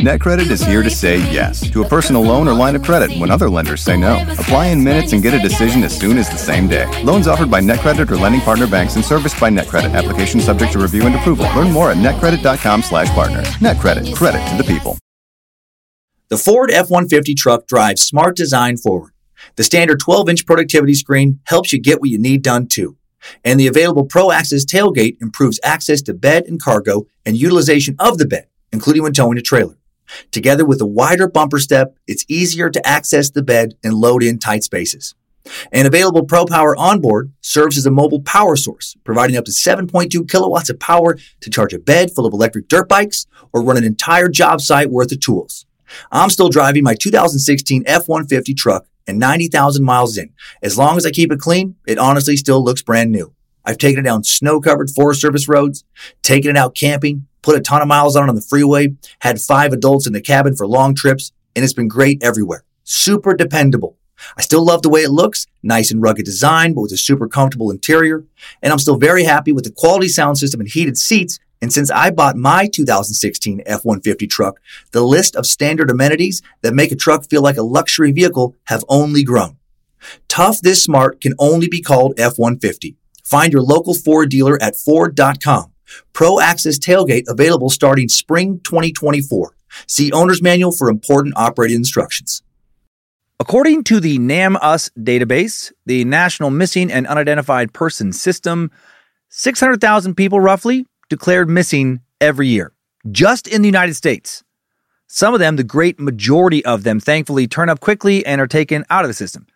NetCredit is here to say yes to a personal loan or line of credit when other lenders say no. Apply in minutes and get a decision as soon as the same day. Loans offered by NetCredit or lending partner banks and serviced by NetCredit. Application subject to review and approval. Learn more at netcredit.com/partner. NetCredit. Credit to the people. The Ford F-150 truck drives smart design forward. The standard 12-inch productivity screen helps you get what you need done too. And the available Pro Access tailgate improves access to bed and cargo and utilization of the bed, including when towing a trailer. Together with a wider bumper step, it's easier to access the bed and load in tight spaces. And available Pro Power onboard serves as a mobile power source, providing up to 7.2 kilowatts of power to charge a bed full of electric dirt bikes or run an entire job site worth of tools. I'm still driving my 2016 F-150 truck and 90,000 miles in. As long as I keep it clean, it honestly still looks brand new. I've taken it down snow covered Forest Service roads, taken it out camping, put a ton of miles on on the freeway, had five adults in the cabin for long trips, and it's been great everywhere. Super dependable. I still love the way it looks, nice and rugged design, but with a super comfortable interior. And I'm still very happy with the quality sound system and heated seats. And since I bought my 2016 F-150 truck, the list of standard amenities that make a truck feel like a luxury vehicle have only grown. Tough this smart can only be called F-150. Find your local Ford dealer at Ford.com. Pro Access Tailgate available starting spring 2024. See Owner's Manual for important operating instructions. According to the NamUs database, the National Missing and Unidentified Person System, 600,000 people roughly declared missing every year, just in the United States. Some of them, the great majority of them, thankfully turn up quickly and are taken out of the system.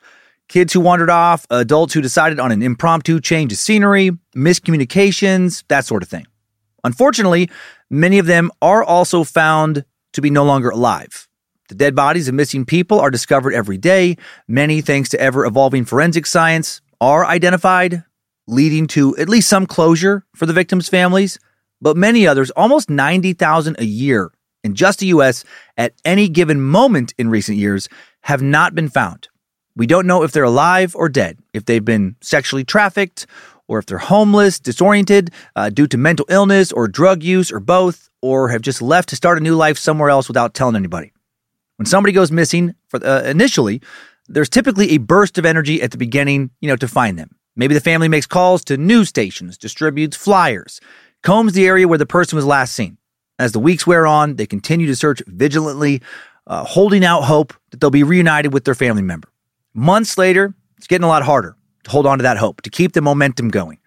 Kids who wandered off, adults who decided on an impromptu change of scenery, miscommunications, that sort of thing. Unfortunately, many of them are also found to be no longer alive. The dead bodies of missing people are discovered every day. Many, thanks to ever evolving forensic science, are identified, leading to at least some closure for the victims' families. But many others, almost 90,000 a year in just the US at any given moment in recent years, have not been found. We don't know if they're alive or dead, if they've been sexually trafficked, or if they're homeless, disoriented uh, due to mental illness or drug use, or both, or have just left to start a new life somewhere else without telling anybody. When somebody goes missing, for, uh, initially, there's typically a burst of energy at the beginning, you know, to find them. Maybe the family makes calls to news stations, distributes flyers, combs the area where the person was last seen. As the weeks wear on, they continue to search vigilantly, uh, holding out hope that they'll be reunited with their family member. Months later, it's getting a lot harder to hold on to that hope, to keep the momentum going.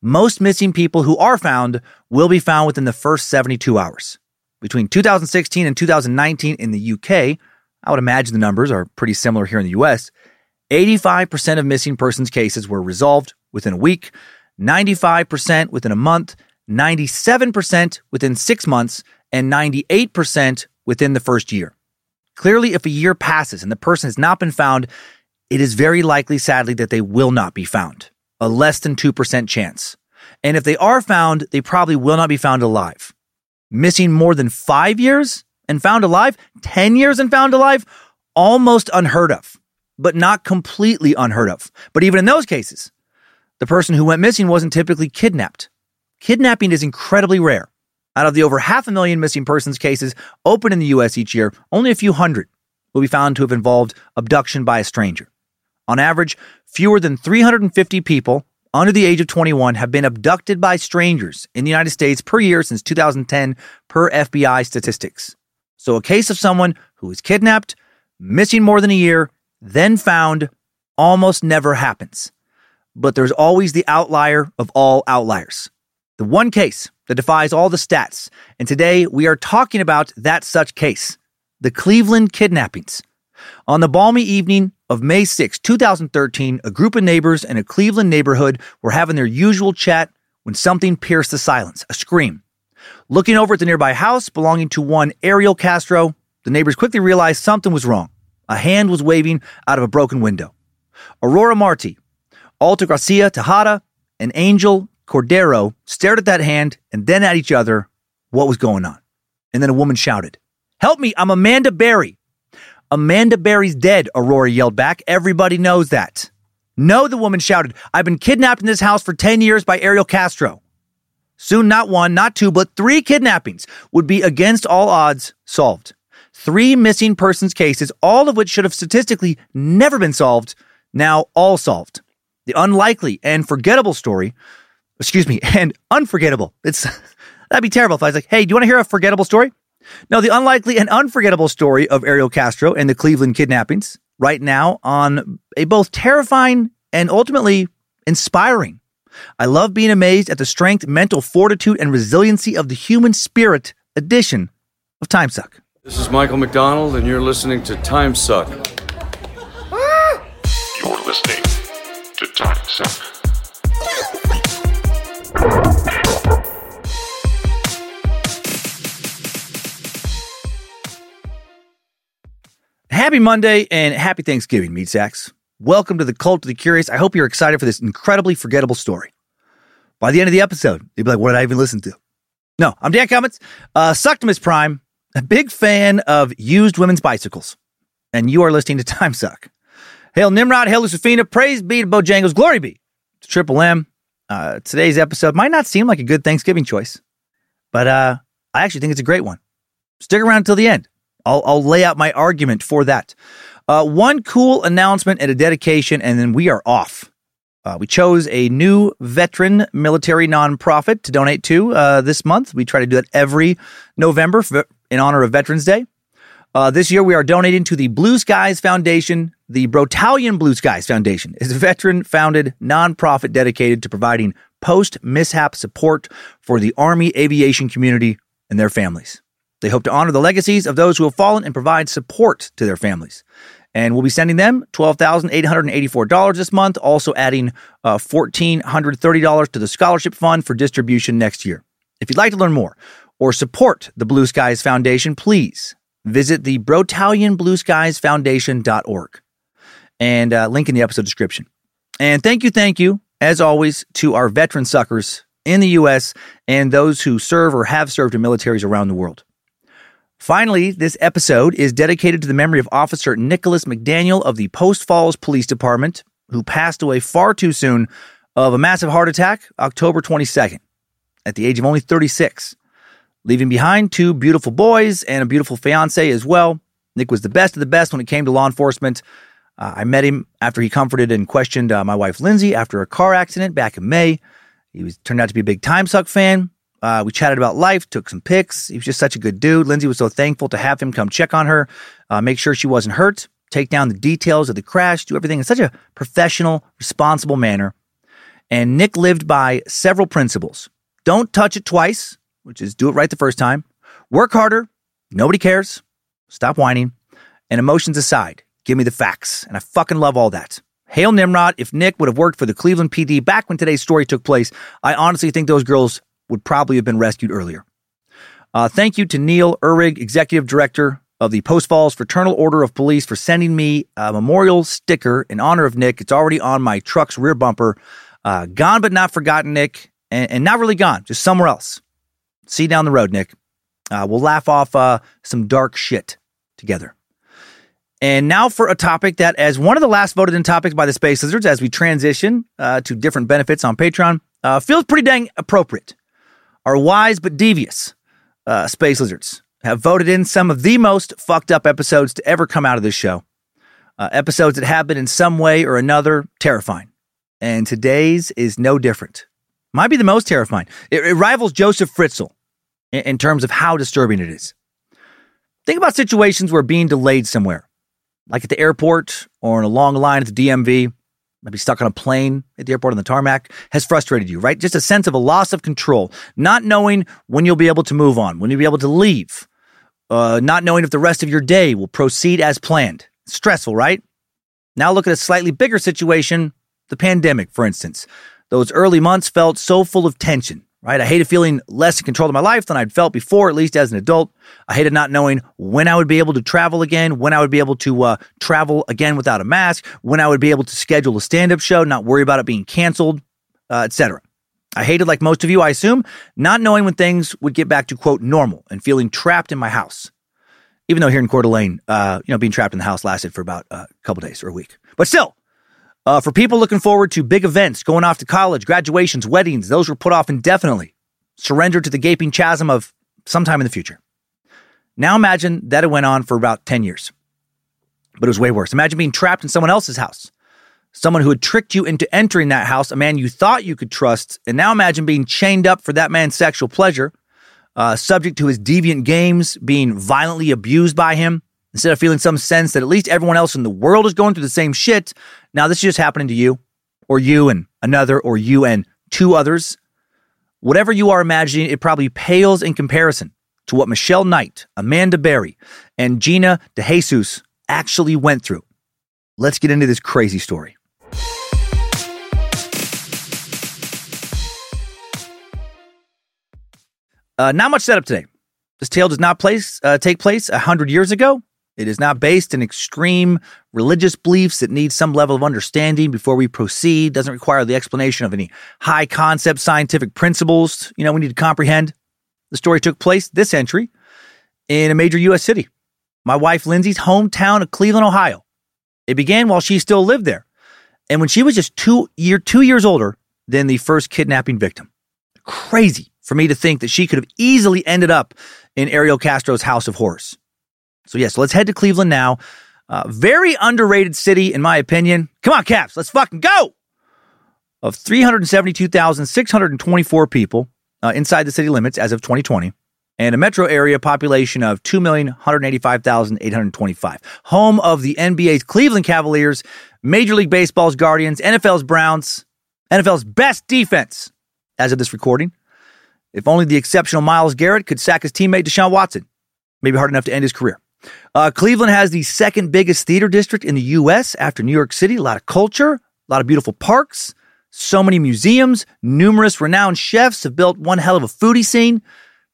Most missing people who are found will be found within the first 72 hours. Between 2016 and 2019 in the UK, I would imagine the numbers are pretty similar here in the US. 85% of missing persons cases were resolved within a week, 95% within a month, 97% within six months, and 98% within the first year. Clearly, if a year passes and the person has not been found, it is very likely, sadly, that they will not be found. A less than 2% chance. And if they are found, they probably will not be found alive. Missing more than five years and found alive, 10 years and found alive, almost unheard of, but not completely unheard of. But even in those cases, the person who went missing wasn't typically kidnapped. Kidnapping is incredibly rare. Out of the over half a million missing persons cases open in the US each year, only a few hundred will be found to have involved abduction by a stranger. On average, fewer than 350 people under the age of 21 have been abducted by strangers in the United States per year since 2010 per FBI statistics. So a case of someone who is kidnapped, missing more than a year, then found almost never happens. But there's always the outlier of all outliers. The one case that defies all the stats. And today we are talking about that such case the Cleveland kidnappings. On the balmy evening of May 6, 2013, a group of neighbors in a Cleveland neighborhood were having their usual chat when something pierced the silence a scream. Looking over at the nearby house belonging to one Ariel Castro, the neighbors quickly realized something was wrong. A hand was waving out of a broken window. Aurora Marti, Alta Gracia Tejada, and Angel Cordero stared at that hand and then at each other. What was going on? And then a woman shouted, Help me, I'm Amanda Berry. Amanda Berry's dead, Aurora yelled back. Everybody knows that. No, the woman shouted. I've been kidnapped in this house for 10 years by Ariel Castro. Soon, not one, not two, but three kidnappings would be against all odds solved. three missing persons cases, all of which should have statistically never been solved, now all solved. The unlikely and forgettable story, excuse me, and unforgettable. It's that'd be terrible if I was like, hey, do you want to hear a forgettable story? No, the unlikely and unforgettable story of Ariel Castro and the Cleveland kidnappings right now on a both terrifying and ultimately inspiring. I love being amazed at the strength, mental fortitude, and resiliency of the human spirit edition of Time Suck. This is Michael McDonald, and you're listening to Time Suck. You're listening to Time Suck. Happy Monday and happy Thanksgiving, Meat Sacks. Welcome to the Cult of the Curious. I hope you're excited for this incredibly forgettable story. By the end of the episode, you'll be like, what did I even listen to? No, I'm Dan Cummins, uh, Suctimus Prime, a big fan of used women's bicycles. And you are listening to Time Suck. Hail Nimrod, hail Lucifina, praise be to Bojangles, glory be to Triple M. Uh, today's episode might not seem like a good Thanksgiving choice, but uh, I actually think it's a great one. Stick around until the end. I'll, I'll lay out my argument for that. Uh, one cool announcement and a dedication, and then we are off. Uh, we chose a new veteran military nonprofit to donate to uh, this month. We try to do that every November for, in honor of Veterans Day. Uh, this year, we are donating to the Blue Skies Foundation. The Brotalion Blue Skies Foundation is a veteran founded nonprofit dedicated to providing post mishap support for the Army aviation community and their families. They hope to honor the legacies of those who have fallen and provide support to their families. And we'll be sending them $12,884 this month, also adding uh, $1,430 to the scholarship fund for distribution next year. If you'd like to learn more or support the Blue Skies Foundation, please visit the BrotalianBlueSkiesFoundation.org and uh, link in the episode description. And thank you, thank you, as always, to our veteran suckers in the U.S. and those who serve or have served in militaries around the world. Finally, this episode is dedicated to the memory of Officer Nicholas McDaniel of the Post Falls Police Department, who passed away far too soon of a massive heart attack October 22nd at the age of only 36, leaving behind two beautiful boys and a beautiful fiance as well. Nick was the best of the best when it came to law enforcement. Uh, I met him after he comforted and questioned uh, my wife Lindsay after a car accident back in May. He was turned out to be a big Time Suck fan. Uh, we chatted about life, took some pics. He was just such a good dude. Lindsay was so thankful to have him come check on her, uh, make sure she wasn't hurt, take down the details of the crash, do everything in such a professional, responsible manner. And Nick lived by several principles. Don't touch it twice, which is do it right the first time. Work harder. Nobody cares. Stop whining. And emotions aside, give me the facts. And I fucking love all that. Hail Nimrod, if Nick would have worked for the Cleveland PD back when today's story took place, I honestly think those girls would probably have been rescued earlier. Uh, thank you to Neil Uhrig, Executive Director of the Post Falls Fraternal Order of Police, for sending me a memorial sticker in honor of Nick. It's already on my truck's rear bumper. Uh, gone but not forgotten, Nick, and, and, not really gone, just somewhere else. See you down the road, Nick. Uh, we'll laugh off uh, some dark shit together. And now for a topic that, as one of the last voted in topics by the Space Lizards, as we transition uh, to different benefits on Patreon, uh, feels pretty dang appropriate our wise but devious uh, space lizards have voted in some of the most fucked up episodes to ever come out of this show. Uh, episodes that have been in some way or another terrifying. And today's is no different. Might be the most terrifying. It, it rivals Joseph Fritzl in, in terms of how disturbing it is. Think about situations where being delayed somewhere, like at the airport or in a long line at the DMV, maybe stuck on a plane at the airport on the tarmac, has frustrated you, right? Just a sense of a loss of control, not knowing when you'll be able to move on, when you'll be able to leave, uh, not knowing if the rest of your day will proceed as planned. Stressful, right? Now look at a slightly bigger situation the pandemic, for instance. Those early months felt so full of tension, right? I hated feeling less in control of my life than I'd felt before, at least as an adult. I hated not knowing when I would be able to travel again, when I would be able to uh, travel again without a mask, when I would be able to schedule a stand up show, not worry about it being canceled, uh, etc. I hated, like most of you, I assume, not knowing when things would get back to quote normal and feeling trapped in my house. Even though here in Coeur d'Alene, uh, you know, being trapped in the house lasted for about a couple days or a week. But still, uh, for people looking forward to big events, going off to college, graduations, weddings, those were put off indefinitely, surrendered to the gaping chasm of sometime in the future. Now imagine that it went on for about 10 years. But it was way worse. Imagine being trapped in someone else's house. Someone who had tricked you into entering that house, a man you thought you could trust, and now imagine being chained up for that man's sexual pleasure, uh, subject to his deviant games, being violently abused by him. Instead of feeling some sense that at least everyone else in the world is going through the same shit, now this is just happening to you, or you and another, or you and two others. Whatever you are imagining, it probably pales in comparison to what Michelle Knight, Amanda Berry, and Gina DeJesus actually went through. Let's get into this crazy story. Uh, not much setup today. This tale does not place, uh, take place a hundred years ago. It is not based in extreme religious beliefs It needs some level of understanding before we proceed. Doesn't require the explanation of any high concept scientific principles. You know, we need to comprehend. The story took place this entry in a major U.S. city, my wife Lindsay's hometown of Cleveland, Ohio. It began while she still lived there, and when she was just two year two years older than the first kidnapping victim. Crazy for me to think that she could have easily ended up in Ariel Castro's House of Horrors. So, yes, yeah, so let's head to Cleveland now. Uh, very underrated city, in my opinion. Come on, Caps, let's fucking go! Of 372,624 people uh, inside the city limits as of 2020, and a metro area population of 2,185,825. Home of the NBA's Cleveland Cavaliers, Major League Baseball's Guardians, NFL's Browns, NFL's best defense as of this recording. If only the exceptional Myles Garrett could sack his teammate Deshaun Watson. Maybe hard enough to end his career. Uh, Cleveland has the second biggest theater district in the U.S. after New York City. A lot of culture, a lot of beautiful parks, so many museums, numerous renowned chefs have built one hell of a foodie scene.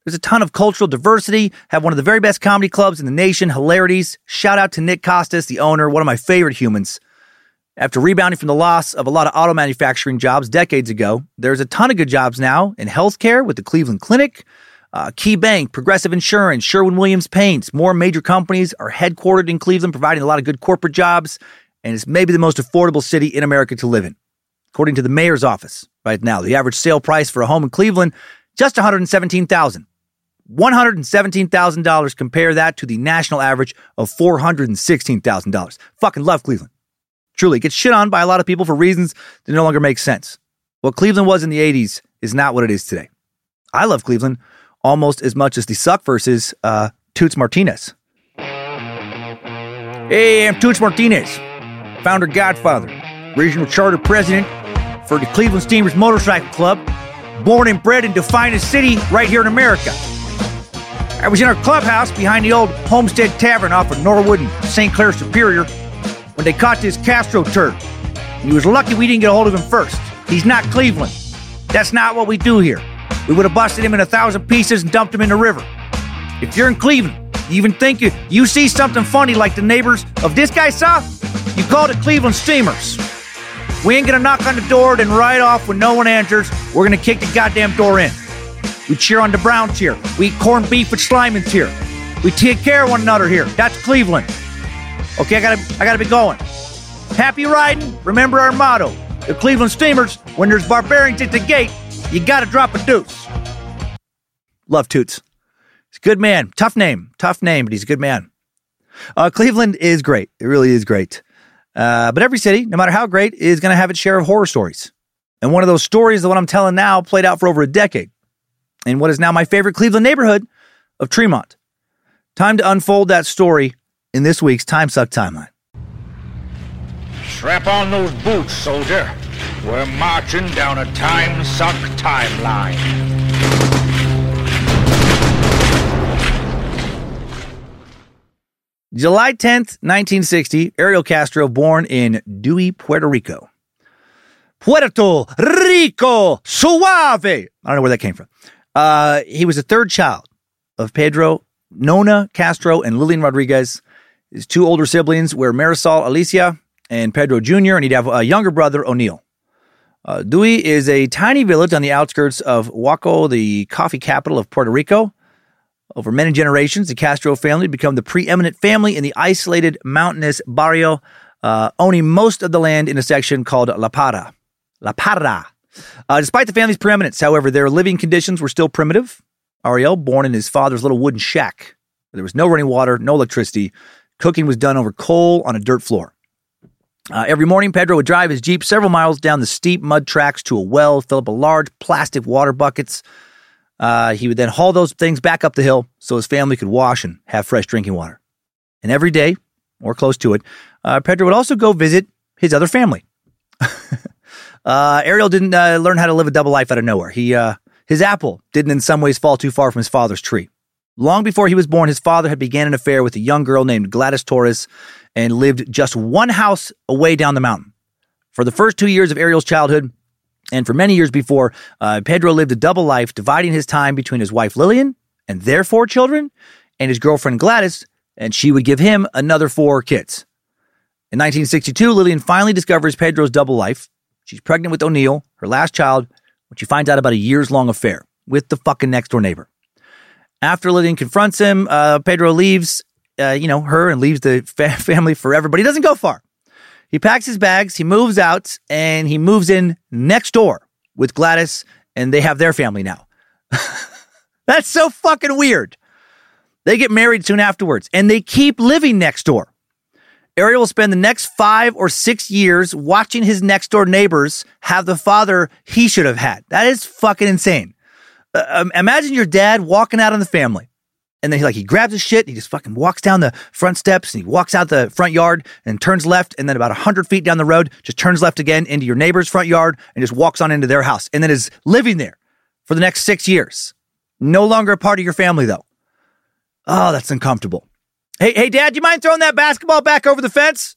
There's a ton of cultural diversity, have one of the very best comedy clubs in the nation, Hilarities. Shout out to Nick Kostis, the owner, one of my favorite humans. After rebounding from the loss of a lot of auto manufacturing jobs decades ago, there's a ton of good jobs now in healthcare with the Cleveland Clinic, uh, Key Bank, Progressive Insurance, Sherwin Williams Paints. More major companies are headquartered in Cleveland, providing a lot of good corporate jobs, and it's maybe the most affordable city in America to live in. According to the mayor's office, right now, the average sale price for a home in Cleveland just 117,000. $117,000. Compare that to the national average of $416,000. Fucking love Cleveland. Truly, gets shit on by a lot of people for reasons that no longer make sense. What Cleveland was in the 80s is not what it is today. I love Cleveland almost as much as the suck versus uh, Toots Martinez. Hey, I'm Toots Martinez, founder godfather, regional charter president for the Cleveland Steamers Motorcycle Club, born and bred in the finest city right here in America. I was in our clubhouse behind the old Homestead Tavern off of Norwood and St. Clair Superior when they caught this Castro turd. He was lucky we didn't get a hold of him first. He's not Cleveland. That's not what we do here. We would have busted him in a thousand pieces and dumped him in the river. If you're in Cleveland, you even think you, you see something funny like the neighbors of this guy saw, you call the Cleveland Steamers. We ain't gonna knock on the door, then ride off when no one answers, we're gonna kick the goddamn door in. We cheer on the Browns here. We eat corned beef with Slyman's here. We take care of one another here. That's Cleveland. Okay, I gotta I gotta be going. Happy riding. Remember our motto. The Cleveland Steamers, when there's barbarians at the gate, you gotta drop a deuce. Love Toots. He's a good man. Tough name. Tough name, but he's a good man. Uh, Cleveland is great. It really is great. Uh, but every city, no matter how great, is going to have its share of horror stories. And one of those stories, the one I'm telling now, played out for over a decade in what is now my favorite Cleveland neighborhood of Tremont. Time to unfold that story in this week's Time Suck Timeline. Strap on those boots, soldier. We're marching down a time suck timeline. July 10th, 1960, Ariel Castro, born in Duey, Puerto Rico. Puerto Rico, suave. I don't know where that came from. Uh, he was the third child of Pedro, Nona Castro, and Lillian Rodriguez. His two older siblings were Marisol Alicia and Pedro Jr., and he'd have a younger brother, O'Neill. Uh, Duey is a tiny village on the outskirts of Yauco, the coffee capital of Puerto Rico. Over many generations, the Castro family become the preeminent family in the isolated mountainous barrio, uh, owning most of the land in a section called La Parra. La Parra. Uh, despite the family's preeminence, however, their living conditions were still primitive. Ariel, born in his father's little wooden shack, There was no running water, no electricity. Cooking was done over coal on a dirt floor. Uh, every morning, Pedro would drive his Jeep several miles down the steep mud tracks to a well, fill up a large plastic water buckets. Uh, he would then haul those things back up the hill so his family could wash and have fresh drinking water. And every day, or close to it, uh, Pedro would also go visit his other family. uh, Ariel didn't uh, learn how to live a double life out of nowhere. He, uh, his apple didn't in some ways fall too far from his father's tree. Long before he was born, his father had began an affair with a young girl named Gladys Torres and lived just one house away down the mountain. For the first two years of Ariel's childhood, and for many years before, uh, Pedro lived a double life, dividing his time between his wife Lillian and their four children, and his girlfriend Gladys, and she would give him another four kids. In 1962, Lillian finally discovers Pedro's double life. She's pregnant with O'Neill, her last child, when she finds out about a years long affair with the fucking next door neighbor. After Lillian confronts him, uh, Pedro leaves, uh, you know, her and leaves the fa- family forever, but he doesn't go far. He packs his bags, he moves out, and he moves in next door with Gladys, and they have their family now. That's so fucking weird. They get married soon afterwards, and they keep living next door. Ariel will spend the next five or six years watching his next door neighbors have the father he should have had. That is fucking insane. Uh, um, imagine your dad walking out on the family. And then he like he grabs his shit, he just fucking walks down the front steps, and he walks out the front yard and turns left, and then about hundred feet down the road, just turns left again into your neighbor's front yard and just walks on into their house, and then is living there for the next six years. No longer a part of your family though. Oh, that's uncomfortable. Hey, hey, Dad, do you mind throwing that basketball back over the fence?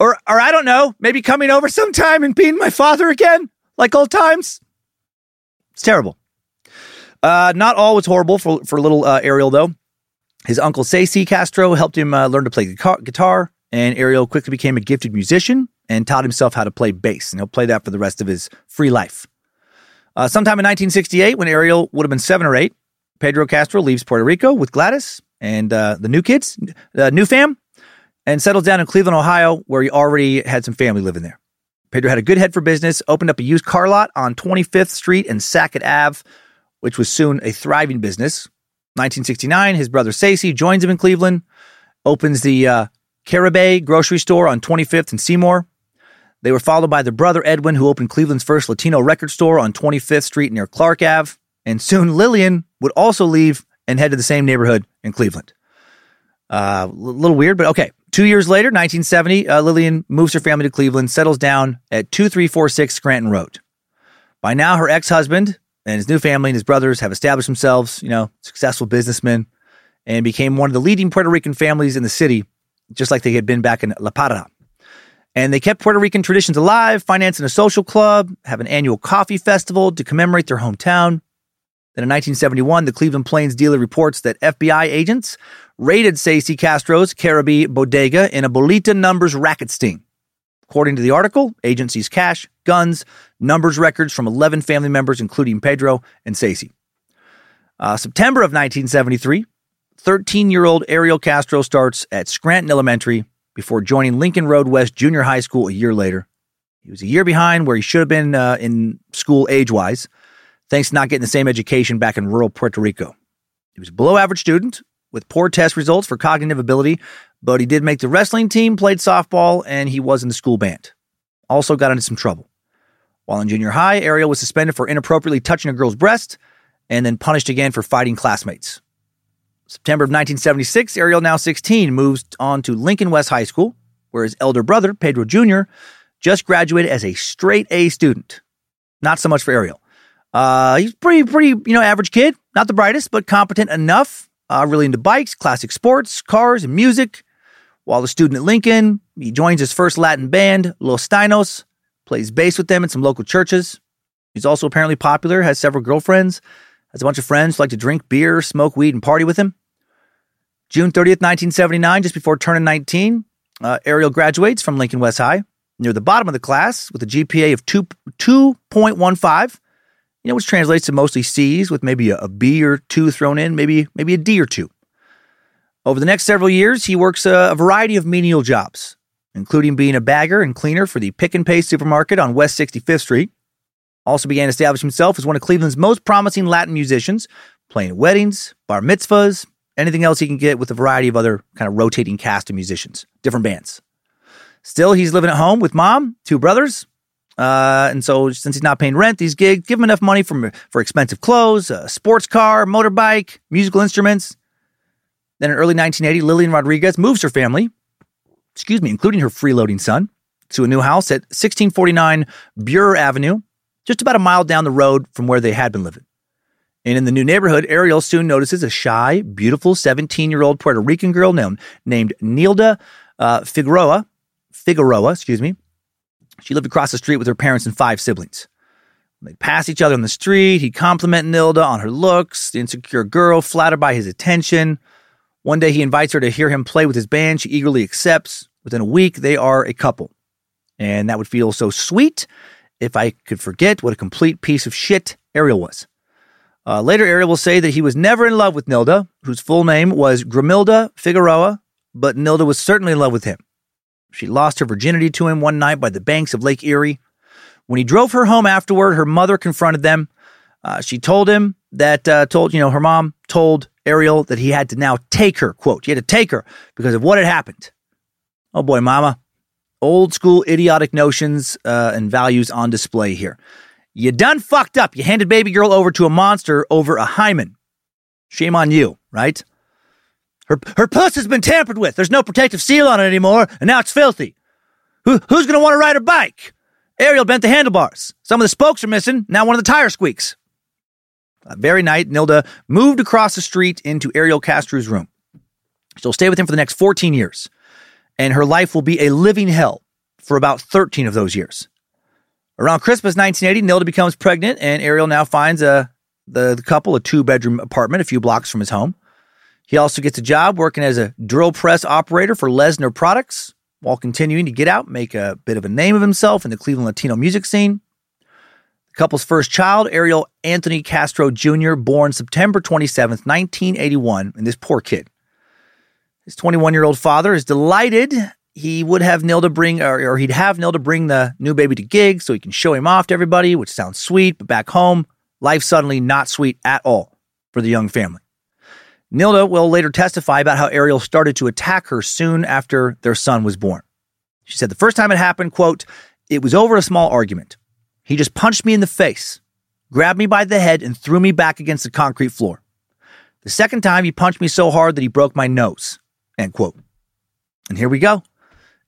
Or, or I don't know, maybe coming over sometime and being my father again, like old times. It's terrible. Uh, not all was horrible for, for little uh, Ariel, though. His uncle Stacy Castro helped him uh, learn to play guitar, and Ariel quickly became a gifted musician and taught himself how to play bass, and he'll play that for the rest of his free life. Uh, sometime in 1968, when Ariel would have been seven or eight, Pedro Castro leaves Puerto Rico with Gladys and uh, the new kids, the new fam, and settles down in Cleveland, Ohio, where he already had some family living there. Pedro had a good head for business, opened up a used car lot on 25th Street and Sackett Ave, which was soon a thriving business. 1969, his brother Stacy joins him in Cleveland, opens the uh, Carabay grocery store on 25th and Seymour. They were followed by their brother Edwin, who opened Cleveland's first Latino record store on 25th Street near Clark Ave. And soon Lillian would also leave and head to the same neighborhood in Cleveland. A uh, little weird, but okay. Two years later, 1970, uh, Lillian moves her family to Cleveland, settles down at 2346 Scranton Road. By now, her ex husband and his new family and his brothers have established themselves, you know, successful businessmen, and became one of the leading Puerto Rican families in the city, just like they had been back in La Parra. And they kept Puerto Rican traditions alive, financing a social club, have an annual coffee festival to commemorate their hometown. Then in 1971, the Cleveland Plains Dealer reports that FBI agents raided Stacy Castro's Carabay bodega in a bolita numbers racket sting. According to the article, agencies cash, guns, numbers records from 11 family members, including Pedro and Stacy. Uh, September of 1973, 13 year old Ariel Castro starts at Scranton Elementary before joining Lincoln Road West Junior High School a year later. He was a year behind where he should have been uh, in school age wise, thanks to not getting the same education back in rural Puerto Rico. He was a below average student with poor test results for cognitive ability, but he did make the wrestling team, played softball, and he was in the school band. Also got into some trouble. While in junior high, Ariel was suspended for inappropriately touching a girl's breast and then punished again for fighting classmates. September of 1976, Ariel, now 16, moves on to Lincoln West High School, where his elder brother, Pedro Jr., just graduated as a straight A student. Not so much for Ariel. Uh, he's pretty, pretty, you know, average kid. Not the brightest, but competent enough. Uh, really into bikes, classic sports, cars, and music. While a student at Lincoln, he joins his first Latin band, Los Dinos, plays bass with them in some local churches. He's also apparently popular, has several girlfriends, has a bunch of friends who like to drink beer, smoke weed, and party with him. June 30th, 1979, just before turning 19, uh, Ariel graduates from Lincoln West High, near the bottom of the class with a GPA of 2, 2.15, you know, which translates to mostly C's with maybe a, a B or two thrown in, maybe, maybe a D or two. Over the next several years, he works a, variety of menial jobs, including being a bagger and cleaner for the Pick and Pay supermarket on West 65th Street. Also began to establish himself as one of Cleveland's most promising Latin musicians, playing at weddings, bar mitzvahs, anything else he can get with a variety of other kind of rotating cast of musicians, different bands. Still, he's living at home with mom, two brothers. Uh, and so, since he's not paying rent, these gigs give him enough money for, for expensive clothes, a sports car, motorbike, musical instruments. Then in early 1980, Lillian Rodriguez moves her family, excuse me, including her freeloading son, to a new house at 1649 Buer Avenue, just about a mile down the road from where they had been living. And in the new neighborhood, Ariel soon notices a shy, beautiful 17 year old Puerto Rican girl named, named Nilda uh, Figueroa. Figueroa, excuse me. She lived across the street with her parents and five siblings. They'd pass each other on the street. He'd compliment Nilda on her looks, the insecure girl, flattered by his attention. One day he invites her to hear him play with his band. She eagerly accepts. Within a week, they are a couple. And that would feel so sweet if I could forget what a complete piece of shit Ariel was. Uh, later, Ariel will say that he was never in love with Nilda, whose full name was Grimilda Figueroa, but Nilda was certainly in love with him. She lost her virginity to him one night by the banks of Lake Erie. When he drove her home afterward, her mother confronted them. Uh, she told him that, uh, told, you know, her mom told Ariel that he had to now take her, quote, he had to take her because of what had happened. Oh boy, mama. Old school idiotic notions uh, and values on display here. You done fucked up. You handed baby girl over to a monster over a hymen. Shame on you, right? Her, her puss has been tampered with. There's no protective seal on it anymore, and now it's filthy. Who, who's going to want to ride her bike? Ariel bent the handlebars. Some of the spokes are missing. Now one of the tire squeaks. That very night, Nilda moved across the street into Ariel Castro's room. She'll stay with him for the next 14 years, and her life will be a living hell for about 13 of those years. Around Christmas 1980, Nilda becomes pregnant, and Ariel now finds a, the, the couple a two bedroom apartment a few blocks from his home. He also gets a job working as a drill press operator for Lesnar Products while continuing to get out, make a bit of a name of himself in the Cleveland Latino music scene. The couple's first child, Ariel Anthony Castro Jr., born September 27th, 1981, and this poor kid. His 21 year old father is delighted he would have Nilda bring, or, or, he'd have Nilda bring the new baby to gigs so he can show him off to everybody, which sounds sweet, but back home, life suddenly not sweet at all for the young family. Nilda will later testify about how Ariel started to attack her soon after their son was born. She said the first time it happened, quote, it was over a small argument. He just punched me in the face, grabbed me by the head, and threw me back against the concrete floor. The second time, he punched me so hard that he broke my nose. End quote. And here we go.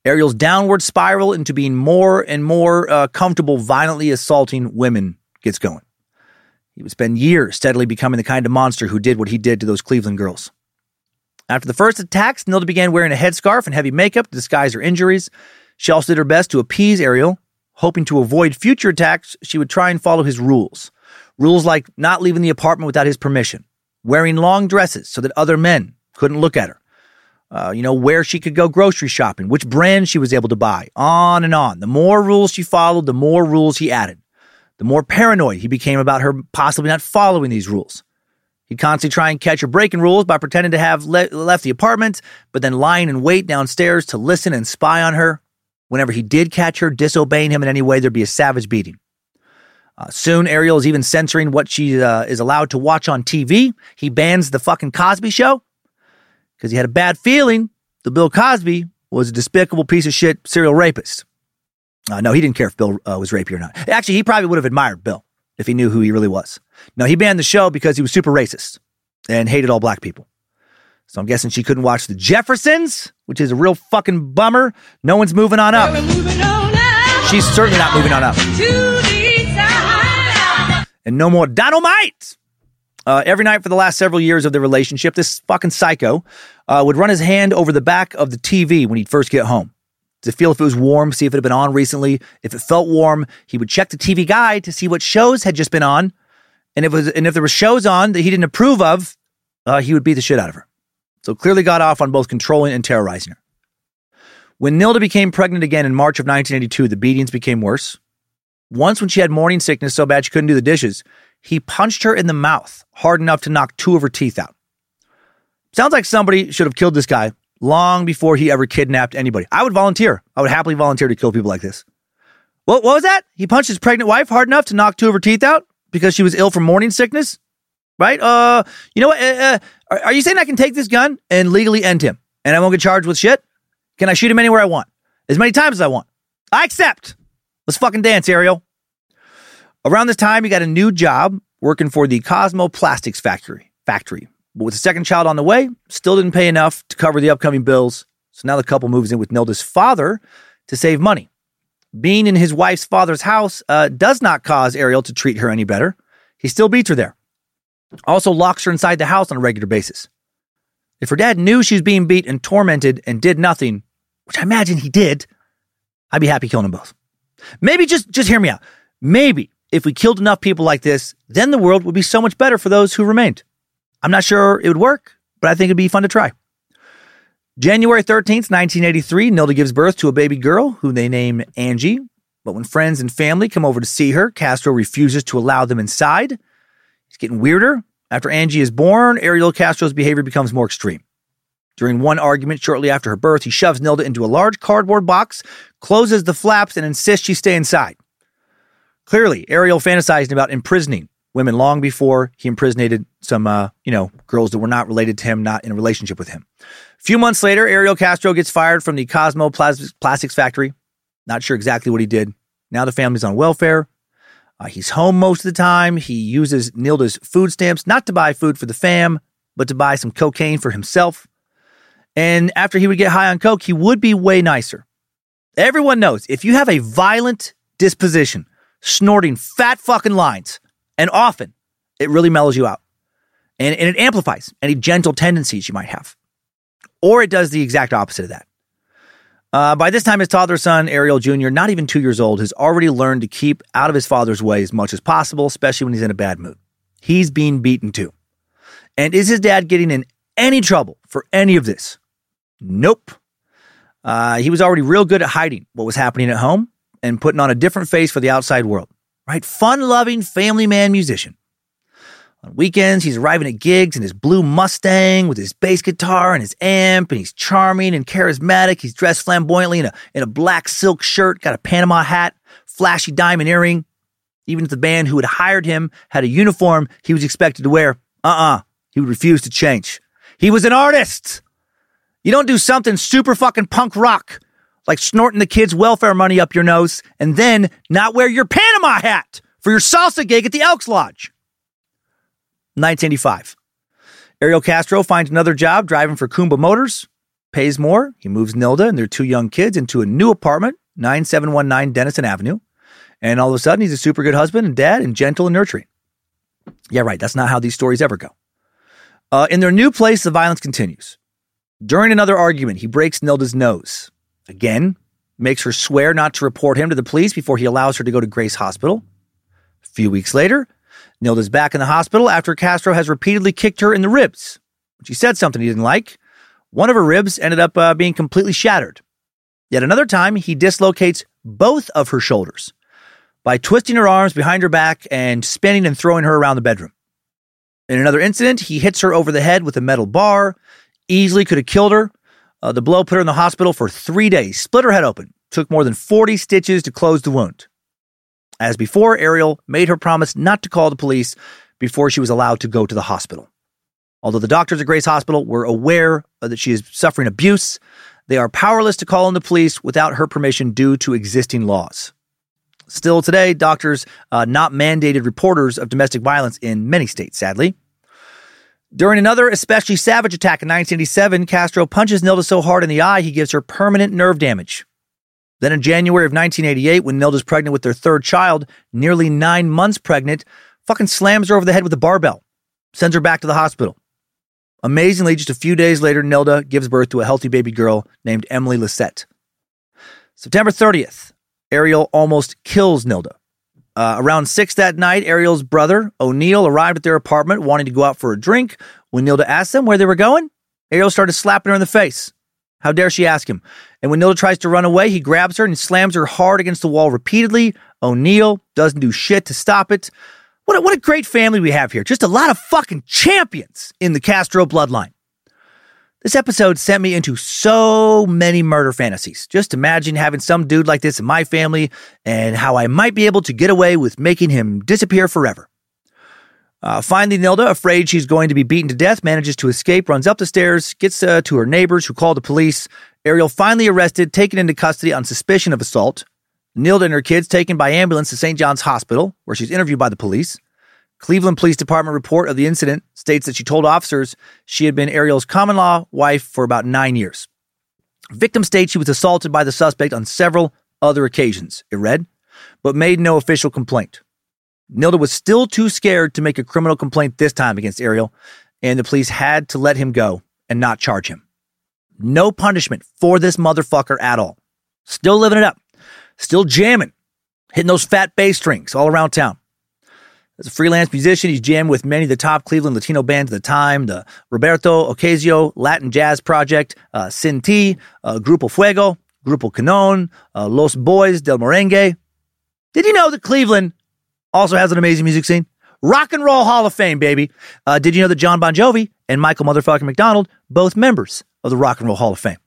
Ariel's downward spiral into being more and more uh, comfortable violently assaulting women gets going. He would spend years steadily becoming the kind of monster who did what he did to those Cleveland girls. After the first attacks, Nilda began wearing a headscarf and heavy makeup to disguise her injuries. She also did her best to appease Ariel. Hoping to avoid future attacks, she would try and follow his rules. Rules like not leaving the apartment without his permission, wearing long dresses so that other men couldn't look at her, uh, you know, where she could go grocery shopping, which brand she was able to buy, on and on. The more rules she followed, the more rules he added. The more paranoid he became about her possibly not following these rules. He'd constantly try and catch her breaking rules by pretending to have le- left the apartment, but then lying in wait downstairs to listen and spy on her. Whenever he did catch her disobeying him in any way, there'd be a savage beating. Uh, soon, Ariel is even censoring what she uh, is allowed to watch on TV. He bans the fucking Cosby show because he had a bad feeling that Bill Cosby was a despicable piece of shit serial rapist. Uh, no, he didn't care if Bill uh, was rapey or not. Actually, he probably would have admired Bill if he knew who he really was. No, he banned the show because he was super racist and hated all black people. So I'm guessing she couldn't watch The Jeffersons, which is a real fucking bummer. No one's moving on up. She's certainly not moving on up. And no more dynamite. Uh, every night for the last several years of their relationship, this fucking psycho uh, would run his hand over the back of the TV when he'd first get home to feel if it was warm, see if it had been on recently. If it felt warm, he would check the TV guide to see what shows had just been on. And if, was, and if there were shows on that he didn't approve of, uh, he would beat the shit out of her. So clearly got off on both controlling and terrorizing her. When Nilda became pregnant again in March of 1982, the beatings became worse. Once, when she had morning sickness so bad she couldn't do the dishes, he punched her in the mouth hard enough to knock two of her teeth out. Sounds like somebody should have killed this guy long before he ever kidnapped anybody. I would volunteer. I would happily volunteer to kill people like this. What, what was that? He punched his pregnant wife hard enough to knock two of her teeth out because she was ill from morning sickness? Right? Uh, you know what? Uh, uh, are, you saying I can take this gun and legally end him and I won't get charged with shit? Can I shoot him anywhere I want? As many times as I want? I accept. Let's fucking dance, Ariel. Around this time, he got a new job working for the Cosmo Plastics Factory. Factory. But with a second child on the way, still didn't pay enough to cover the upcoming bills. So now the couple moves in with Nilda's father to save money. Being in his wife's father's house uh, does not cause Ariel to treat her any better. He still beats her there. Also locks her inside the house on a regular basis. If her dad knew she was being beat and tormented and did nothing, which I imagine he did, I'd be happy killing them both. Maybe just just hear me out. Maybe if we killed enough people like this, then the world would be so much better for those who remained. I'm not sure it would work, but I think it'd be fun to try. January 13th, 1983, Nilda gives birth to a baby girl who they name Angie. But when friends and family come over to see her, Castro refuses to allow them inside. He's getting weirder. After Angie is born, Ariel Castro's behavior becomes more extreme. During one argument shortly after her birth, he shoves Nilda into a large cardboard box, closes the flaps, and insists she stay inside. Clearly, Ariel fantasized about imprisoning women long before he impersonated some, uh, you know, girls that were not related to him, not in a relationship with him. A few months later, Ariel Castro gets fired from the Cosmo Plastics Factory. Not sure exactly what he did. Now the family's on welfare. Uh, he's home most of the time. He uses Nilda's food stamps not to buy food for the fam, but to buy some cocaine for himself. And after he would get high on coke, he would be way nicer. Everyone knows if you have a violent disposition, snorting fat fucking lines, and often it really mellows you out. And, and it amplifies any gentle tendencies you might have. Or it does the exact opposite of that. Uh, by this time, his toddler son, Ariel Jr., not even two years old, has already learned to keep out of his father's way as much as possible, especially when he's in a bad mood. He's being beaten too. And is his dad getting in any trouble for any of this? Nope. Uh, he was already real good at hiding what was happening at home and putting on a different face for the outside world right? Fun loving family man musician. On weekends, he's arriving at gigs in his blue Mustang with his bass guitar and his amp, and he's charming and charismatic. He's dressed flamboyantly in a, in a black silk shirt, got a Panama hat, flashy diamond earring. Even if the band who had hired him had a uniform he was expected to wear, uh uh-uh, uh, he would refuse to change. He was an artist. You don't do something super fucking punk rock like snorting the kids' welfare money up your nose and then not wear your Panama hat for your salsa gig at the Elks Lodge. 1985. Ariel Castro finds another job driving for Kumba Motors, pays more. He moves Nilda and their two young kids into a new apartment, 9719 Denison Avenue. And all of a sudden, he's a super good husband and dad and gentle and nurturing. Yeah, right. That's not how these stories ever go. Uh, in their new place, the violence continues. During another argument, he breaks Nilda's nose. Again, makes her swear not to report him to the police before he allows her to go to Grace Hospital. A few weeks later, Nilda's back in the hospital after Castro has repeatedly kicked her in the ribs. She said something he didn't like. One of her ribs ended up uh, being completely shattered. Yet another time, he dislocates both of her shoulders by twisting her arms behind her back and spinning and throwing her around the bedroom. In another incident, he hits her over the head with a metal bar, easily could have killed her, uh, the blow put her in the hospital for three days, split her head open, took more than 40 stitches to close the wound. As before, Ariel made her promise not to call the police before she was allowed to go to the hospital. Although the doctors at Grace Hospital were aware that she is suffering abuse, they are powerless to call in the police without her permission due to existing laws. Still today, doctors uh, not mandated reporters of domestic violence in many states, sadly. During another especially savage attack in 1987, Castro punches Nilda so hard in the eye he gives her permanent nerve damage. Then in January of 1988, when Nilda's pregnant with their third child, nearly nine months pregnant, fucking slams her over the head with a barbell, sends her back to the hospital. Amazingly, just a few days later, Nilda gives birth to a healthy baby girl named Emily Lisette. September 30th, Ariel almost kills Nilda. Uh, around six that night, Ariel's brother, O'Neill, arrived at their apartment wanting to go out for a drink. When Nilda asked them where they were going, Ariel started slapping her in the face. How dare she ask him? And when Nilda tries to run away, he grabs her and slams her hard against the wall repeatedly. O'Neill doesn't do shit to stop it. What a, what a great family we have here. Just a lot of fucking champions in the Castro bloodline. This episode sent me into so many murder fantasies. Just imagine having some dude like this in my family and how I might be able to get away with making him disappear forever. Uh, finally, Nilda, afraid she's going to be beaten to death, manages to escape, runs up the stairs, gets uh, to her neighbors who call the police. Ariel finally arrested, taken into custody on suspicion of assault. Nilda and her kids taken by ambulance to St. John's Hospital, where she's interviewed by the police. Cleveland Police Department report of the incident states that she told officers she had been Ariel's common law wife for about nine years. Victim states she was assaulted by the suspect on several other occasions, it read, but made no official complaint. Nilda was still too scared to make a criminal complaint this time against Ariel, and the police had to let him go and not charge him. No punishment for this motherfucker at all. Still living it up. Still jamming. Hitting those fat bass strings all around town. As a freelance musician, he's jammed with many of the top Cleveland Latino bands of the time, the Roberto Ocasio Latin Jazz Project, uh, Sin T, uh, Grupo Fuego, Grupo Canon, uh, Los Boys del Merengue. Did you know that Cleveland also has an amazing music scene? Rock and Roll Hall of Fame, baby. Uh, did you know that John Bon Jovi and Michael Motherfucking McDonald, both members of the Rock and Roll Hall of Fame?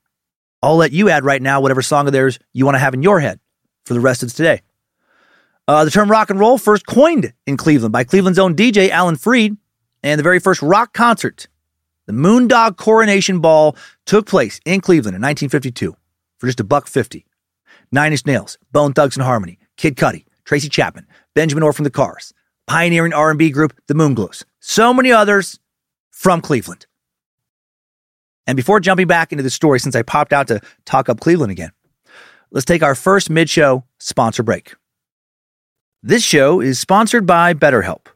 I'll let you add right now whatever song of theirs you want to have in your head for the rest of today. Uh, the term rock and roll first coined in Cleveland by Cleveland's own DJ Alan Freed, and the very first rock concert, the Moondog Coronation Ball, took place in Cleveland in 1952 for just a buck fifty. Nine Inch Nails, Bone Thugs and Harmony, Kid Cudi, Tracy Chapman, Benjamin Orr from the Cars, pioneering R&B group The Moonglows, so many others from Cleveland. And before jumping back into the story, since I popped out to talk up Cleveland again, let's take our first mid-show sponsor break. This show is sponsored by BetterHelp.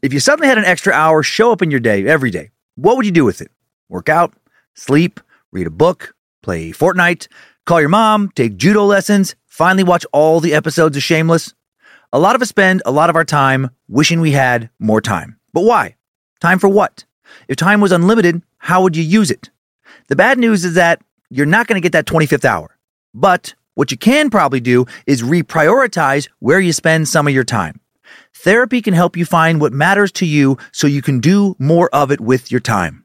If you suddenly had an extra hour show up in your day every day, what would you do with it? Work out, sleep, read a book, play Fortnite, call your mom, take judo lessons, finally watch all the episodes of Shameless? A lot of us spend a lot of our time wishing we had more time. But why? Time for what? If time was unlimited, how would you use it? The bad news is that you're not going to get that 25th hour. But what you can probably do is reprioritize where you spend some of your time. Therapy can help you find what matters to you so you can do more of it with your time.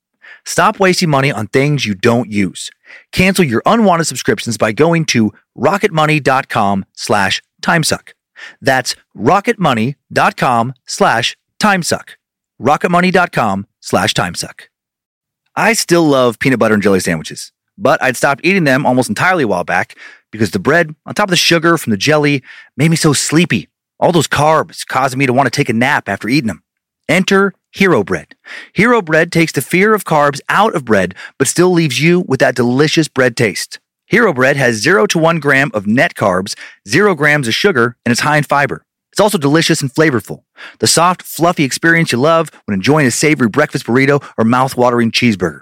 Stop wasting money on things you don't use. Cancel your unwanted subscriptions by going to rocketmoney.com slash timesuck. That's rocketmoney.com slash timesuck. rocketmoney.com slash timesuck. I still love peanut butter and jelly sandwiches, but I'd stopped eating them almost entirely a while back because the bread, on top of the sugar from the jelly, made me so sleepy. All those carbs causing me to want to take a nap after eating them. Enter Hero Bread. Hero Bread takes the fear of carbs out of bread, but still leaves you with that delicious bread taste. Hero Bread has 0 to 1 gram of net carbs, 0 grams of sugar, and it's high in fiber. It's also delicious and flavorful. The soft, fluffy experience you love when enjoying a savory breakfast burrito or mouth-watering cheeseburger.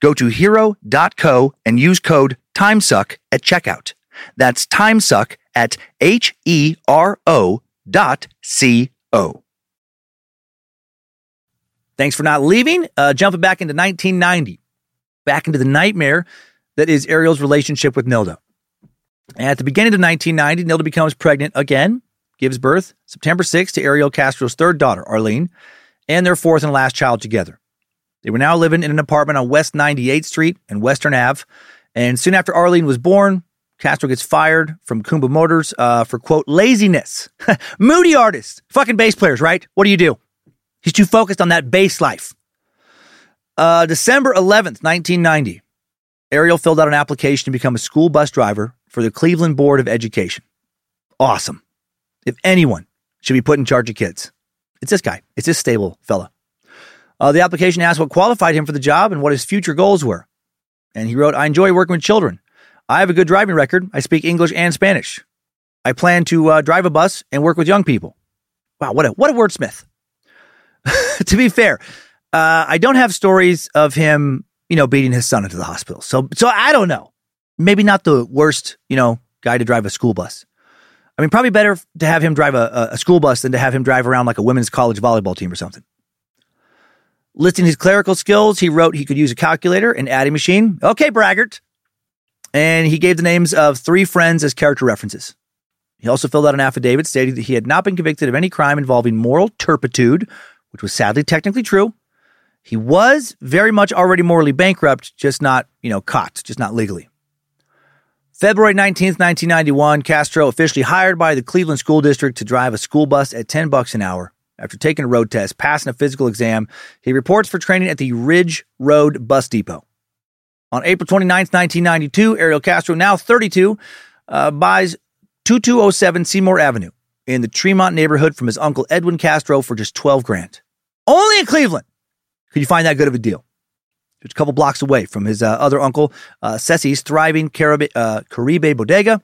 Go to hero.co and use code TIMESUCK at checkout. That's TIMESUCK at H E R O dot C O. Thanks for not leaving. Uh, jumping back into 1990, back into the nightmare that is Ariel's relationship with Nilda. At the beginning of 1990, Nilda becomes pregnant again, gives birth September 6th to Ariel Castro's third daughter, Arlene, and their fourth and last child together. They were now living in an apartment on West 98th Street and Western Ave. And soon after Arlene was born, Castro gets fired from Kumba Motors uh, for, quote, laziness. Moody artist. Fucking bass players, right? What do you do? He's too focused on that bass life. Uh, December 11th, 1990, Ariel filled out an application to become a school bus driver for the Cleveland Board of Education. Awesome. If anyone should be put in charge of kids, it's this guy. It's this stable fella. Uh, the application asked what qualified him for the job and what his future goals were. And he wrote, I enjoy working with children. I have a good driving record. I speak English and Spanish. I plan to uh, drive a bus and work with young people. Wow, what a, what a wordsmith. to be fair, uh, I don't have stories of him, you know, beating his son into the hospital. So, so I don't know. Maybe not the worst, you know, guy to drive a school bus. I mean, probably better to have him drive a, a school bus than to have him drive around like a women's college volleyball team or something. Listing his clerical skills, he wrote he could use a calculator, and adding machine. Okay, braggart. And he gave the names of three friends as character references. He also filled out an affidavit stating that he had not been convicted of any crime involving moral turpitude, which was sadly technically true. He was very much already morally bankrupt, just not, you know, caught, just not legally. February 19th, 1991, Castro officially hired by the Cleveland School District to drive a school bus at 10 bucks an hour. After taking a road test, passing a physical exam, he reports for training at the Ridge Road Bus Depot. On April 29th, 1992, Ariel Castro, now 32, uh, buys 2207 Seymour Avenue in the Tremont neighborhood from his uncle Edwin Castro for just 12 grand. Only in Cleveland could you find that good of a deal. Just a couple blocks away from his uh, other uncle, uh, thriving Caribe, uh, Caribe Bodega.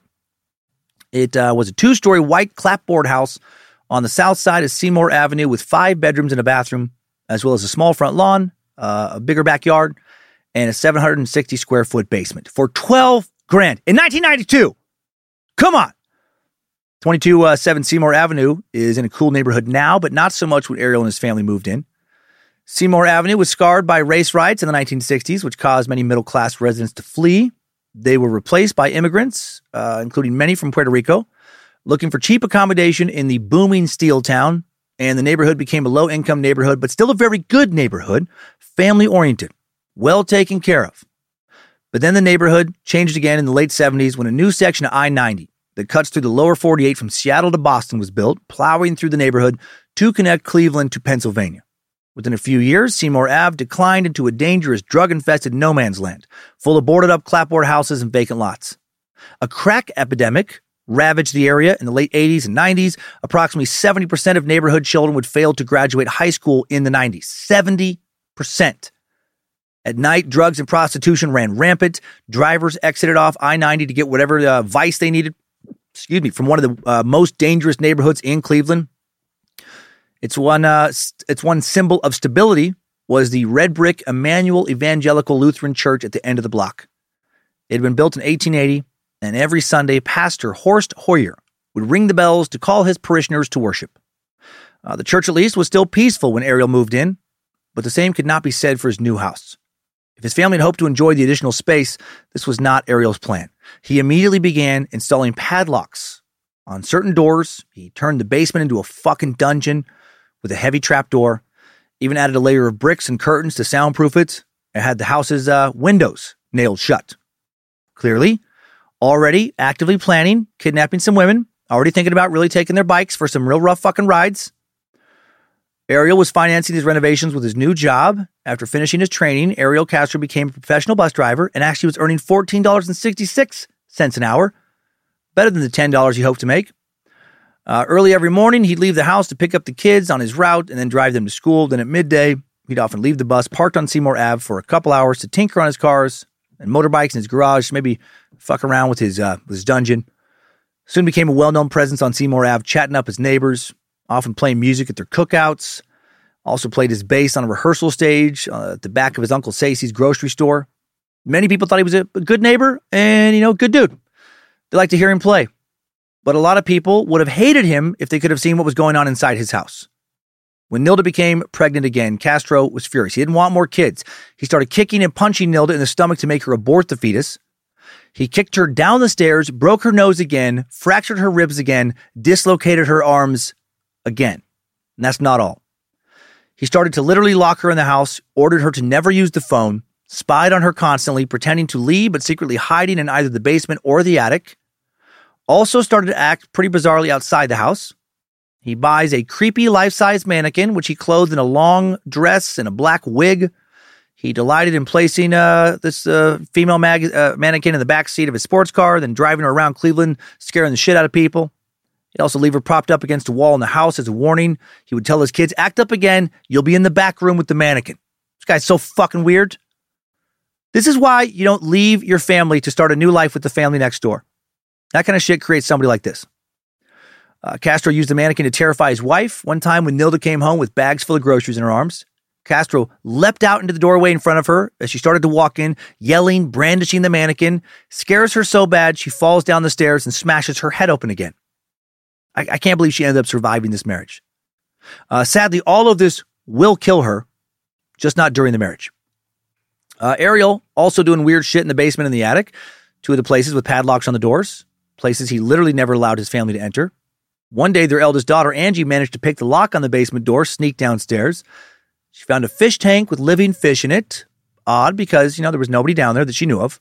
It uh, was a two story white clapboard house on the south side of Seymour Avenue with five bedrooms and a bathroom, as well as a small front lawn, uh, a bigger backyard, and a 760 square foot basement for 12 grand in 1992. Come on. 227 uh, Seymour Avenue is in a cool neighborhood now, but not so much when Ariel and his family moved in. Seymour Avenue was scarred by race riots in the 1960s, which caused many middle class residents to flee. They were replaced by immigrants, uh, including many from Puerto Rico, looking for cheap accommodation in the booming steel town. And the neighborhood became a low income neighborhood, but still a very good neighborhood, family oriented, well taken care of. But then the neighborhood changed again in the late 70s when a new section of I 90 that cuts through the lower 48 from Seattle to Boston was built, plowing through the neighborhood to connect Cleveland to Pennsylvania. Within a few years, Seymour Ave declined into a dangerous, drug infested no man's land, full of boarded up clapboard houses and vacant lots. A crack epidemic ravaged the area in the late 80s and 90s. Approximately 70% of neighborhood children would fail to graduate high school in the 90s. 70%. At night, drugs and prostitution ran rampant. Drivers exited off I 90 to get whatever uh, vice they needed, excuse me, from one of the uh, most dangerous neighborhoods in Cleveland. It's one, uh, it's one symbol of stability was the red brick Immanuel Evangelical Lutheran Church at the end of the block. It had been built in 1880, and every Sunday, Pastor Horst Hoyer would ring the bells to call his parishioners to worship. Uh, the church, at least, was still peaceful when Ariel moved in, but the same could not be said for his new house. If his family had hoped to enjoy the additional space, this was not Ariel's plan. He immediately began installing padlocks on certain doors. He turned the basement into a fucking dungeon with a heavy trap door, even added a layer of bricks and curtains to soundproof it, and had the house's uh, windows nailed shut. Clearly, already actively planning kidnapping some women, already thinking about really taking their bikes for some real rough fucking rides. Ariel was financing his renovations with his new job. After finishing his training, Ariel Castro became a professional bus driver and actually was earning $14.66 an hour, better than the $10 he hoped to make. Uh, early every morning, he'd leave the house to pick up the kids on his route and then drive them to school. Then at midday, he'd often leave the bus parked on Seymour Ave for a couple hours to tinker on his cars and motorbikes in his garage, maybe fuck around with his, uh, his dungeon. Soon became a well known presence on Seymour Ave, chatting up his neighbors, often playing music at their cookouts. Also played his bass on a rehearsal stage uh, at the back of his uncle Stacy's grocery store. Many people thought he was a good neighbor and, you know, good dude. They liked to hear him play. But a lot of people would have hated him if they could have seen what was going on inside his house. When Nilda became pregnant again, Castro was furious. He didn't want more kids. He started kicking and punching Nilda in the stomach to make her abort the fetus. He kicked her down the stairs, broke her nose again, fractured her ribs again, dislocated her arms again. And that's not all. He started to literally lock her in the house, ordered her to never use the phone, spied on her constantly, pretending to leave but secretly hiding in either the basement or the attic. Also started to act pretty bizarrely outside the house. He buys a creepy life size mannequin, which he clothed in a long dress and a black wig. He delighted in placing uh, this uh, female mag- uh, mannequin in the back seat of his sports car, then driving her around Cleveland, scaring the shit out of people. He'd also leave her propped up against a wall in the house as a warning. He would tell his kids, act up again. You'll be in the back room with the mannequin. This guy's so fucking weird. This is why you don't leave your family to start a new life with the family next door. That kind of shit creates somebody like this. Uh, Castro used the mannequin to terrify his wife. One time when Nilda came home with bags full of groceries in her arms, Castro leapt out into the doorway in front of her as she started to walk in, yelling, brandishing the mannequin, scares her so bad she falls down the stairs and smashes her head open again. I, I can't believe she ended up surviving this marriage. Uh, sadly, all of this will kill her, just not during the marriage. Uh, Ariel also doing weird shit in the basement and the attic, two of the places with padlocks on the doors, places he literally never allowed his family to enter. One day, their eldest daughter, Angie, managed to pick the lock on the basement door, sneak downstairs. She found a fish tank with living fish in it. Odd because, you know, there was nobody down there that she knew of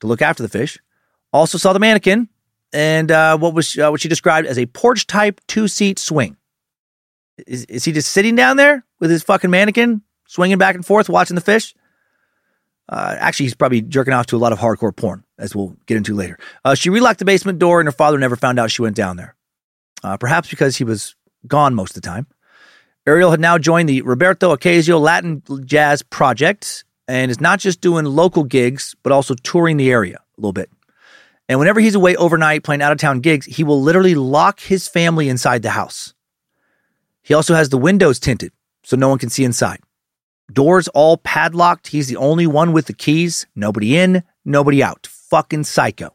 to look after the fish. Also saw the mannequin, and uh, what was uh, what she described as a porch type two seat swing. Is, is he just sitting down there with his fucking mannequin, swinging back and forth, watching the fish? Uh, actually, he's probably jerking off to a lot of hardcore porn, as we'll get into later. Uh, she relocked the basement door, and her father never found out she went down there. Uh, perhaps because he was gone most of the time. Ariel had now joined the Roberto Ocasio Latin Jazz Project and is not just doing local gigs, but also touring the area a little bit. And whenever he's away overnight playing out of town gigs, he will literally lock his family inside the house. He also has the windows tinted so no one can see inside. Doors all padlocked. He's the only one with the keys. Nobody in, nobody out. Fucking psycho.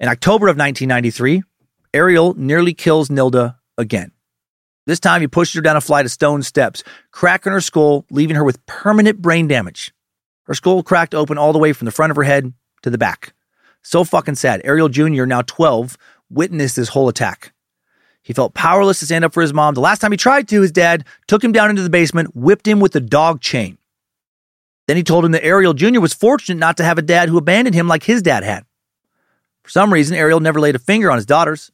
In October of 1993, Ariel nearly kills Nilda again. This time he pushes her down a flight of stone steps, cracking her skull, leaving her with permanent brain damage. Her skull cracked open all the way from the front of her head to the back. So fucking sad. Ariel Jr., now 12, witnessed this whole attack. He felt powerless to stand up for his mom. The last time he tried to, his dad took him down into the basement, whipped him with a dog chain. Then he told him that Ariel Jr. was fortunate not to have a dad who abandoned him like his dad had. For some reason, Ariel never laid a finger on his daughters.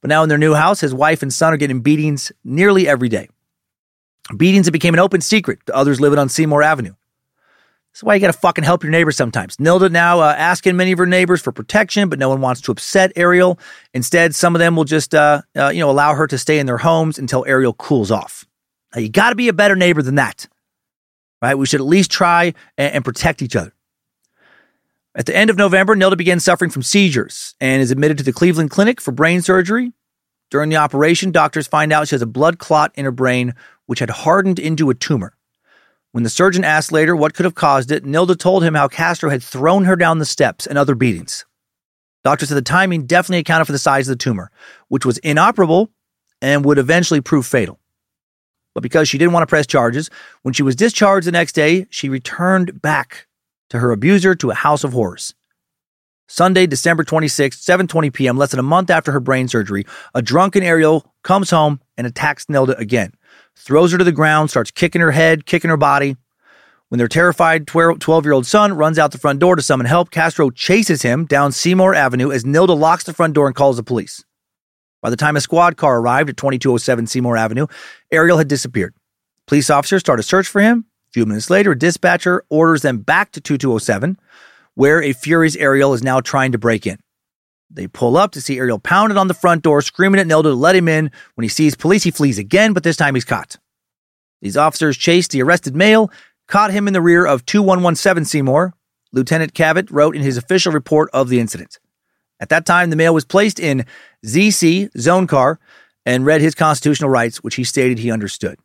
But now in their new house, his wife and son are getting beatings nearly every day. Beatings that became an open secret to others living on Seymour Avenue. That's why you got to fucking help your neighbors sometimes. Nilda now uh, asking many of her neighbors for protection, but no one wants to upset Ariel. Instead, some of them will just, uh, uh, you know, allow her to stay in their homes until Ariel cools off. Now, you got to be a better neighbor than that. right? We should at least try and, and protect each other. At the end of November, Nilda began suffering from seizures and is admitted to the Cleveland Clinic for brain surgery. During the operation, doctors find out she has a blood clot in her brain, which had hardened into a tumor. When the surgeon asked later what could have caused it, Nilda told him how Castro had thrown her down the steps and other beatings. Doctors said the timing definitely accounted for the size of the tumor, which was inoperable and would eventually prove fatal. But because she didn't want to press charges, when she was discharged the next day, she returned back to her abuser to a house of horrors. Sunday, December 26, 7:20 p.m., less than a month after her brain surgery, a drunken Ariel comes home and attacks Nelda again. Throws her to the ground, starts kicking her head, kicking her body. When their terrified 12 year old son runs out the front door to summon help, Castro chases him down Seymour Avenue as Nilda locks the front door and calls the police. By the time a squad car arrived at 2207 Seymour Avenue, Ariel had disappeared. Police officers start a search for him. Few minutes later, a dispatcher orders them back to 2207, where a furious Ariel is now trying to break in. They pull up to see Ariel pounded on the front door, screaming at Nelda to let him in. When he sees police, he flees again, but this time he's caught. These officers chased the arrested male, caught him in the rear of 2117 Seymour. Lieutenant Cavett wrote in his official report of the incident. At that time, the male was placed in ZC zone car and read his constitutional rights, which he stated he understood.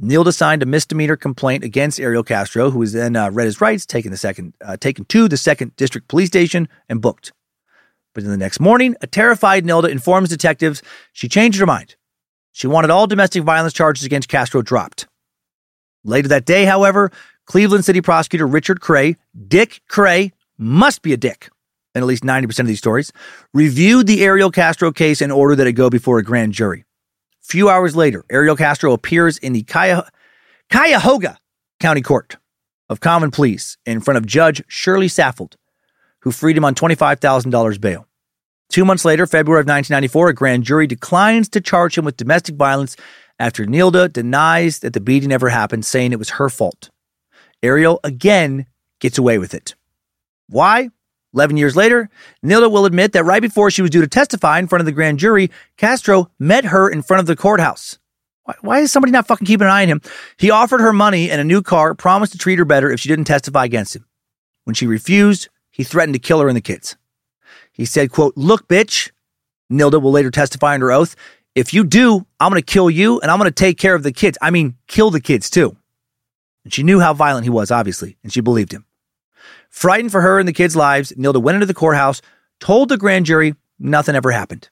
Nilda signed a misdemeanor complaint against Ariel Castro, who was then uh, read his rights, taken the second, uh, taken to the second district police station, and booked. But in the next morning, a terrified Nilda informs detectives she changed her mind. She wanted all domestic violence charges against Castro dropped. Later that day, however, Cleveland City prosecutor Richard Cray, Dick Cray, must be a dick, in at least 90% of these stories, reviewed the Ariel Castro case and ordered that it go before a grand jury. Few hours later, Ariel Castro appears in the Cuyahoga County Court of Common Pleas in front of Judge Shirley Saffold, who freed him on $25,000 bail. Two months later, February of 1994, a grand jury declines to charge him with domestic violence after Nilda denies that the beating ever happened, saying it was her fault. Ariel again gets away with it. Why? 11 years later, Nilda will admit that right before she was due to testify in front of the grand jury, Castro met her in front of the courthouse. Why, why is somebody not fucking keeping an eye on him? He offered her money and a new car, promised to treat her better if she didn't testify against him. When she refused, he threatened to kill her and the kids. He said, quote, look, bitch, Nilda will later testify under oath. If you do, I'm going to kill you and I'm going to take care of the kids. I mean, kill the kids too. And she knew how violent he was, obviously, and she believed him. Frightened for her and the kids' lives, Nilda went into the courthouse, told the grand jury nothing ever happened.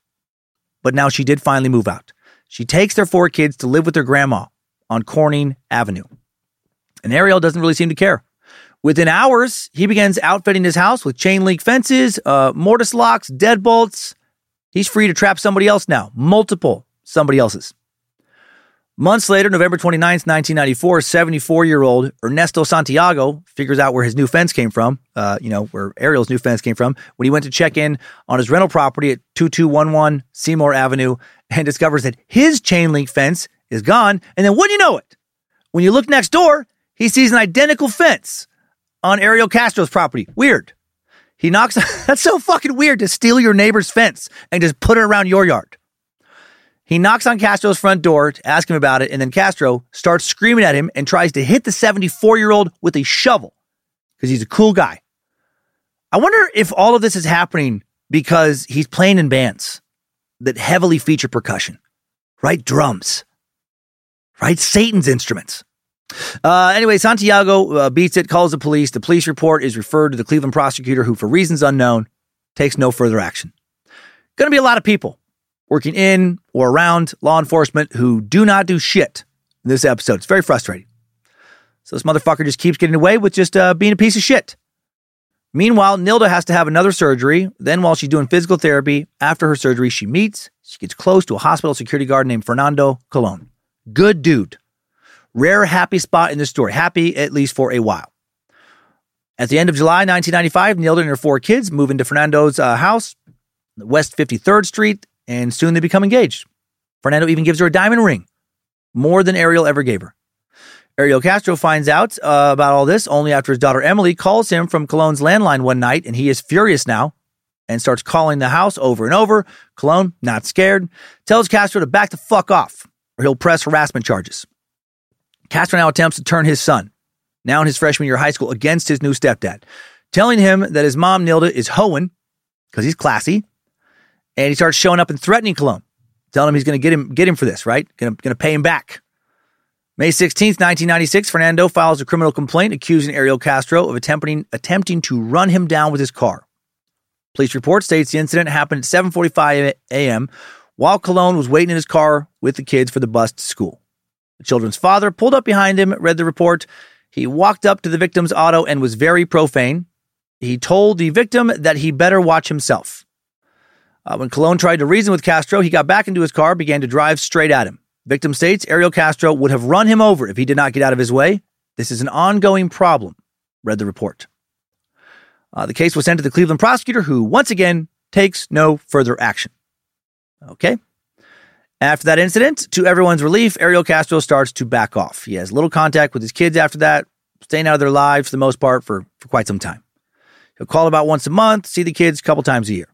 But now she did finally move out. She takes their four kids to live with their grandma on Corning Avenue. And Ariel doesn't really seem to care. Within hours, he begins outfitting his house with chain link fences, uh, mortise locks, deadbolts. He's free to trap somebody else now, multiple somebody else's. Months later, November 29th, 1994, 74 year old Ernesto Santiago figures out where his new fence came from, uh, you know, where Ariel's new fence came from, when he went to check in on his rental property at 2211 Seymour Avenue and discovers that his chain link fence is gone. And then, wouldn't you know it? When you look next door, he sees an identical fence on Ariel Castro's property. Weird. He knocks, that's so fucking weird to steal your neighbor's fence and just put it around your yard. He knocks on Castro's front door to ask him about it, and then Castro starts screaming at him and tries to hit the 74 year old with a shovel because he's a cool guy. I wonder if all of this is happening because he's playing in bands that heavily feature percussion, right? Drums, right? Satan's instruments. Uh, anyway, Santiago uh, beats it, calls the police. The police report is referred to the Cleveland prosecutor, who, for reasons unknown, takes no further action. Going to be a lot of people working in or around law enforcement who do not do shit in this episode. It's very frustrating. So this motherfucker just keeps getting away with just uh, being a piece of shit. Meanwhile, Nilda has to have another surgery. Then, while she's doing physical therapy, after her surgery, she meets, she gets close to a hospital security guard named Fernando Colon. Good dude. Rare happy spot in this story. Happy at least for a while. At the end of July 1995, Nilda and her four kids move into Fernando's uh, house, West 53rd Street, and soon they become engaged. Fernando even gives her a diamond ring, more than Ariel ever gave her. Ariel Castro finds out uh, about all this only after his daughter Emily calls him from Colon's landline one night, and he is furious now and starts calling the house over and over. Colon, not scared, tells Castro to back the fuck off or he'll press harassment charges. Castro now attempts to turn his son, now in his freshman year of high school, against his new stepdad, telling him that his mom, Nilda, is hoeing because he's classy. And he starts showing up and threatening Colon, telling him he's going to get him get him for this, right? Going to pay him back. May 16th, 1996, Fernando files a criminal complaint accusing Ariel Castro of attempting attempting to run him down with his car. Police report states the incident happened at 7:45 a.m. while Colon was waiting in his car with the kids for the bus to school. The children's father pulled up behind him, read the report. He walked up to the victim's auto and was very profane. He told the victim that he better watch himself. Uh, when Colon tried to reason with Castro, he got back into his car, began to drive straight at him. Victim states Ariel Castro would have run him over if he did not get out of his way. This is an ongoing problem, read the report. Uh, the case was sent to the Cleveland prosecutor, who once again takes no further action. Okay. After that incident, to everyone's relief, Ariel Castro starts to back off. He has little contact with his kids after that, staying out of their lives for the most part for, for quite some time. He'll call about once a month, see the kids a couple times a year.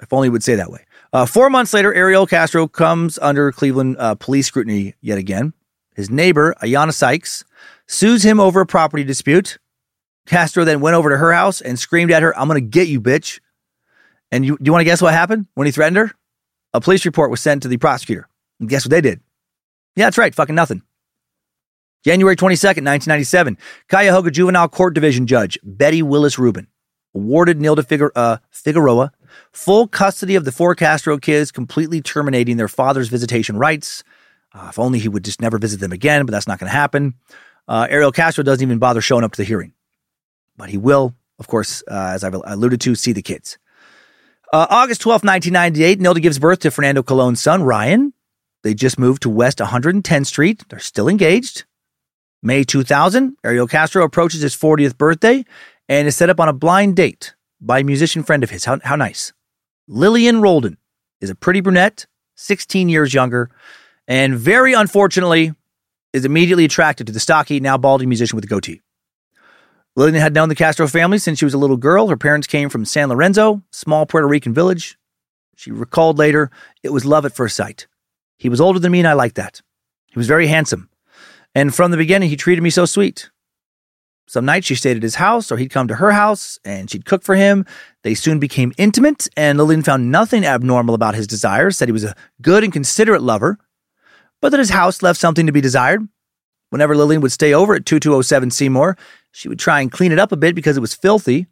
If only would say that way. Uh, four months later, Ariel Castro comes under Cleveland uh, police scrutiny yet again. His neighbor, Ayana Sykes, sues him over a property dispute. Castro then went over to her house and screamed at her, I'm going to get you, bitch. And you, you want to guess what happened when he threatened her? A police report was sent to the prosecutor. And guess what they did? Yeah, that's right. Fucking nothing. January 22nd, 1997, Cuyahoga Juvenile Court Division Judge Betty Willis Rubin awarded Nilda Figur- uh, Figueroa full custody of the four Castro kids, completely terminating their father's visitation rights. Uh, if only he would just never visit them again, but that's not going to happen. Uh, Ariel Castro doesn't even bother showing up to the hearing, but he will, of course, uh, as I've alluded to, see the kids. Uh, August 12, 1998, Nilda gives birth to Fernando Colon's son, Ryan. They just moved to West 110th Street. They're still engaged. May 2000, Ariel Castro approaches his 40th birthday and is set up on a blind date by a musician friend of his. How, how nice. Lillian Roldan is a pretty brunette, 16 years younger, and very unfortunately is immediately attracted to the stocky, now balding musician with a goatee. Lillian had known the Castro family since she was a little girl. Her parents came from San Lorenzo, small Puerto Rican village. She recalled later, it was love at first sight. He was older than me, and I liked that. He was very handsome. And from the beginning, he treated me so sweet. Some nights she stayed at his house, or he'd come to her house and she'd cook for him. They soon became intimate, and Lillian found nothing abnormal about his desires, said he was a good and considerate lover, but that his house left something to be desired. Whenever Lillian would stay over at 2207 Seymour, she would try and clean it up a bit because it was filthy.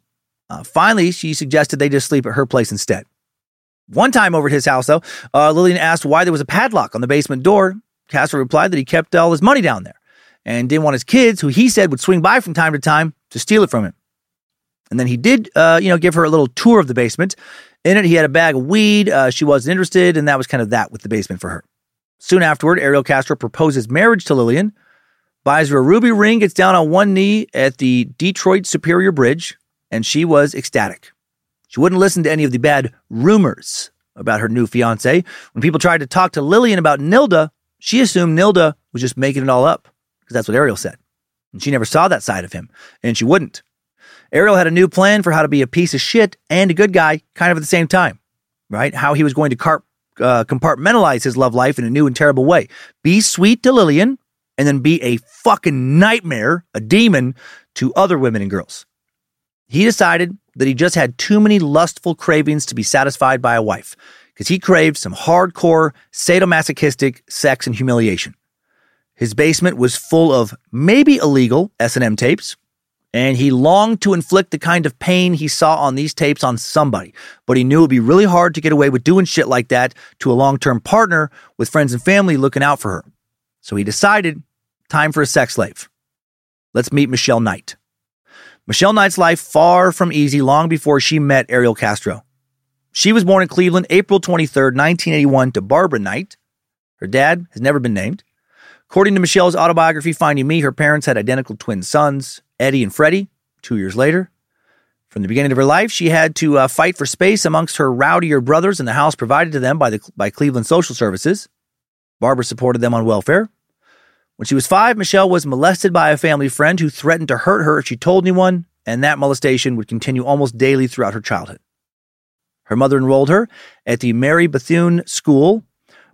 Uh, finally, she suggested they just sleep at her place instead. One time over at his house, though, uh, Lillian asked why there was a padlock on the basement door. Castro replied that he kept all his money down there and didn't want his kids, who he said would swing by from time to time, to steal it from him. And then he did, uh, you know, give her a little tour of the basement. In it, he had a bag of weed. Uh, she wasn't interested, and that was kind of that with the basement for her. Soon afterward, Ariel Castro proposes marriage to Lillian, buys her a ruby ring, gets down on one knee at the Detroit Superior Bridge, and she was ecstatic. She wouldn't listen to any of the bad rumors about her new fiance. When people tried to talk to Lillian about Nilda, she assumed Nilda was just making it all up because that's what Ariel said. And she never saw that side of him, and she wouldn't. Ariel had a new plan for how to be a piece of shit and a good guy kind of at the same time, right? How he was going to car- uh, compartmentalize his love life in a new and terrible way. Be sweet to Lillian and then be a fucking nightmare, a demon to other women and girls. He decided that he just had too many lustful cravings to be satisfied by a wife because he craved some hardcore sadomasochistic sex and humiliation. His basement was full of maybe illegal S&M tapes, and he longed to inflict the kind of pain he saw on these tapes on somebody, but he knew it'd be really hard to get away with doing shit like that to a long-term partner with friends and family looking out for her. So he decided, time for a sex slave. Let's meet Michelle Knight. Michelle Knight's life far from easy long before she met Ariel Castro. She was born in Cleveland, April 23, 1981, to Barbara Knight. Her dad has never been named. According to Michelle's autobiography, Finding Me, her parents had identical twin sons, Eddie and Freddie, two years later. From the beginning of her life, she had to uh, fight for space amongst her rowdier brothers in the house provided to them by, the, by Cleveland Social Services. Barbara supported them on welfare. When she was five, Michelle was molested by a family friend who threatened to hurt her if she told anyone, and that molestation would continue almost daily throughout her childhood. Her mother enrolled her at the Mary Bethune School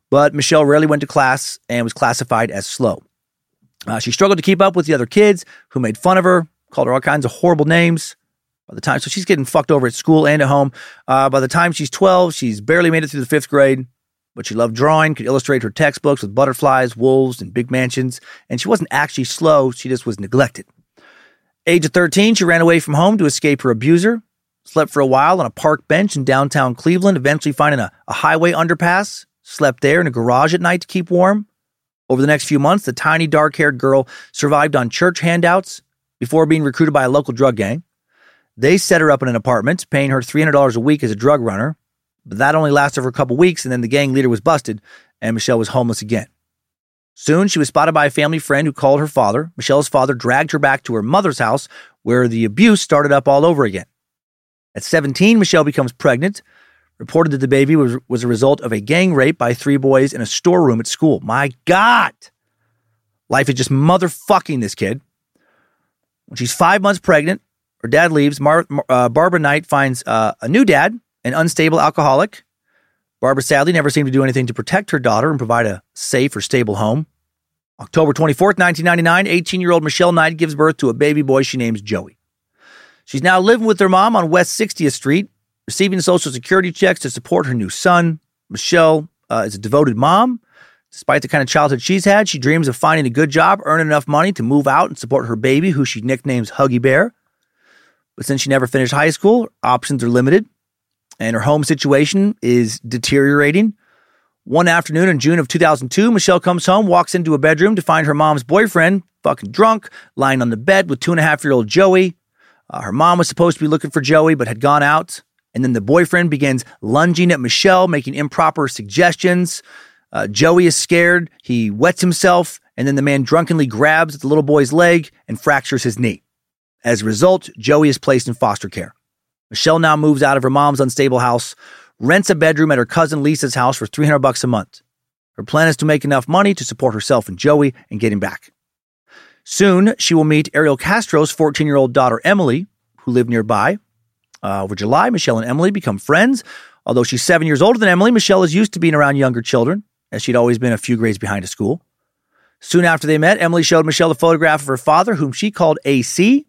but Michelle rarely went to class and was classified as slow. Uh, she struggled to keep up with the other kids who made fun of her, called her all kinds of horrible names. By the time, so she's getting fucked over at school and at home. Uh, by the time she's 12, she's barely made it through the fifth grade, but she loved drawing, could illustrate her textbooks with butterflies, wolves, and big mansions. And she wasn't actually slow, she just was neglected. Age of 13, she ran away from home to escape her abuser, slept for a while on a park bench in downtown Cleveland, eventually finding a, a highway underpass, slept there in a garage at night to keep warm. Over the next few months, the tiny dark haired girl survived on church handouts before being recruited by a local drug gang. They set her up in an apartment, paying her $300 a week as a drug runner. But that only lasted for a couple weeks, and then the gang leader was busted, and Michelle was homeless again. Soon, she was spotted by a family friend who called her father. Michelle's father dragged her back to her mother's house, where the abuse started up all over again. At 17, Michelle becomes pregnant, reported that the baby was, was a result of a gang rape by three boys in a storeroom at school. My God! Life is just motherfucking this kid. When she's five months pregnant, her dad leaves. Mar- uh, Barbara Knight finds uh, a new dad, an unstable alcoholic. Barbara sadly never seemed to do anything to protect her daughter and provide a safe or stable home. October 24th, 1999, 18 year old Michelle Knight gives birth to a baby boy she names Joey. She's now living with her mom on West 60th Street, receiving Social Security checks to support her new son. Michelle uh, is a devoted mom. Despite the kind of childhood she's had, she dreams of finding a good job, earning enough money to move out and support her baby, who she nicknames Huggy Bear. But since she never finished high school, options are limited, and her home situation is deteriorating. One afternoon in June of 2002, Michelle comes home, walks into a bedroom to find her mom's boyfriend, fucking drunk, lying on the bed with two and a half year old Joey. Uh, her mom was supposed to be looking for Joey, but had gone out. And then the boyfriend begins lunging at Michelle, making improper suggestions. Uh, Joey is scared. He wets himself, and then the man drunkenly grabs the little boy's leg and fractures his knee. As a result, Joey is placed in foster care. Michelle now moves out of her mom's unstable house, rents a bedroom at her cousin Lisa's house for 300 bucks a month. Her plan is to make enough money to support herself and Joey and get him back. Soon, she will meet Ariel Castro's 14 year old daughter, Emily, who lived nearby. Uh, over July, Michelle and Emily become friends. Although she's seven years older than Emily, Michelle is used to being around younger children, as she'd always been a few grades behind at school. Soon after they met, Emily showed Michelle a photograph of her father, whom she called AC,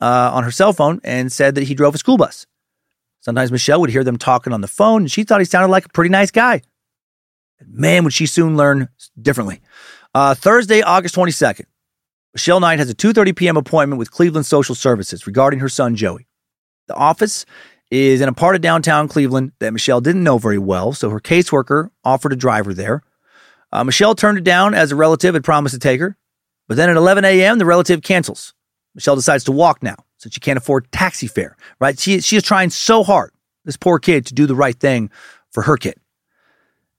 uh, on her cell phone and said that he drove a school bus. Sometimes Michelle would hear them talking on the phone, and she thought he sounded like a pretty nice guy. Man, would she soon learn differently. Uh, Thursday, August 22nd, Michelle Knight has a 2.30 p.m. appointment with Cleveland Social Services regarding her son, Joey. The office is in a part of downtown Cleveland that Michelle didn't know very well, so her caseworker offered to drive her there. Uh, Michelle turned it down as a relative had promised to take her, but then at 11 a.m., the relative cancels. Michelle decides to walk now since she can't afford taxi fare, right? She, she is trying so hard, this poor kid, to do the right thing for her kid.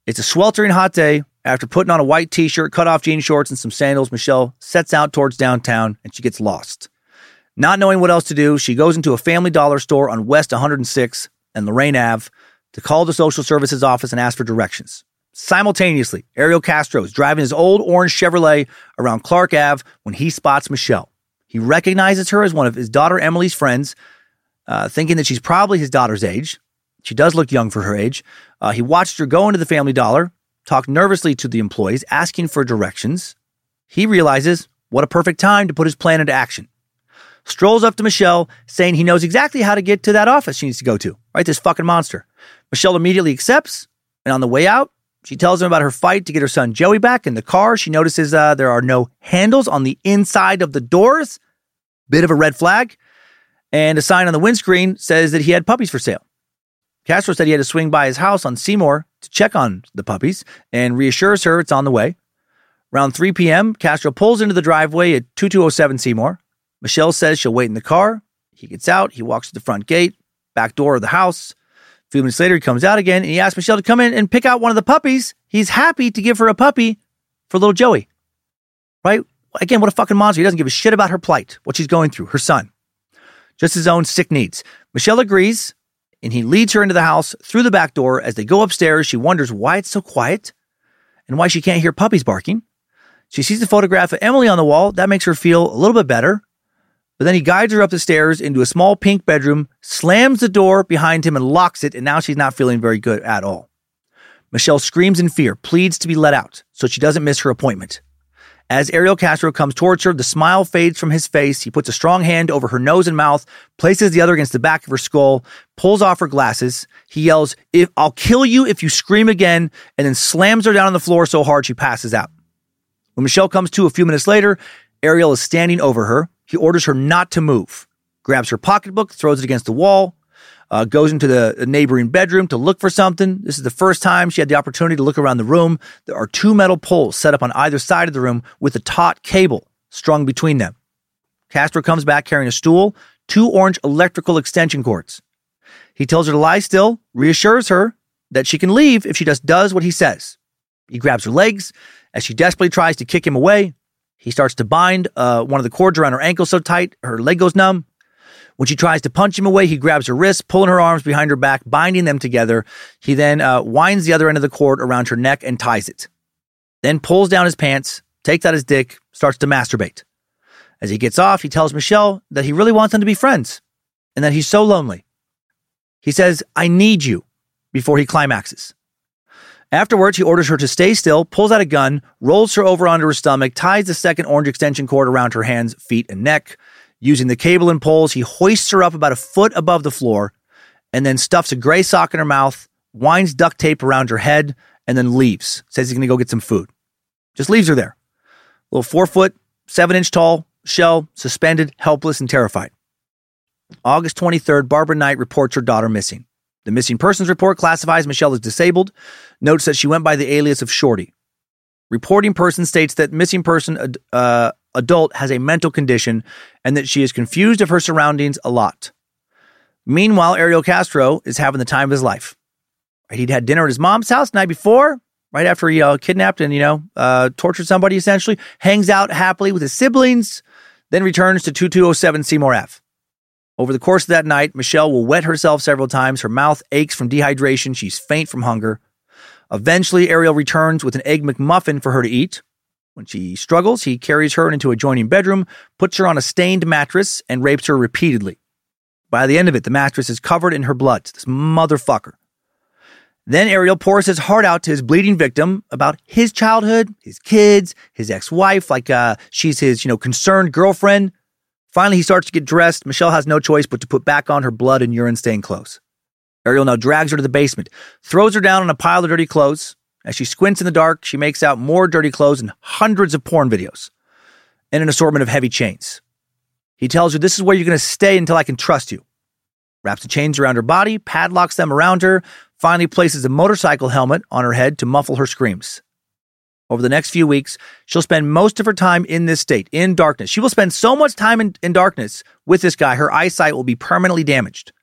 It's a sweltering hot day. After putting on a white t shirt, cut off jean shorts, and some sandals, Michelle sets out towards downtown and she gets lost. Not knowing what else to do, she goes into a family dollar store on West 106 and Lorain Ave to call the social services office and ask for directions. Simultaneously, Ariel Castro is driving his old orange Chevrolet around Clark Ave when he spots Michelle. He recognizes her as one of his daughter Emily's friends, uh, thinking that she's probably his daughter's age. She does look young for her age. Uh, he watched her go into the family dollar, talk nervously to the employees, asking for directions. He realizes what a perfect time to put his plan into action. Strolls up to Michelle, saying he knows exactly how to get to that office she needs to go to, right? This fucking monster. Michelle immediately accepts, and on the way out, she tells him about her fight to get her son Joey back. In the car, she notices uh, there are no handles on the inside of the doors. Bit of a red flag. And a sign on the windscreen says that he had puppies for sale. Castro said he had to swing by his house on Seymour to check on the puppies and reassures her it's on the way. Around 3 p.m., Castro pulls into the driveway at 2207 Seymour. Michelle says she'll wait in the car. He gets out. He walks to the front gate, back door of the house. A few minutes later, he comes out again and he asks Michelle to come in and pick out one of the puppies. He's happy to give her a puppy for little Joey. Right? Again, what a fucking monster. He doesn't give a shit about her plight, what she's going through, her son. Just his own sick needs. Michelle agrees and he leads her into the house through the back door. As they go upstairs, she wonders why it's so quiet and why she can't hear puppies barking. She sees the photograph of Emily on the wall. That makes her feel a little bit better. But then he guides her up the stairs into a small pink bedroom, slams the door behind him, and locks it. And now she's not feeling very good at all. Michelle screams in fear, pleads to be let out so she doesn't miss her appointment. As Ariel Castro comes towards her, the smile fades from his face. He puts a strong hand over her nose and mouth, places the other against the back of her skull, pulls off her glasses. He yells, if, I'll kill you if you scream again, and then slams her down on the floor so hard she passes out. When Michelle comes to a few minutes later, Ariel is standing over her. He orders her not to move, grabs her pocketbook, throws it against the wall, uh, goes into the neighboring bedroom to look for something. This is the first time she had the opportunity to look around the room. There are two metal poles set up on either side of the room with a taut cable strung between them. Castro comes back carrying a stool, two orange electrical extension cords. He tells her to lie still, reassures her that she can leave if she just does what he says. He grabs her legs as she desperately tries to kick him away. He starts to bind uh, one of the cords around her ankle so tight her leg goes numb. When she tries to punch him away, he grabs her wrists, pulling her arms behind her back, binding them together. He then uh, winds the other end of the cord around her neck and ties it. Then pulls down his pants, takes out his dick, starts to masturbate. As he gets off, he tells Michelle that he really wants them to be friends and that he's so lonely. He says, I need you, before he climaxes. Afterwards, he orders her to stay still, pulls out a gun, rolls her over onto her stomach, ties the second orange extension cord around her hands, feet, and neck. Using the cable and poles, he hoists her up about a foot above the floor and then stuffs a gray sock in her mouth, winds duct tape around her head, and then leaves. Says he's going to go get some food. Just leaves her there. Little four foot, seven inch tall, shell, suspended, helpless, and terrified. August 23rd, Barbara Knight reports her daughter missing. The missing persons report classifies Michelle as disabled, notes that she went by the alias of Shorty. Reporting person states that missing person uh, adult has a mental condition and that she is confused of her surroundings a lot. Meanwhile, Ariel Castro is having the time of his life. He'd had dinner at his mom's house the night before, right after he uh, kidnapped and, you know, uh, tortured somebody essentially, hangs out happily with his siblings, then returns to 2207 Seymour Ave. Over the course of that night, Michelle will wet herself several times. Her mouth aches from dehydration. She's faint from hunger. Eventually, Ariel returns with an egg McMuffin for her to eat. When she struggles, he carries her into adjoining bedroom, puts her on a stained mattress, and rapes her repeatedly. By the end of it, the mattress is covered in her blood. This motherfucker. Then Ariel pours his heart out to his bleeding victim about his childhood, his kids, his ex-wife, like uh, she's his, you know, concerned girlfriend. Finally, he starts to get dressed. Michelle has no choice but to put back on her blood and urine stained clothes. Ariel now drags her to the basement, throws her down on a pile of dirty clothes, as she squints in the dark, she makes out more dirty clothes and hundreds of porn videos and an assortment of heavy chains. He tells her, This is where you're going to stay until I can trust you. Wraps the chains around her body, padlocks them around her, finally places a motorcycle helmet on her head to muffle her screams. Over the next few weeks, she'll spend most of her time in this state, in darkness. She will spend so much time in, in darkness with this guy, her eyesight will be permanently damaged.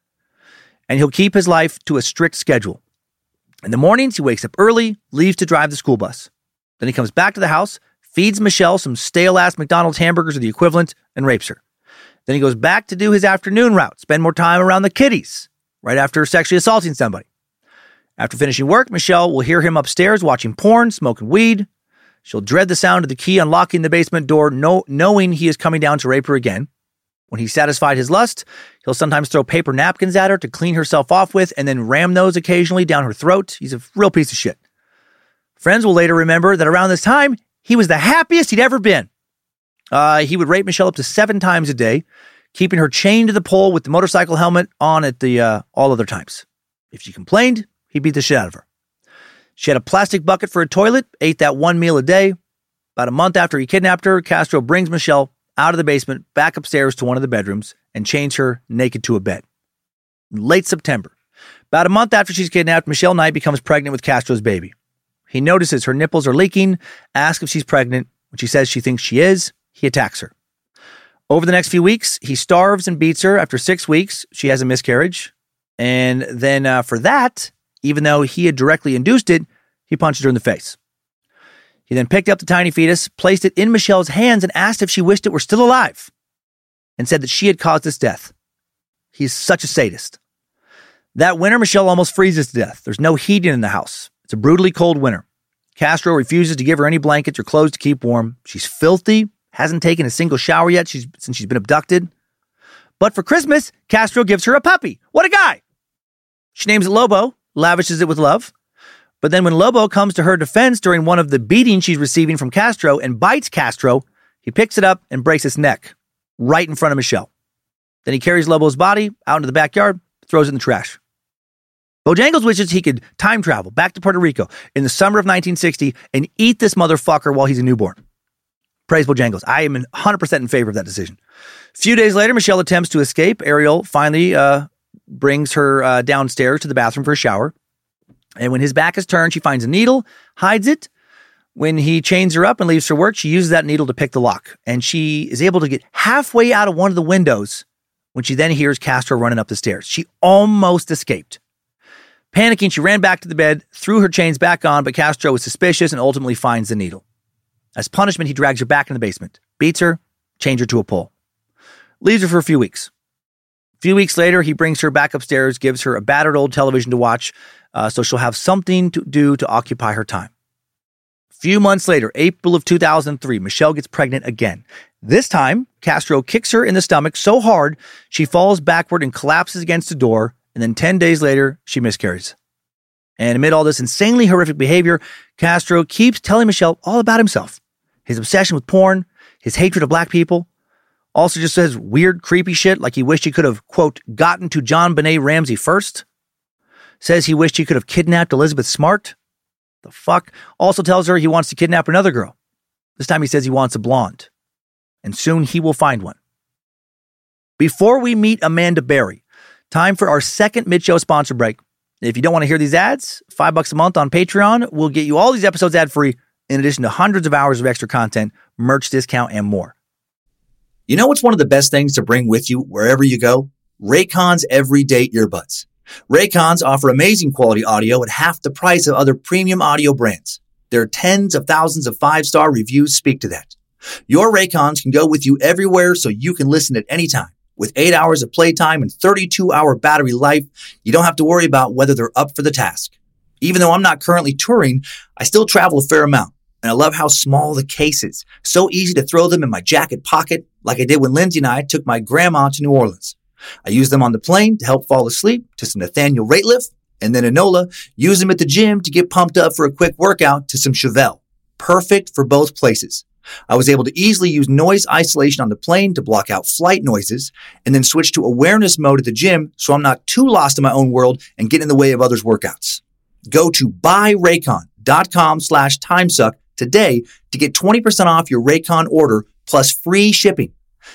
And he'll keep his life to a strict schedule. In the mornings, he wakes up early, leaves to drive the school bus. Then he comes back to the house, feeds Michelle some stale ass McDonald's hamburgers or the equivalent, and rapes her. Then he goes back to do his afternoon route, spend more time around the kiddies, right after sexually assaulting somebody. After finishing work, Michelle will hear him upstairs watching porn, smoking weed. She'll dread the sound of the key unlocking the basement door, know, knowing he is coming down to rape her again. When he's satisfied his lust, he'll sometimes throw paper napkins at her to clean herself off with and then ram those occasionally down her throat. He's a real piece of shit. Friends will later remember that around this time, he was the happiest he'd ever been. Uh, he would rape Michelle up to seven times a day, keeping her chained to the pole with the motorcycle helmet on at the uh, all other times. If she complained, he beat the shit out of her. She had a plastic bucket for a toilet, ate that one meal a day. About a month after he kidnapped her, Castro brings Michelle out of the basement, back upstairs to one of the bedrooms, and chains her naked to a bed. late September, about a month after she's kidnapped, Michelle Knight becomes pregnant with Castro's baby. He notices her nipples are leaking, asks if she's pregnant. When she says she thinks she is, he attacks her. Over the next few weeks, he starves and beats her. After six weeks, she has a miscarriage. And then uh, for that, even though he had directly induced it, he punches her in the face. He then picked up the tiny fetus, placed it in Michelle's hands, and asked if she wished it were still alive, and said that she had caused its death. He's such a sadist. That winter, Michelle almost freezes to death. There's no heating in the house. It's a brutally cold winter. Castro refuses to give her any blankets or clothes to keep warm. She's filthy, hasn't taken a single shower yet she's, since she's been abducted. But for Christmas, Castro gives her a puppy. What a guy! She names it Lobo, lavishes it with love. But then when Lobo comes to her defense during one of the beatings she's receiving from Castro and bites Castro, he picks it up and breaks its neck right in front of Michelle. Then he carries Lobo's body out into the backyard, throws it in the trash. Bojangles wishes he could time travel back to Puerto Rico in the summer of 1960 and eat this motherfucker while he's a newborn. Praise Bojangles. I am 100% in favor of that decision. A few days later, Michelle attempts to escape. Ariel finally uh, brings her uh, downstairs to the bathroom for a shower. And when his back is turned, she finds a needle, hides it. When he chains her up and leaves for work, she uses that needle to pick the lock. And she is able to get halfway out of one of the windows when she then hears Castro running up the stairs. She almost escaped. Panicking, she ran back to the bed, threw her chains back on, but Castro was suspicious and ultimately finds the needle. As punishment, he drags her back in the basement, beats her, chains her to a pole, leaves her for a few weeks. Few weeks later, he brings her back upstairs, gives her a battered old television to watch, uh, so she'll have something to do to occupy her time. A few months later, April of 2003, Michelle gets pregnant again. This time, Castro kicks her in the stomach so hard she falls backward and collapses against the door, and then 10 days later, she miscarries. And amid all this insanely horrific behavior, Castro keeps telling Michelle all about himself his obsession with porn, his hatred of black people. Also, just says weird, creepy shit like he wished he could have, quote, gotten to JonBenét Ramsey first. Says he wished he could have kidnapped Elizabeth Smart. The fuck? Also tells her he wants to kidnap another girl. This time he says he wants a blonde. And soon he will find one. Before we meet Amanda Berry, time for our second mid show sponsor break. If you don't want to hear these ads, five bucks a month on Patreon will get you all these episodes ad free, in addition to hundreds of hours of extra content, merch discount, and more. You know what's one of the best things to bring with you wherever you go? Raycon's everyday earbuds. Raycons offer amazing quality audio at half the price of other premium audio brands. Their tens of thousands of five star reviews speak to that. Your Raycons can go with you everywhere so you can listen at any time. With eight hours of playtime and 32 hour battery life, you don't have to worry about whether they're up for the task. Even though I'm not currently touring, I still travel a fair amount. And I love how small the case is. So easy to throw them in my jacket pocket, like I did when Lindsay and I took my grandma to New Orleans. I use them on the plane to help fall asleep to some Nathaniel Rateliff, and then Enola, use them at the gym to get pumped up for a quick workout to some Chevelle. Perfect for both places. I was able to easily use noise isolation on the plane to block out flight noises and then switch to awareness mode at the gym so I'm not too lost in my own world and get in the way of others' workouts. Go to buyraycon.com slash timesuck today to get 20% off your Raycon order plus free shipping.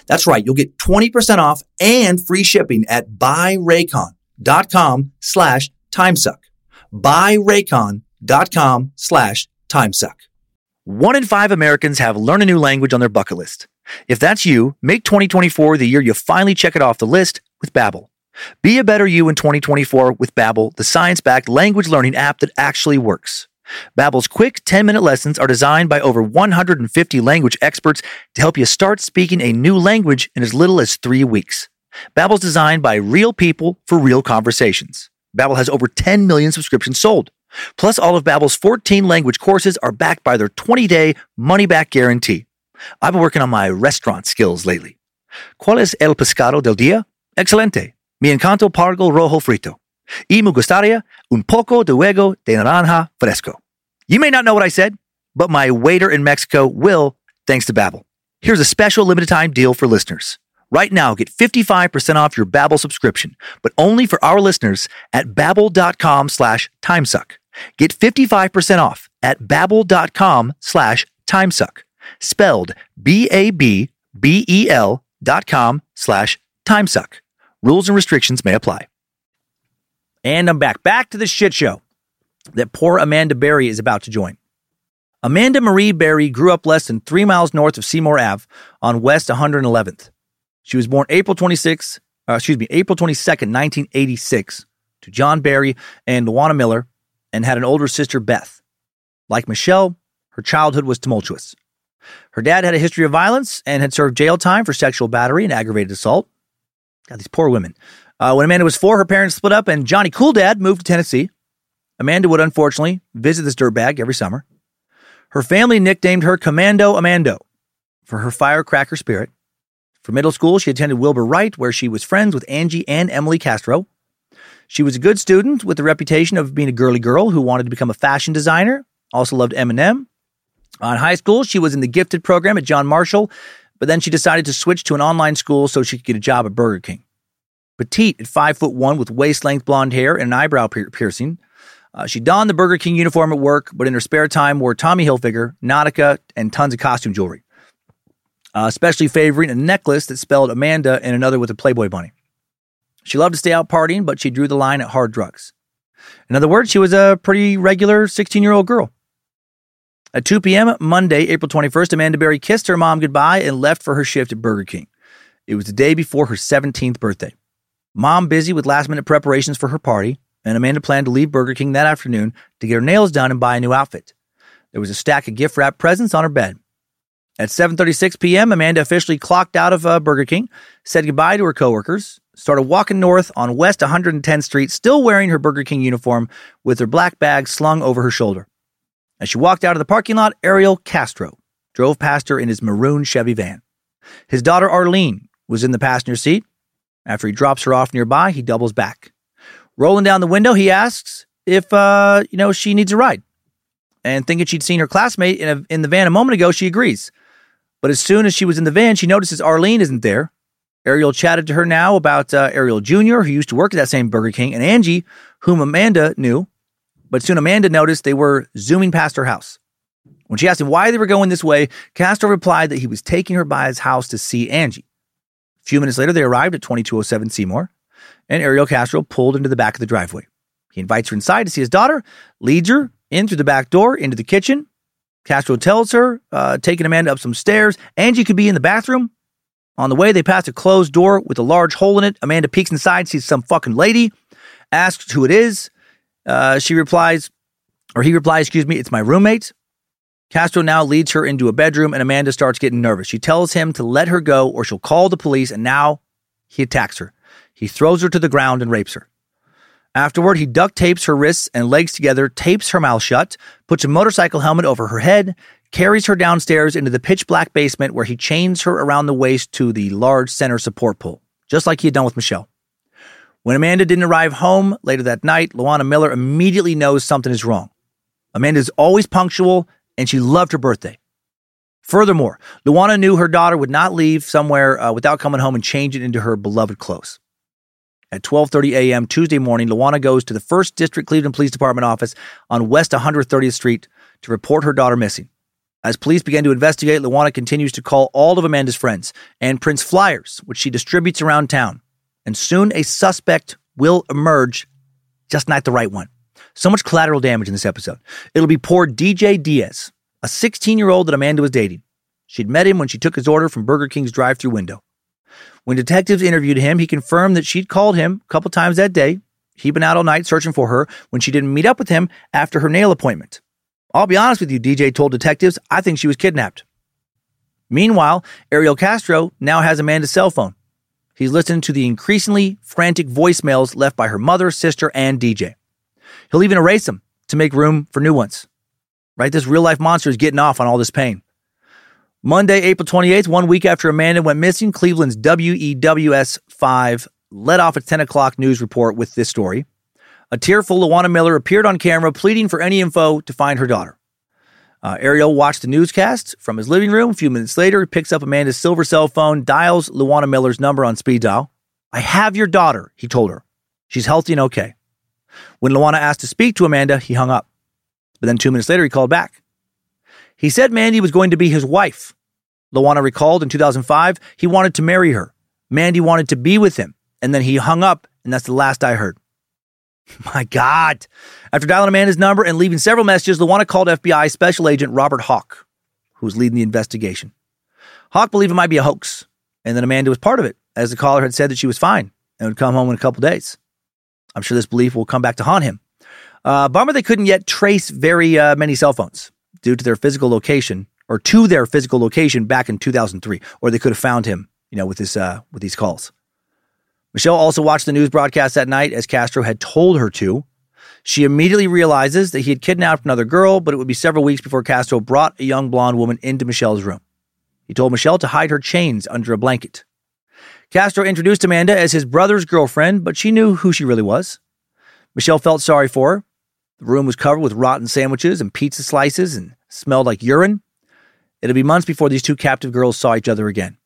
That's right. You'll get 20% off and free shipping at buyraycon.com slash timesuck. Buyraycon.com slash timesuck. One in five Americans have learn a new language on their bucket list. If that's you, make 2024 the year you finally check it off the list with Babbel. Be a better you in 2024 with Babbel, the science-backed language learning app that actually works. Babbel's quick 10-minute lessons are designed by over 150 language experts to help you start speaking a new language in as little as 3 weeks. Babbel's designed by real people for real conversations. Babbel has over 10 million subscriptions sold. Plus, all of Babbel's 14 language courses are backed by their 20-day money-back guarantee. I've been working on my restaurant skills lately. ¿Cuál es el pescado del día? Excelente. Mi encanto pargo rojo frito. Y me gustaría un poco de huevo de naranja fresco. You may not know what I said, but my waiter in Mexico will, thanks to Babbel. Here's a special limited time deal for listeners. Right now, get 55% off your Babbel subscription, but only for our listeners at babbel.com slash timesuck. Get 55% off at babbel.com slash timesuck. Spelled B-A-B-B-E-L dot com slash timesuck. Rules and restrictions may apply. And I'm back. Back to the shit show that poor Amanda Berry is about to join. Amanda Marie Berry grew up less than three miles north of Seymour Ave on West 111th. She was born April 26, uh, excuse me, April 22nd, 1986, to John Berry and Louwana Miller, and had an older sister, Beth. Like Michelle, her childhood was tumultuous. Her dad had a history of violence and had served jail time for sexual battery and aggravated assault. God, these poor women. Uh, when Amanda was four, her parents split up and Johnny Cool Dad moved to Tennessee. Amanda would unfortunately visit this dirtbag every summer. Her family nicknamed her Commando Amando for her firecracker spirit. For middle school, she attended Wilbur Wright, where she was friends with Angie and Emily Castro. She was a good student with the reputation of being a girly girl who wanted to become a fashion designer. Also loved Eminem. On high school, she was in the gifted program at John Marshall, but then she decided to switch to an online school so she could get a job at Burger King. Petite at five foot one with waist length blonde hair and an eyebrow piercing. Uh, she donned the Burger King uniform at work, but in her spare time wore Tommy Hilfiger, Nautica, and tons of costume jewelry, uh, especially favoring a necklace that spelled Amanda and another with a Playboy bunny. She loved to stay out partying, but she drew the line at hard drugs. In other words, she was a pretty regular 16 year old girl. At 2 p.m. Monday, April 21st, Amanda Berry kissed her mom goodbye and left for her shift at Burger King. It was the day before her 17th birthday. Mom busy with last minute preparations for her party, and Amanda planned to leave Burger King that afternoon to get her nails done and buy a new outfit. There was a stack of gift wrap presents on her bed. At 7:36 p.m., Amanda officially clocked out of uh, Burger King, said goodbye to her coworkers, started walking north on West 110th Street, still wearing her Burger King uniform with her black bag slung over her shoulder. As she walked out of the parking lot, Ariel Castro drove past her in his maroon Chevy van. His daughter Arlene was in the passenger seat. After he drops her off nearby, he doubles back. Rolling down the window, he asks if uh, you know she needs a ride. And thinking she'd seen her classmate in, a, in the van a moment ago, she agrees. But as soon as she was in the van, she notices Arlene isn't there. Ariel chatted to her now about uh, Ariel Jr., who used to work at that same Burger King, and Angie, whom Amanda knew. But soon Amanda noticed they were zooming past her house. When she asked him why they were going this way, Castro replied that he was taking her by his house to see Angie. A few minutes later, they arrived at 2207 Seymour and Ariel Castro pulled into the back of the driveway. He invites her inside to see his daughter, leads her in through the back door into the kitchen. Castro tells her, uh, taking Amanda up some stairs, Angie could be in the bathroom. On the way, they pass a closed door with a large hole in it. Amanda peeks inside, sees some fucking lady, asks who it is. Uh, she replies, or he replies, excuse me, it's my roommate. Castro now leads her into a bedroom, and Amanda starts getting nervous. She tells him to let her go or she'll call the police, and now he attacks her. He throws her to the ground and rapes her. Afterward, he duct tapes her wrists and legs together, tapes her mouth shut, puts a motorcycle helmet over her head, carries her downstairs into the pitch black basement where he chains her around the waist to the large center support pole, just like he had done with Michelle. When Amanda didn't arrive home later that night, Louwana Miller immediately knows something is wrong. Amanda is always punctual and she loved her birthday. Furthermore, Louwana knew her daughter would not leave somewhere uh, without coming home and changing into her beloved clothes. At 12:30 a.m. Tuesday morning, Louwana goes to the 1st District Cleveland Police Department office on West 130th Street to report her daughter missing. As police begin to investigate, Louwana continues to call all of Amanda's friends and prints flyers, which she distributes around town. And soon a suspect will emerge, just not the right one. So much collateral damage in this episode. It'll be poor DJ Diaz, a 16 year old that Amanda was dating. She'd met him when she took his order from Burger King's drive through window. When detectives interviewed him, he confirmed that she'd called him a couple times that day. He'd been out all night searching for her when she didn't meet up with him after her nail appointment. I'll be honest with you, DJ told detectives, I think she was kidnapped. Meanwhile, Ariel Castro now has Amanda's cell phone. He's listening to the increasingly frantic voicemails left by her mother, sister, and DJ. He'll even erase them to make room for new ones. Right? This real life monster is getting off on all this pain. Monday, April 28th, one week after Amanda went missing, Cleveland's WEWS 5 led off its 10 o'clock news report with this story. A tearful Louwana Miller appeared on camera pleading for any info to find her daughter. Uh, Ariel watched the newscast from his living room. A few minutes later, he picks up Amanda's silver cell phone, dials Louwana Miller's number on speed dial. I have your daughter, he told her. She's healthy and okay. When Louwana asked to speak to Amanda, he hung up. But then two minutes later, he called back. He said Mandy was going to be his wife. Louwana recalled in 2005, he wanted to marry her. Mandy wanted to be with him. And then he hung up, and that's the last I heard. My God. After dialing Amanda's number and leaving several messages, Louwana called FBI Special Agent Robert Hawk, who was leading the investigation. Hawk believed it might be a hoax, and that Amanda was part of it, as the caller had said that she was fine and would come home in a couple days. I'm sure this belief will come back to haunt him. Uh, bummer they couldn't yet trace very uh, many cell phones due to their physical location or to their physical location back in 2003, or they could have found him, you know, with this uh, with these calls. Michelle also watched the news broadcast that night as Castro had told her to. She immediately realizes that he had kidnapped another girl, but it would be several weeks before Castro brought a young blonde woman into Michelle's room. He told Michelle to hide her chains under a blanket. Castro introduced Amanda as his brother's girlfriend, but she knew who she really was. Michelle felt sorry for her. The room was covered with rotten sandwiches and pizza slices and smelled like urine. It'd be months before these two captive girls saw each other again.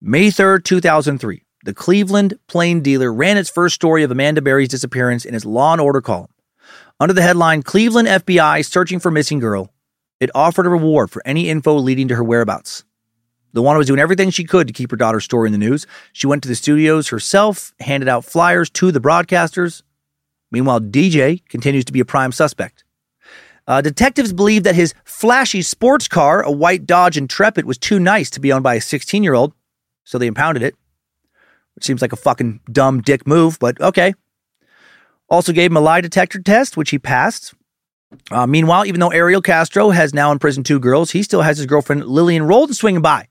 May 3rd, 2003, the Cleveland Plain Dealer ran its first story of Amanda Berry's disappearance in its Law and Order column. Under the headline Cleveland FBI Searching for Missing Girl, it offered a reward for any info leading to her whereabouts. Louwana was doing everything she could to keep her daughter's story in the news. She went to the studios herself, handed out flyers to the broadcasters. Meanwhile, DJ continues to be a prime suspect. Uh, detectives believe that his flashy sports car, a white Dodge Intrepid, was too nice to be owned by a 16 year old, so they impounded it. Which seems like a fucking dumb dick move, but okay. Also gave him a lie detector test, which he passed. Uh, meanwhile, even though Ariel Castro has now imprisoned two girls, he still has his girlfriend Lillian Roldan swinging by.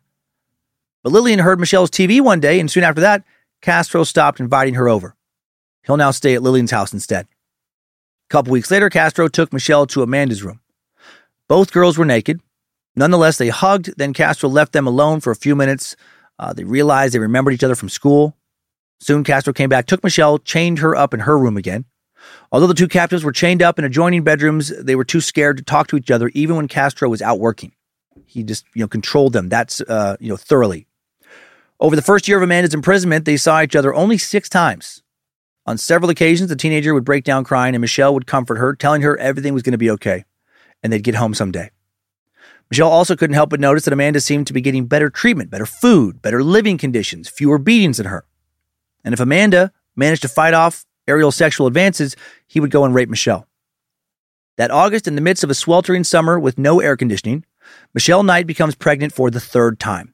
But Lillian heard Michelle's TV one day, and soon after that, Castro stopped inviting her over. He'll now stay at Lillian's house instead. A couple weeks later, Castro took Michelle to Amanda's room. Both girls were naked. Nonetheless, they hugged. Then Castro left them alone for a few minutes. Uh, they realized they remembered each other from school. Soon, Castro came back, took Michelle, chained her up in her room again. Although the two captives were chained up in adjoining bedrooms, they were too scared to talk to each other, even when Castro was out working. He just, you know, controlled them. That's, uh, you know, thoroughly. Over the first year of Amanda's imprisonment, they saw each other only six times. On several occasions, the teenager would break down crying, and Michelle would comfort her, telling her everything was going to be okay, and they'd get home someday. Michelle also couldn't help but notice that Amanda seemed to be getting better treatment, better food, better living conditions, fewer beatings than her. And if Amanda managed to fight off Ariel's sexual advances, he would go and rape Michelle. That August, in the midst of a sweltering summer with no air conditioning, Michelle Knight becomes pregnant for the third time.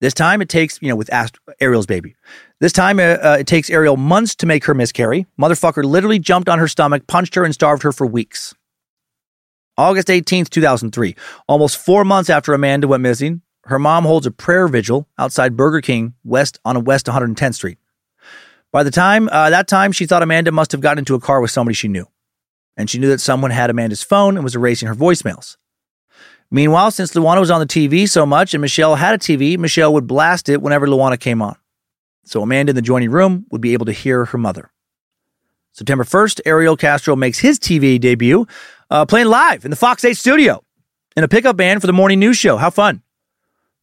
This time it takes, you know, with Ast- Ariel's baby. This time uh, uh, it takes Ariel months to make her miscarry. Motherfucker literally jumped on her stomach, punched her, and starved her for weeks. August 18th, 2003, almost four months after Amanda went missing, her mom holds a prayer vigil outside Burger King west on West 110th Street. By the time uh, that time, she thought Amanda must have gotten into a car with somebody she knew, and she knew that someone had Amanda's phone and was erasing her voicemails. Meanwhile, since Louwana was on the TV so much and Michelle had a TV, Michelle would blast it whenever Louwana came on. So Amanda in the joining room would be able to hear her mother. September 1st, Ariel Castro makes his TV debut, uh, playing live in the Fox 8 studio in a pickup band for the morning news show. How fun.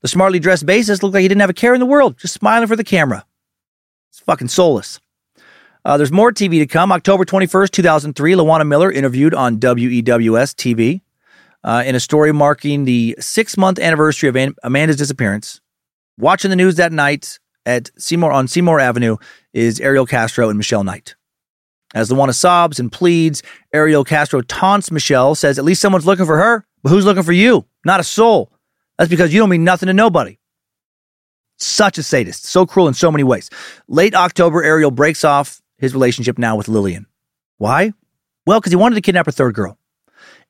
The smartly dressed bassist looked like he didn't have a care in the world, just smiling for the camera. It's fucking soulless. Uh, there's more TV to come. October 21st, 2003, Louwana Miller interviewed on WEWS TV uh, in a story marking the six month anniversary of Amanda's disappearance. Watching the news that night at Seymour on Seymour Avenue is Ariel Castro and Michelle Knight. As the Louwana sobs and pleads, Ariel Castro taunts Michelle, says, At least someone's looking for her, but who's looking for you? Not a soul. That's because you don't mean nothing to nobody. Such a sadist, so cruel in so many ways. Late October, Ariel breaks off his relationship now with Lillian. Why? Well, because he wanted to kidnap a third girl.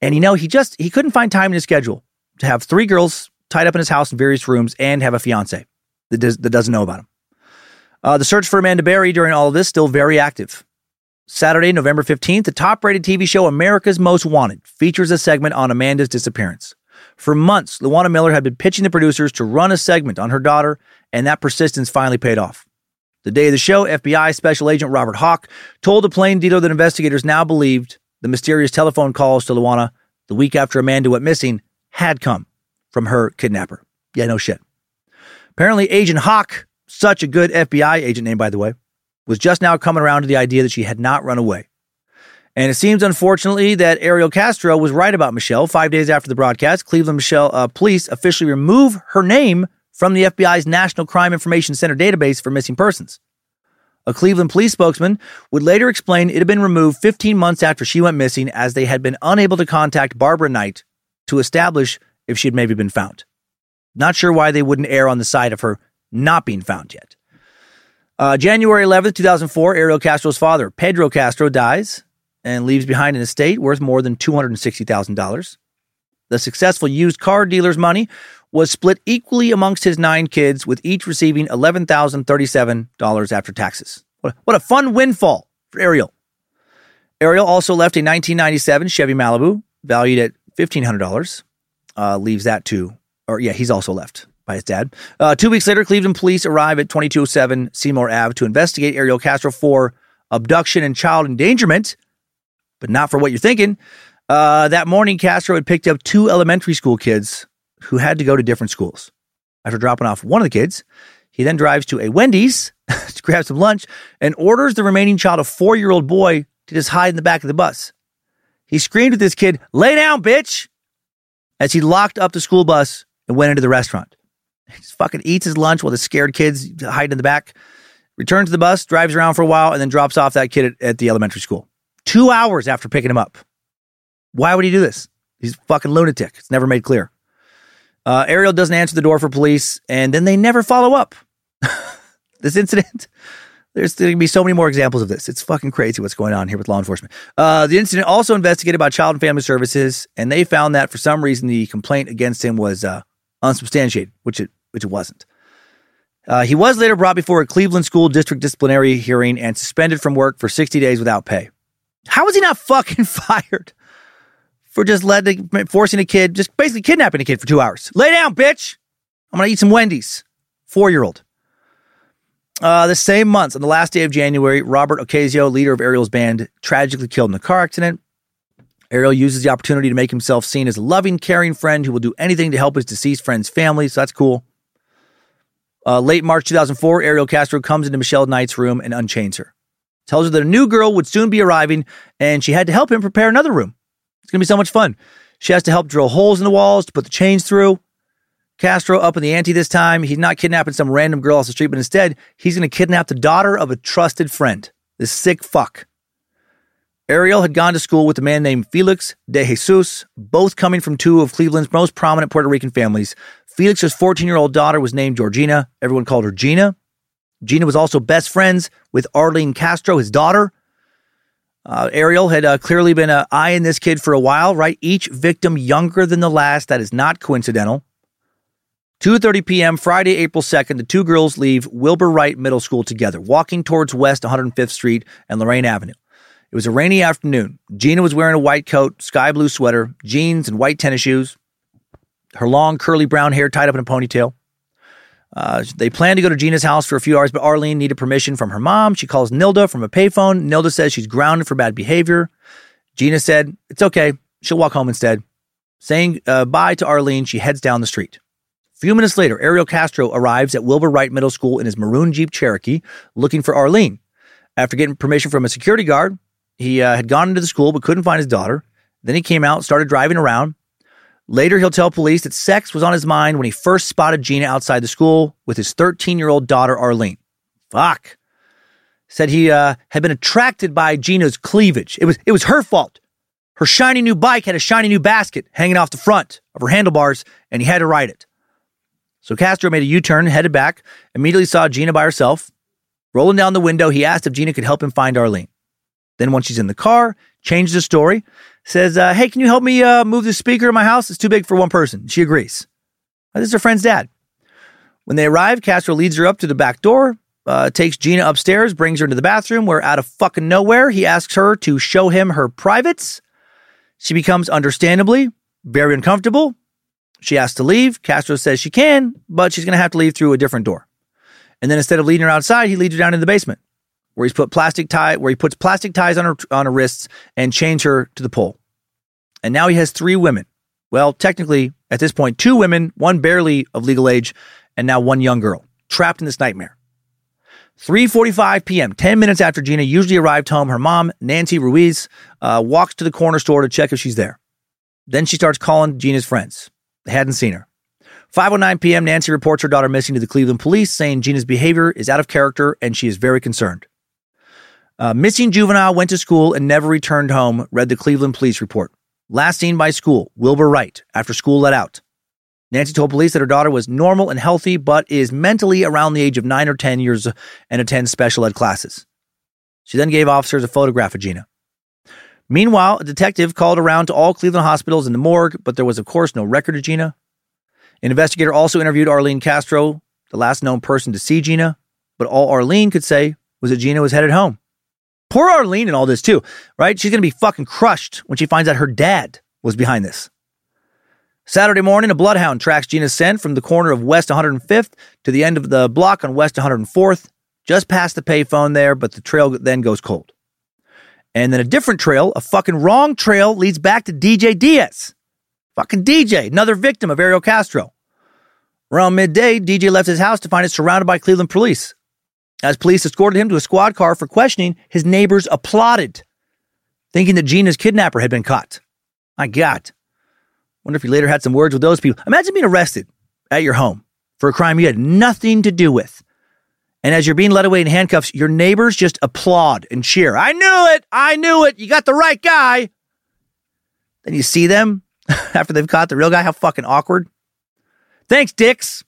And you know, he just he couldn't find time in his schedule to have three girls tied up in his house in various rooms and have a fiance that, does, that doesn't know about him. Uh, the search for Amanda Berry during all of this still very active. Saturday, November 15th, the top rated TV show America's Most Wanted features a segment on Amanda's disappearance. For months, Louwana Miller had been pitching the producers to run a segment on her daughter, and that persistence finally paid off. The day of the show, FBI Special Agent Robert Hawk told a plain dealer that investigators now believed the mysterious telephone calls to Louwana the week after Amanda went missing had come from her kidnapper. Yeah, no shit. Apparently, Agent Hawk, such a good FBI agent name, by the way, was just now coming around to the idea that she had not run away. And it seems, unfortunately, that Ariel Castro was right about Michelle. Five days after the broadcast, Cleveland Michelle uh, police officially remove her name from the FBI's National Crime Information Center database for missing persons. A Cleveland police spokesman would later explain it had been removed 15 months after she went missing as they had been unable to contact Barbara Knight to establish if she had maybe been found. Not sure why they wouldn't err on the side of her not being found yet. Uh, January 11th, 2004, Ariel Castro's father, Pedro Castro, dies and leaves behind an estate worth more than $260,000. The successful used car dealer's money was split equally amongst his nine kids, with each receiving $11,037 after taxes. What, a fun windfall for Ariel. Ariel also left a 1997 Chevy Malibu valued at $1,500. Uh, leaves that to, or yeah, he's also left by his dad. Uh, two weeks later, Cleveland police arrive at 2207 Seymour Ave to investigate Ariel Castro for abduction and child endangerment, but not for what you're thinking. Uh, that morning, Castro had picked up two elementary school kids who had to go to different schools. After dropping off one of the kids, he then drives to a Wendy's to grab some lunch and orders the remaining child, a four year old boy, to just hide in the back of the bus. He screamed at this kid, Lay down, bitch! as he locked up the school bus and went into the restaurant. He just fucking eats his lunch while the scared kids hide in the back, returns to the bus, drives around for a while, and then drops off that kid at, at the elementary school. Two hours after picking him up. Why would he do this? He's a fucking lunatic. It's never made clear. Uh, Ariel doesn't answer the door for police, and then they never follow up. this incident, there's going to be so many more examples of this. It's fucking crazy what's going on here with law enforcement. Uh, the incident also investigated by Child and Family Services, and they found that for some reason the complaint against him was uh, unsubstantiated, which it which it wasn't. Uh, he was later brought before a Cleveland School District disciplinary hearing and suspended from work for 60 days without pay. How was he not fucking fired for just letting, forcing a kid, just basically kidnapping a kid for two hours? Lay down, bitch. I'm gonna eat some Wendy's. Four year old. Uh, the same month, on the last day of January, Robert Ocasio, leader of Ariel's band, tragically killed in a car accident. Ariel uses the opportunity to make himself seen as a loving, caring friend who will do anything to help his deceased friend's family, so that's cool. Uh, late March 2004, Ariel Castro comes into Michelle Knight's room and unchains her. Tells her that a new girl would soon be arriving and she had to help him prepare another room. It's going to be so much fun. She has to help drill holes in the walls to put the chains through. Castro up in the ante this time. He's not kidnapping some random girl off the street, but instead, he's going to kidnap the daughter of a trusted friend. This sick fuck. Ariel had gone to school with a man named Felix DeJesus, both coming from two of Cleveland's most prominent Puerto Rican families. Felix's 14 year old daughter was named Georgina. Everyone called her Gina. Gina was also best friends with Arlene Castro, his daughter. Uh, Ariel had uh, clearly been uh, eyeing this kid for a while, right? Each victim younger than the last. That is not coincidental. 2:30 p.m. Friday, April 2nd, the two girls leave Wilbur Wright Middle School together, walking towards West 105th Street and Lorain Avenue. It was a rainy afternoon. Gina was wearing a white coat, sky blue sweater, jeans, and white tennis shoes. Her long, curly brown hair tied up in a ponytail. Uh, they plan to go to Gina's house for a few hours, but Arlene needed permission from her mom. She calls Nilda from a payphone. Nilda says she's grounded for bad behavior. Gina said, It's okay. She'll walk home instead. Saying uh, bye to Arlene, she heads down the street. A few minutes later, Ariel Castro arrives at Wilbur Wright Middle School in his maroon Jeep Cherokee looking for Arlene. After getting permission from a security guard, he uh, had gone into the school but couldn't find his daughter. Then he came out, started driving around. Later, he'll tell police that sex was on his mind when he first spotted Gina outside the school with his 13 year old daughter, Arlene. Fuck. Said he uh, had been attracted by Gina's cleavage. It was, it was her fault. Her shiny new bike had a shiny new basket hanging off the front of her handlebars, and he had to ride it. So Castro made a U turn, headed back, immediately saw Gina by herself. Rolling down the window, he asked if Gina could help him find Arlene. Then, once she's in the car, changed the story, says, uh, Hey, can you help me uh, move the speaker in my house? It's too big for one person. She agrees. This is her friend's dad. When they arrive, Castro leads her up to the back door, uh, takes Gina upstairs, brings her into the bathroom, where out of fucking nowhere, he asks her to show him her privates. She becomes understandably very uncomfortable. She asks to leave. Castro says she can, but she's going to have to leave through a different door. And then instead of leading her outside, he leads her down in the basement where he's put plastic tie, where he puts plastic ties on her on her wrists and chains her to the pole. And now he has three women. Well, technically, at this point, two women, one barely of legal age, and now one young girl trapped in this nightmare. 3:45 p.m., 10 minutes after Gina usually arrived home, her mom, Nancy Ruiz, uh, walks to the corner store to check if she's there. Then she starts calling Gina's friends. They hadn't seen her. 5:09 p.m., Nancy reports her daughter missing to the Cleveland police, saying Gina's behavior is out of character and she is very concerned. Uh, missing juvenile went to school and never returned home, read the Cleveland police report. Last seen by school, Wilbur Wright, after school let out. Nancy told police that her daughter was normal and healthy, but is mentally around the age of 9 or 10 years and attends special ed classes. She then gave officers a photograph of Gina. Meanwhile, a detective called around to all Cleveland hospitals and the morgue, but there was, of course, no record of Gina. An investigator also interviewed Arlene Castro, the last known person to see Gina, but all Arlene could say was that Gina was headed home. Poor Arlene in all this too, right? She's going to be fucking crushed when she finds out her dad was behind this. Saturday morning, a bloodhound tracks Gina's scent from the corner of West 105th to the end of the block on West 104th. just past the payphone there, but the trail then goes cold. And then a different trail, a fucking wrong trail, leads back to DJ Diaz. Fucking DJ, another victim of Ariel Castro. Around midday, DJ left his house to find it surrounded by Cleveland police. As police escorted him to a squad car for questioning, his neighbors applauded, thinking that Gina's kidnapper had been caught. My God. Wonder if he later had some words with those people. Imagine being arrested at your home for a crime you had nothing to do with. And as you're being led away in handcuffs, your neighbors just applaud and cheer. I knew it. I knew it. You got the right guy. Then you see them after they've caught the real guy. How fucking awkward. Thanks, dicks.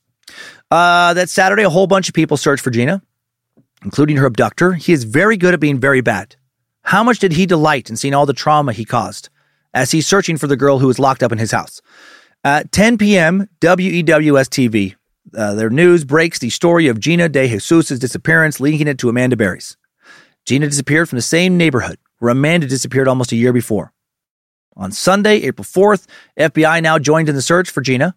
Uh, that Saturday, a whole bunch of people searched for Gina, including her abductor. He is very good at being very bad. How much did he delight in seeing all the trauma he caused as he's searching for the girl who was locked up in his house? At 10 p.m., WEWS TV, uh, their news breaks the story of Gina DeJesus' disappearance, linking it to Amanda Berry's. Gina disappeared from the same neighborhood where Amanda disappeared almost a year before. On Sunday, April 4th, FBI now joined in the search for Gina.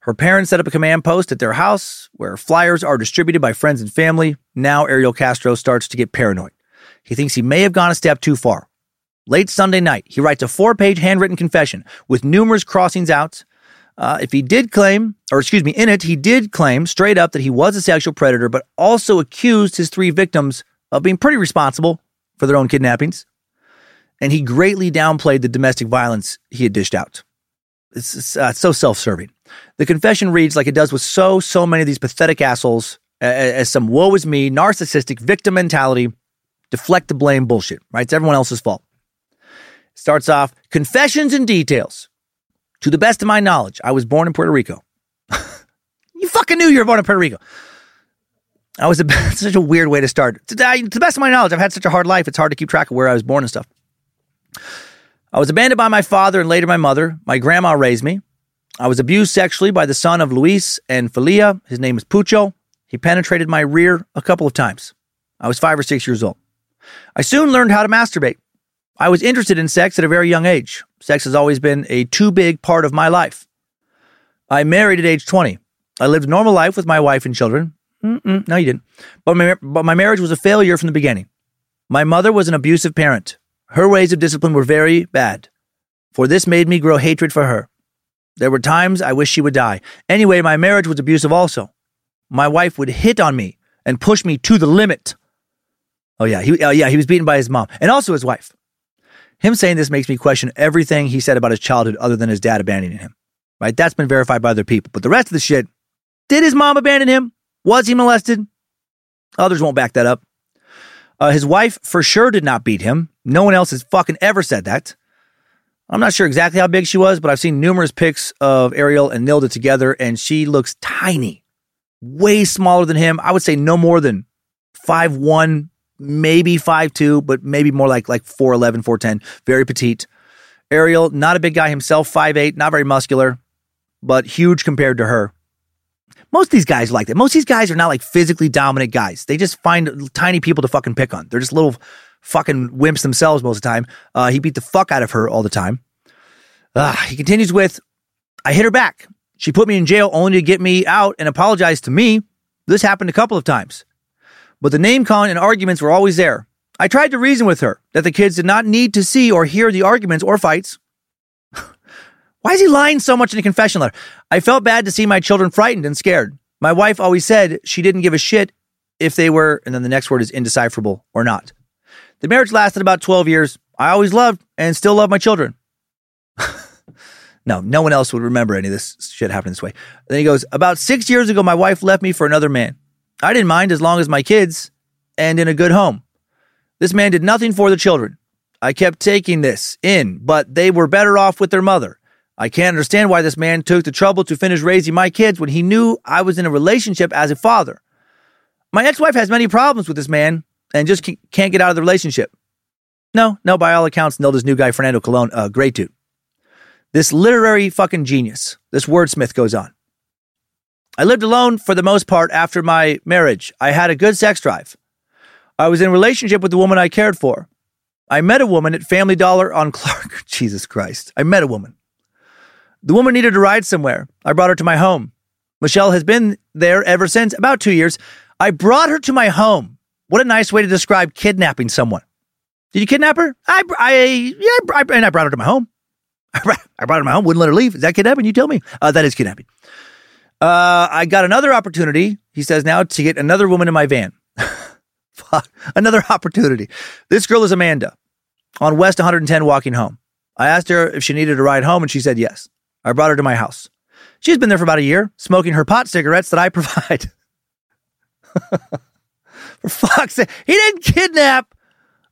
Her parents set up a command post at their house where flyers are distributed by friends and family. Now Ariel Castro starts to get paranoid. He thinks he may have gone a step too far. Late Sunday night, he writes a four page handwritten confession with numerous crossings out. Uh, if he did claim, or excuse me, in it, he did claim straight up that he was a sexual predator, but also accused his three victims of being pretty responsible for their own kidnappings. And he greatly downplayed the domestic violence he had dished out. It's, uh, so self serving. The confession reads like it does with so, so many of these pathetic assholes as, as some woe is me, narcissistic victim mentality, deflect the blame bullshit, right? It's everyone else's fault. Starts off confessions and details. To the best of my knowledge, I was born in Puerto Rico. you fucking knew you were born in Puerto Rico. I was a, such a weird way to start. To, to the best of my knowledge, I've had such a hard life. It's hard to keep track of where I was born and stuff. I was abandoned by my father and later my mother. My grandma raised me. I was abused sexually by the son of Luis and Felia. His name is Pucho. He penetrated my rear a couple of times. I was five or six years old. I soon learned how to masturbate. I was interested in sex at a very young age. Sex has always been a too big part of my life. I married at age 20. I lived a normal life with my wife and children. Mm-mm, no, you didn't. But my, but my marriage was a failure from the beginning. My mother was an abusive parent. Her ways of discipline were very bad, for this made me grow hatred for her. There were times I wished she would die. Anyway, my marriage was abusive also. My wife would hit on me and push me to the limit. Oh yeah, he, oh yeah, he was beaten by his mom and also his wife. Him saying this makes me question everything he said about his childhood other than his dad abandoning him. Right? That's been verified by other people. But the rest of the shit, did his mom abandon him? Was he molested? Others won't back that up. Uh, his wife for sure did not beat him. No one else has fucking ever said that. I'm not sure exactly how big she was, but I've seen numerous pics of Ariel and Nilda together, and she looks tiny, way smaller than him. I would say no more than five one, maybe five two, but maybe more like like 4'11, 4'10, very petite. Ariel, not a big guy himself, five eight, not very muscular, but huge compared to her. Most of these guys like that. Most of these guys are not like physically dominant guys. They just find tiny people to fucking pick on. They're just little fucking wimps themselves most of the time. Uh, he beat the fuck out of her all the time. Uh, he continues with, I hit her back. She put me in jail only to get me out and apologize to me. This happened a couple of times. But the name calling and arguments were always there. I tried to reason with her that the kids did not need to see or hear the arguments or fights. Why is he lying so much in a confession letter? I felt bad to see my children frightened and scared. My wife always said she didn't give a shit if they were, and then the next word is indecipherable or not. The marriage lasted about 12 years. I always loved and still love my children. no, no one else would remember any of this shit happening this way. Then he goes, About six years ago, my wife left me for another man. I didn't mind as long as my kids and in a good home. This man did nothing for the children. I kept taking this in, but they were better off with their mother. I can't understand why this man took the trouble to finish raising my kids when he knew I was in a relationship as a father. My ex wife has many problems with this man and just can't get out of the relationship. No, no, by all accounts, Nilda's new guy, Fernando Colon, a uh, great dude. This literary fucking genius, this wordsmith goes on. I lived alone for the most part after my marriage. I had a good sex drive. I was in a relationship with the woman I cared for. I met a woman at Family Dollar on Clark. Jesus Christ. I met a woman. The woman needed a ride somewhere. I brought her to my home. Michelle has been there ever since, about two years. I brought her to my home. What a nice way to describe kidnapping someone. Did you kidnap her? I, I, yeah, I, and I brought her to my home. I brought, I brought her to my home, wouldn't let her leave. Is that kidnapping? You tell me. Uh, that is kidnapping. Uh, I got another opportunity, he says now, to get another woman in my van. Another opportunity. This girl is Amanda on West 110 walking home. I asked her if she needed a ride home, and she said yes. I brought her to my house. She's been there for about a year, smoking her pot cigarettes that I provide. for fuck's sake. He didn't kidnap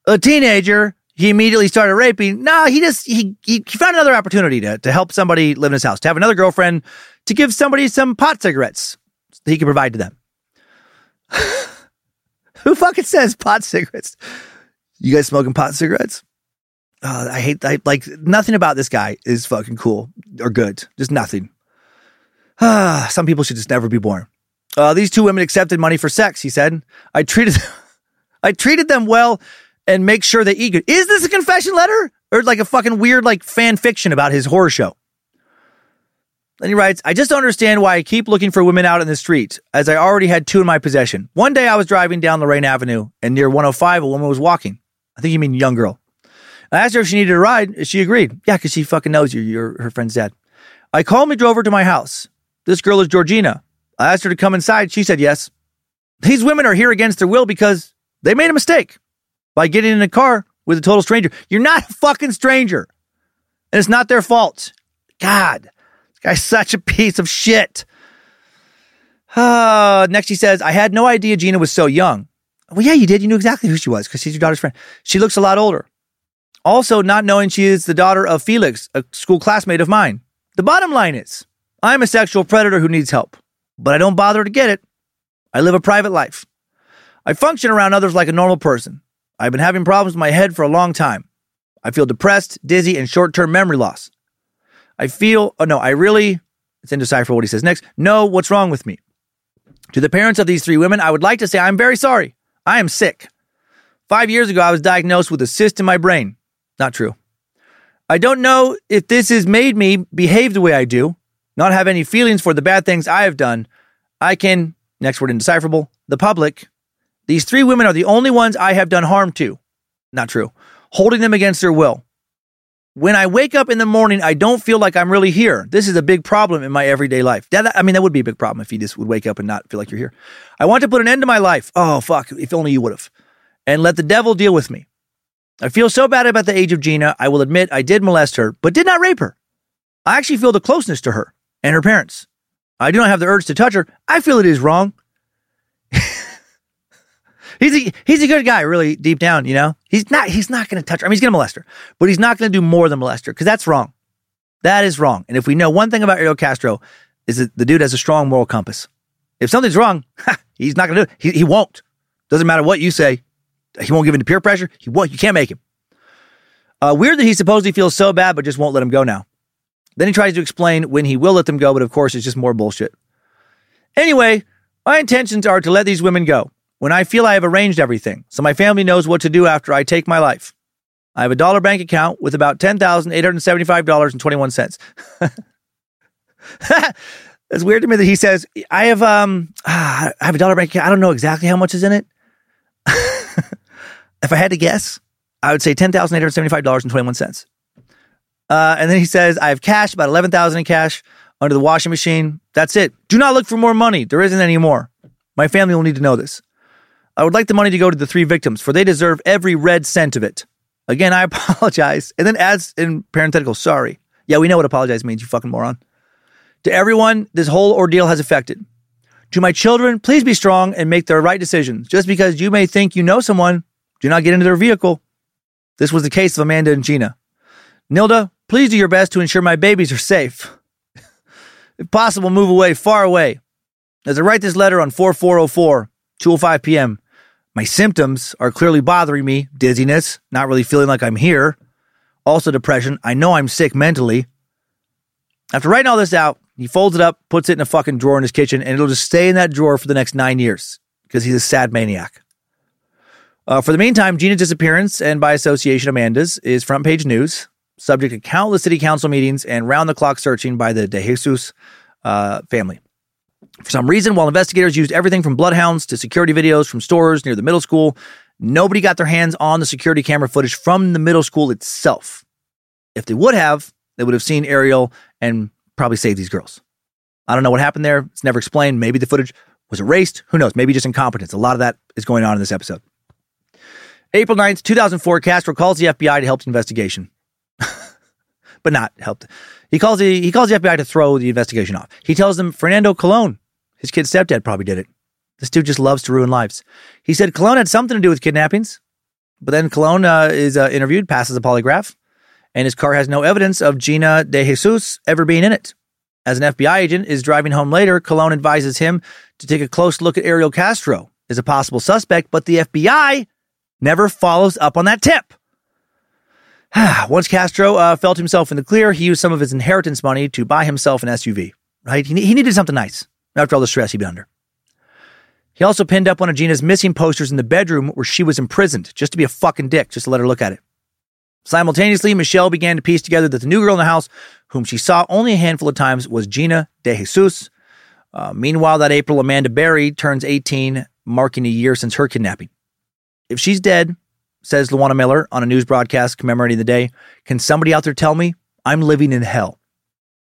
a teenager. He immediately started raping. No, he just he, he found another opportunity to, to help somebody live in his house, to have another girlfriend, to give somebody some pot cigarettes that he could provide to them. Who fucking says pot cigarettes? You guys smoking pot cigarettes? Uh, I hate I, like nothing about this guy is fucking cool or good. Just nothing. Ah, some people should just never be born. Uh, these two women accepted money for sex. He said, "I treated, I treated them well, and make sure they eat good." Is this a confession letter or like a fucking weird like fan fiction about his horror show? Then he writes, I just don't understand why I keep looking for women out in the street, as I already had two in my possession. One day I was driving down Lorain Avenue, and near 105, a woman was walking. I think you mean young girl. I asked her if she needed a ride. She agreed. Yeah, because she fucking knows you. You're her friend's dad. I calmly drove her to my house. This girl is Georgina. I asked her to come inside. She said yes. These women are here against their will because they made a mistake by getting in a car with a total stranger. You're not a fucking stranger. And it's not their fault. God. This guy's such a piece of shit. Uh, next, she says, I had no idea Gina was so young. Well, yeah, you did. You knew exactly who she was because she's your daughter's friend. She looks a lot older. Also, not knowing she is the daughter of Felix, a school classmate of mine. The bottom line is, I'm a sexual predator who needs help, but I don't bother to get it. I live a private life. I function around others like a normal person. I've been having problems with my head for a long time. I feel depressed, dizzy, and short term memory loss. I feel, oh no, I really, it's indecipherable what he says next, know what's wrong with me. To the parents of these three women, I would like to say I'm very sorry. I am sick. Five years ago, I was diagnosed with a cyst in my brain. Not true. I don't know if this has made me behave the way I do, not have any feelings for the bad things I have done. I can, next word indecipherable, the public. These three women are the only ones I have done harm to. Not true. Holding them against their will. When I wake up in the morning, I don't feel like I'm really here. This is a big problem in my everyday life. That, I mean, that would be a big problem if you just would wake up and not feel like you're here. I want to put an end to my life. Oh, fuck. If only you would have. And let the devil deal with me. I feel so bad about the age of Gina. I will admit I did molest her, but did not rape her. I actually feel the closeness to her and her parents. I do not have the urge to touch her. I feel it is wrong. He's a, he's a good guy, really deep down. You know, he's not he's not going to touch her. I mean, he's going to molest her, but he's not going to do more than molest her because that's wrong. That is wrong. And if we know one thing about Ariel Castro, is that the dude has a strong moral compass. If something's wrong, he's not going to do it. He, he won't. Doesn't matter what you say. He won't give in to peer pressure. He won't. You can't make him. Uh, weird that he supposedly feels so bad, but just won't let him go now. Then he tries to explain when he will let them go, but of course, it's just more bullshit. Anyway, my intentions are to let these women go when I feel I have arranged everything, so my family knows what to do after I take my life. I have a dollar bank account with about $10,875.21. it's weird to me that he says, I have, um, ah, I have a dollar bank account. I don't know exactly how much is in it. if I had to guess, I would say $10,875.21. Uh, and then he says, I have cash, about 11,000 in cash under the washing machine. That's it. Do not look for more money. There isn't any more. My family will need to know this. I would like the money to go to the three victims, for they deserve every red cent of it. Again, I apologize. And then adds in parenthetical, sorry. Yeah, we know what apologize means, you fucking moron. To everyone, this whole ordeal has affected. To my children, please be strong and make the right decisions. Just because you may think you know someone, do not get into their vehicle. This was the case of Amanda and Gina. Nilda, please do your best to ensure my babies are safe. if possible, move away, far away. As I write this letter on 4404, 2.05 p.m., my symptoms are clearly bothering me dizziness, not really feeling like I'm here. Also, depression. I know I'm sick mentally. After writing all this out, he folds it up, puts it in a fucking drawer in his kitchen, and it'll just stay in that drawer for the next nine years because he's a sad maniac. Uh, for the meantime, Gina's disappearance, and by association, Amanda's, is front page news, subject to countless city council meetings and round the clock searching by the DeJesus uh, family. For some reason, while investigators used everything from bloodhounds to security videos from stores near the middle school, nobody got their hands on the security camera footage from the middle school itself. If they would have, they would have seen Ariel and probably saved these girls. I don't know what happened there. It's never explained. Maybe the footage was erased. Who knows? Maybe just incompetence. A lot of that is going on in this episode. April 9th, 2004, Castro calls the FBI to help the investigation. but not helped. He calls the he calls the FBI to throw the investigation off. He tells them Fernando Colon, his kid's stepdad, probably did it. This dude just loves to ruin lives. He said Colon had something to do with kidnappings, but then Colon uh, is uh, interviewed, passes a polygraph, and his car has no evidence of Gina DeJesus ever being in it. As an FBI agent is driving home later, Colon advises him to take a close look at Ariel Castro as a possible suspect, but the FBI never follows up on that tip. Once Castro uh, felt himself in the clear, he used some of his inheritance money to buy himself an SUV. Right? He, he needed something nice after all the stress he'd been under. He also pinned up one of Gina's missing posters in the bedroom where she was imprisoned, just to be a fucking dick, just to let her look at it. Simultaneously, Michelle began to piece together that the new girl in the house, whom she saw only a handful of times, was Gina DeJesus. Uh, meanwhile, that April, Amanda Berry turns 18, marking a year since her kidnapping. If she's dead, says Louwana Miller on a news broadcast commemorating the day, can somebody out there tell me I'm living in hell?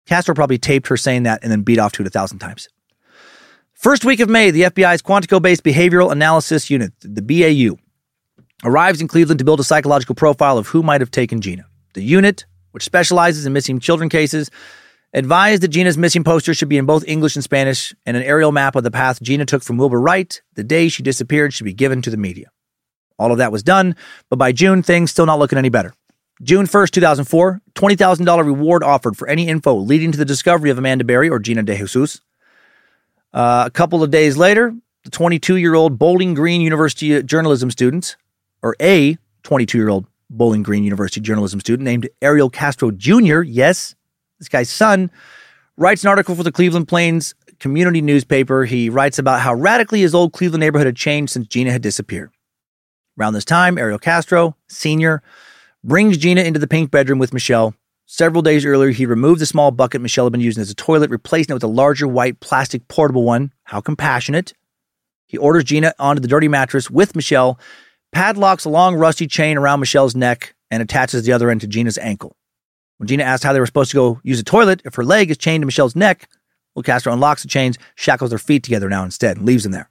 Castro probably taped her saying that and then beat off to it a thousand times. First week of May, the FBI's Quantico based behavioral analysis unit, the BAU, arrives in Cleveland to build a psychological profile of who might have taken Gina. The unit, which specializes in missing children cases, advised that Gina's missing poster should be in both English and Spanish, and an aerial map of the path Gina took from Wilbur Wright the day she disappeared should be given to the media. All of that was done, but by June, things still not looking any better. June 1st, 2004, $20,000 reward offered for any info leading to the discovery of Amanda Berry or Gina DeJesus. Uh, a couple of days later, the 22 year old Bowling Green University journalism student, or a 22 year old Bowling Green University journalism student named Ariel Castro Jr., yes, this guy's son, writes an article for the Cleveland Plains community newspaper. He writes about how radically his old Cleveland neighborhood had changed since Gina had disappeared. Around this time, Ariel Castro, senior, brings Gina into the pink bedroom with Michelle. Several days earlier, he removed the small bucket Michelle had been using as a toilet, replacing it with a larger white plastic portable one. How compassionate. He orders Gina onto the dirty mattress with Michelle, padlocks a long rusty chain around Michelle's neck, and attaches the other end to Gina's ankle. When Gina asked how they were supposed to go use a toilet if her leg is chained to Michelle's neck, well, Castro unlocks the chains, shackles their feet together now instead, and leaves them there.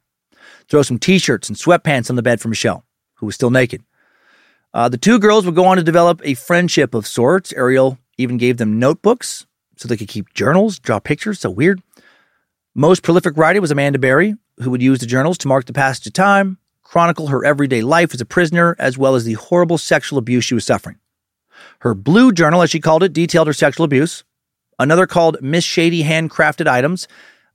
Throws some t shirts and sweatpants on the bed for Michelle, who was still naked. Uh, the two girls would go on to develop a friendship of sorts. Ariel even gave them notebooks so they could keep journals, draw pictures. So weird. Most prolific writer was Amanda Berry, who would use the journals to mark the passage of time, chronicle her everyday life as a prisoner, as well as the horrible sexual abuse she was suffering. Her blue journal, as she called it, detailed her sexual abuse. Another called Miss Shady Handcrafted Items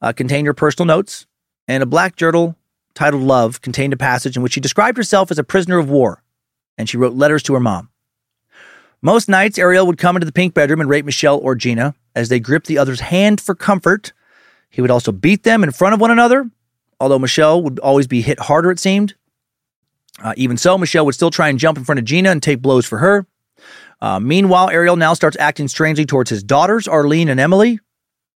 uh, contained her personal notes. And a black journal titled Love contained a passage in which she described herself as a prisoner of war and she wrote letters to her mom. Most nights, Ariel would come into the pink bedroom and rape Michelle or Gina as they gripped the other's hand for comfort. He would also beat them in front of one another, although Michelle would always be hit harder, it seemed. Uh, even so, Michelle would still try and jump in front of Gina and take blows for her. Uh, meanwhile, Ariel now starts acting strangely towards his daughters, Arlene and Emily.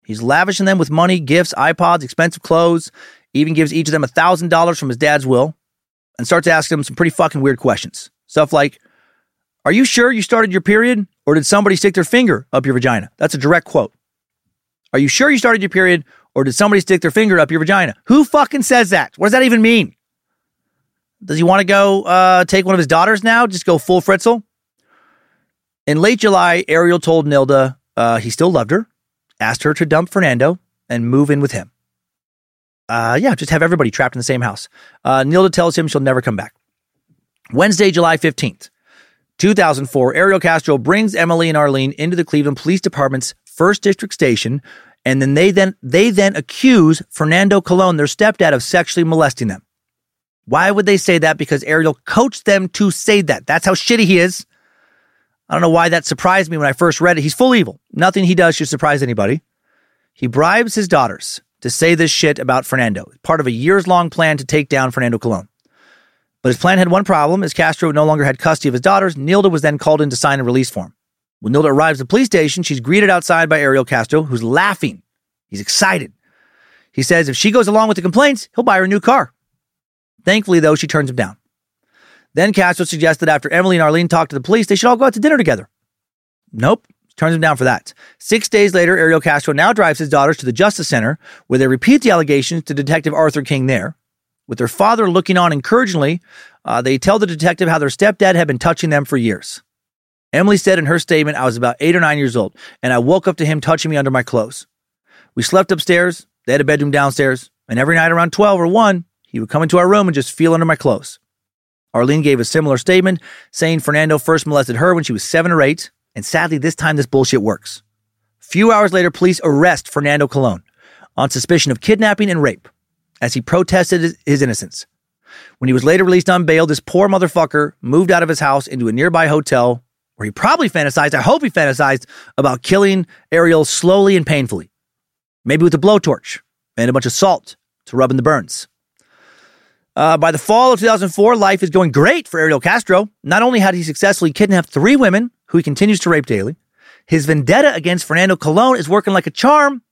He's lavishing them with money, gifts, iPods, expensive clothes, even gives each of them $1,000 from his dad's will, and starts asking them some pretty fucking weird questions. Stuff like, Are you sure you started your period or did somebody stick their finger up your vagina? That's a direct quote. Are you sure you started your period or did somebody stick their finger up your vagina? Who fucking says that? What does that even mean? Does he want to go uh, take one of his daughters now? Just go full Fritzl? In late July, Ariel told Nilda uh, he still loved her, asked her to dump Fernando and move in with him. Uh, yeah, just have everybody trapped in the same house. Uh, Nilda tells him she'll never come back. Wednesday, July 15th, 2004, Ariel Castro brings Emily and Arlene into the Cleveland Police Department's first district station, and then they then they then accuse Fernando Colon, their stepdad, of sexually molesting them. Why would they say that? Because Ariel coached them to say that. That's how shitty he is. I don't know why that surprised me when I first read it. He's full evil. Nothing he does should surprise anybody. He bribes his daughters to say this shit about Fernando, part of a years long plan to take down Fernando Colon. But his plan had one problem. As Castro no longer had custody of his daughters, Nilda was then called in to sign a release form. When Nilda arrives at the police station, she's greeted outside by Ariel Castro, who's laughing. He's excited. He says if she goes along with the complaints, he'll buy her a new car. Thankfully, though, she turns him down. Then Castro suggested after Emily and Arlene talk to the police, they should all go out to dinner together. Nope, turns him down for that. Six days later, Ariel Castro now drives his daughters to the Justice Center, where they repeat the allegations to Detective Arthur King there. With their father looking on encouragingly, uh, they tell the detective how their stepdad had been touching them for years. Emily said in her statement, I was about eight or nine years old, and I woke up to him touching me under my clothes. We slept upstairs, they had a bedroom downstairs, and every night around 12 or 1, he would come into our room and just feel under my clothes. Arlene gave a similar statement, saying Fernando first molested her when she was seven or eight, and sadly, this time this bullshit works. Few hours later, police arrest Fernando Colon on suspicion of kidnapping and rape as he protested his innocence. When he was later released on bail, this poor motherfucker moved out of his house into a nearby hotel where he probably fantasized, I hope he fantasized, about killing Ariel slowly and painfully. Maybe with a blowtorch and a bunch of salt to rub in the burns. Uh, by the fall of 2004, life is going great for Ariel Castro. Not only had he successfully kidnapped three women, who he continues to rape daily, his vendetta against Fernando Colon is working like a charm,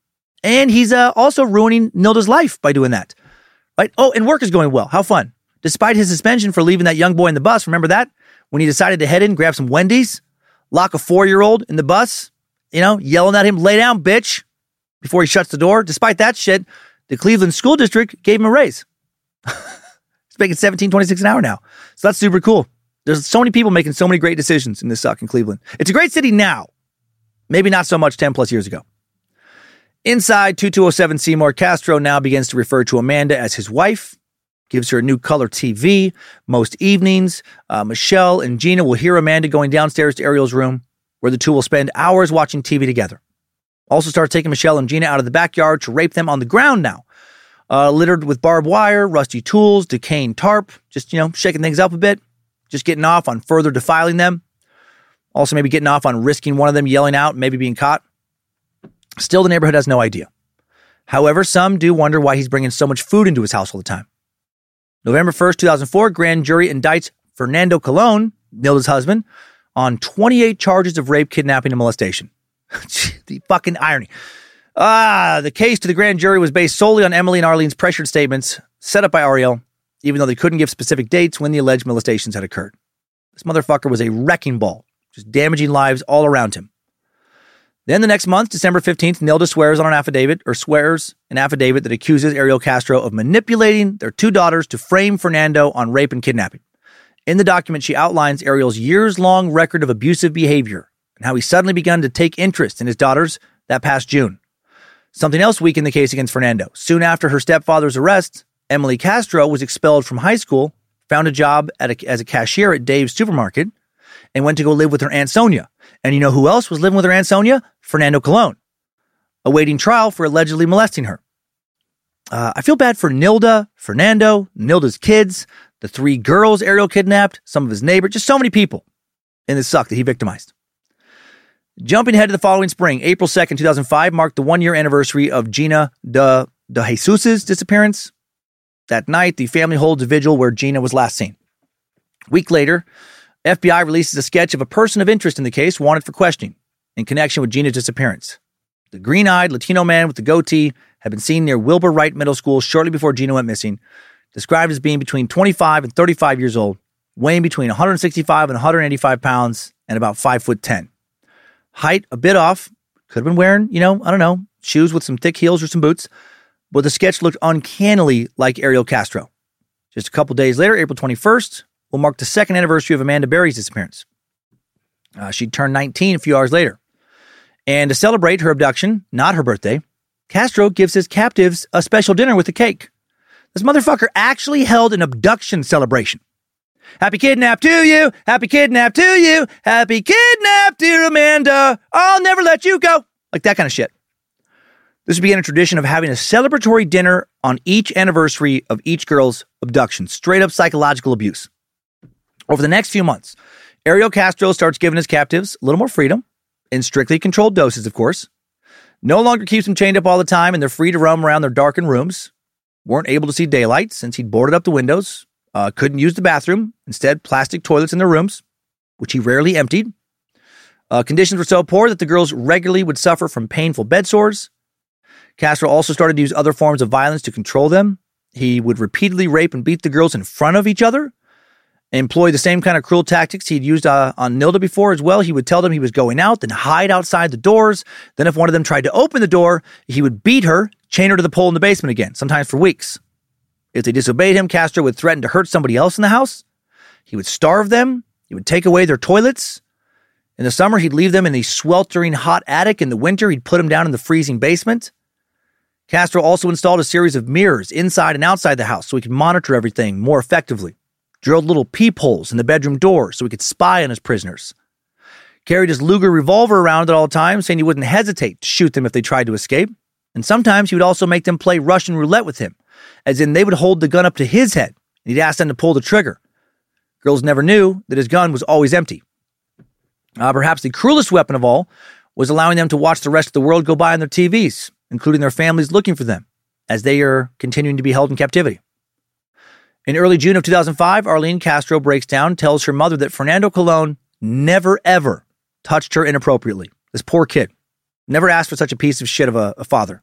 and he's uh, also ruining Nilda's life by doing that. Right? Oh, and work is going well. How fun. Despite his suspension for leaving that young boy in the bus, remember that? When he decided to head in, grab some Wendy's, lock a four year old in the bus, you know, yelling at him, lay down, bitch, before he shuts the door. Despite that shit, the Cleveland School District gave him a raise. He's making 17, 26 an hour now. So that's super cool. There's so many people making so many great decisions in this suck in Cleveland. It's a great city now. Maybe not so much 10 plus years ago. Inside 2207 Seymour, Castro now begins to refer to Amanda as his wife, gives her a new color TV. Most evenings, uh, Michelle and Gina will hear Amanda going downstairs to Ariel's room, where the two will spend hours watching TV together. Also, start taking Michelle and Gina out of the backyard to rape them on the ground now, uh, littered with barbed wire, rusty tools, decaying tarp, just, you know, shaking things up a bit just getting off on further defiling them. Also, maybe getting off on risking one of them yelling out, maybe being caught. Still, the neighborhood has no idea. However, some do wonder why he's bringing so much food into his house all the time. November 1st, 2004, grand jury indicts Fernando Colon, Nilda's husband, on 28 charges of rape, kidnapping, and molestation. the fucking irony. Ah, the case to the grand jury was based solely on Emily and Arlene's pressured statements set up by Ariel even though they couldn't give specific dates when the alleged molestations had occurred. This motherfucker was a wrecking ball, just damaging lives all around him. Then the next month, December 15th, Nilda swears on an affidavit, or swears an affidavit that accuses Ariel Castro of manipulating their two daughters to frame Fernando on rape and kidnapping. In the document, she outlines Ariel's years long record of abusive behavior and how he suddenly began to take interest in his daughters that past June. Something else weakened the case against Fernando. Soon after her stepfather's arrest, Emily Castro was expelled from high school, found a job a, as a cashier at Dave's supermarket, and went to go live with her Aunt Sonia. And you know who else was living with her Aunt Sonia? Fernando Colon, awaiting trial for allegedly molesting her. Uh, I feel bad for Nilda, Fernando, Nilda's kids, the three girls Ariel kidnapped, some of his neighbors, just so many people in this suck that he victimized. Jumping ahead to the following spring, April 2nd, 2005 marked the one year anniversary of Gina de, de Jesus' disappearance. That night, the family holds a vigil where Gina was last seen. A week later, FBI releases a sketch of a person of interest in the case wanted for questioning in connection with Gina's disappearance. The green eyed Latino man with the goatee had been seen near Wilbur Wright Middle School shortly before Gina went missing, described as being between 25 and 35 years old, weighing between 165 and 185 pounds, and about 5 foot 10. Height a bit off, could have been wearing, you know, I don't know, shoes with some thick heels or some boots but the sketch looked uncannily like Ariel Castro. Just a couple days later, April 21st, will mark the second anniversary of Amanda Berry's disappearance. Uh, she turned 19 a few hours later. And to celebrate her abduction, not her birthday, Castro gives his captives a special dinner with a cake. This motherfucker actually held an abduction celebration. Happy kidnap to you! Happy kidnap to you! Happy kidnap, dear Amanda! I'll never let you go! Like that kind of shit. This began a tradition of having a celebratory dinner on each anniversary of each girl's abduction, straight up psychological abuse. Over the next few months, Ariel Castro starts giving his captives a little more freedom, in strictly controlled doses, of course. No longer keeps them chained up all the time and they're free to roam around their darkened rooms. Weren't able to see daylight since he'd boarded up the windows, uh, couldn't use the bathroom, instead, plastic toilets in their rooms, which he rarely emptied. Uh, conditions were so poor that the girls regularly would suffer from painful bed sores Castro also started to use other forms of violence to control them. He would repeatedly rape and beat the girls in front of each other, employ the same kind of cruel tactics he'd used uh, on Nilda before as well. He would tell them he was going out, then hide outside the doors. Then, if one of them tried to open the door, he would beat her, chain her to the pole in the basement again, sometimes for weeks. If they disobeyed him, Castro would threaten to hurt somebody else in the house. He would starve them. He would take away their toilets. In the summer, he'd leave them in the sweltering hot attic. In the winter, he'd put them down in the freezing basement. Castro also installed a series of mirrors inside and outside the house so he could monitor everything more effectively. Drilled little peepholes in the bedroom door so he could spy on his prisoners. Carried his Luger revolver around at all times, saying he wouldn't hesitate to shoot them if they tried to escape. And sometimes he would also make them play Russian roulette with him, as in they would hold the gun up to his head and he'd ask them to pull the trigger. Girls never knew that his gun was always empty. Uh, perhaps the cruelest weapon of all was allowing them to watch the rest of the world go by on their TVs, including their families looking for them as they are continuing to be held in captivity. In early June of 2005, Arlene Castro breaks down, tells her mother that Fernando Colon never ever touched her inappropriately. This poor kid never asked for such a piece of shit of a, a father.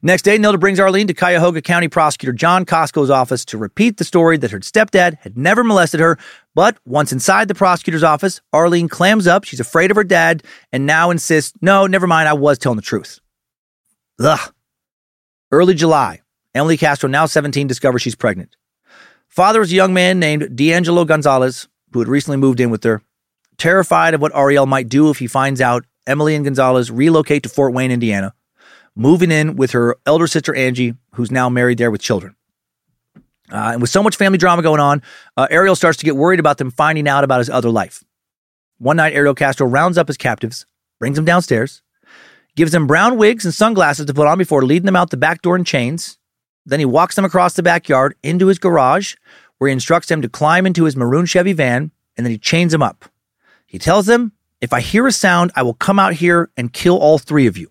Next day, Nilda brings Arlene to Cuyahoga County Prosecutor John Cosco's office to repeat the story that her stepdad had never molested her. But once inside the prosecutor's office, Arlene clams up. She's afraid of her dad and now insists, no, never mind, I was telling the truth. Ugh. Early July, Emily Castro, now 17, discovers she's pregnant. Father is a young man named D'Angelo Gonzalez, who had recently moved in with her. Terrified of what Ariel might do if he finds out, Emily and Gonzalez relocate to Fort Wayne, Indiana moving in with her elder sister Angie, who's now married there with children. Uh, and with so much family drama going on, uh, Ariel starts to get worried about them finding out about his other life. One night, Ariel Castro rounds up his captives, brings them downstairs, gives them brown wigs and sunglasses to put on before leading them out the back door in chains. Then he walks them across the backyard into his garage, where he instructs them to climb into his maroon Chevy van, and then he chains them up. He tells them, If I hear a sound, I will come out here and kill all three of you.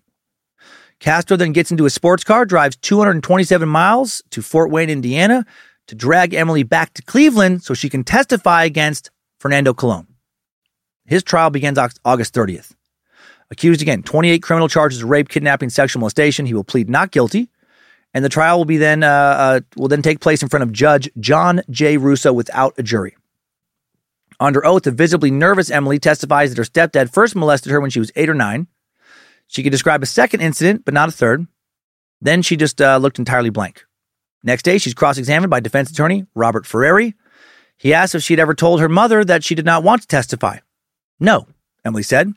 Castro then gets into a sports car, drives 227 miles to Fort Wayne, Indiana, to drag Emily back to Cleveland so she can testify against Fernando Colon. His trial begins August 30th. Accused again, 28 criminal charges of rape, kidnapping, sexual molestation. He will plead not guilty, and the trial will be then uh, uh, will then take place in front of Judge John J. Russo without a jury. Under oath, a visibly nervous Emily testifies that her stepdad first molested her when she was eight or nine. She could describe a second incident, but not a third. Then she just uh, looked entirely blank. Next day, she's cross examined by defense attorney Robert Ferreri. He asked if she'd ever told her mother that she did not want to testify. No, Emily said.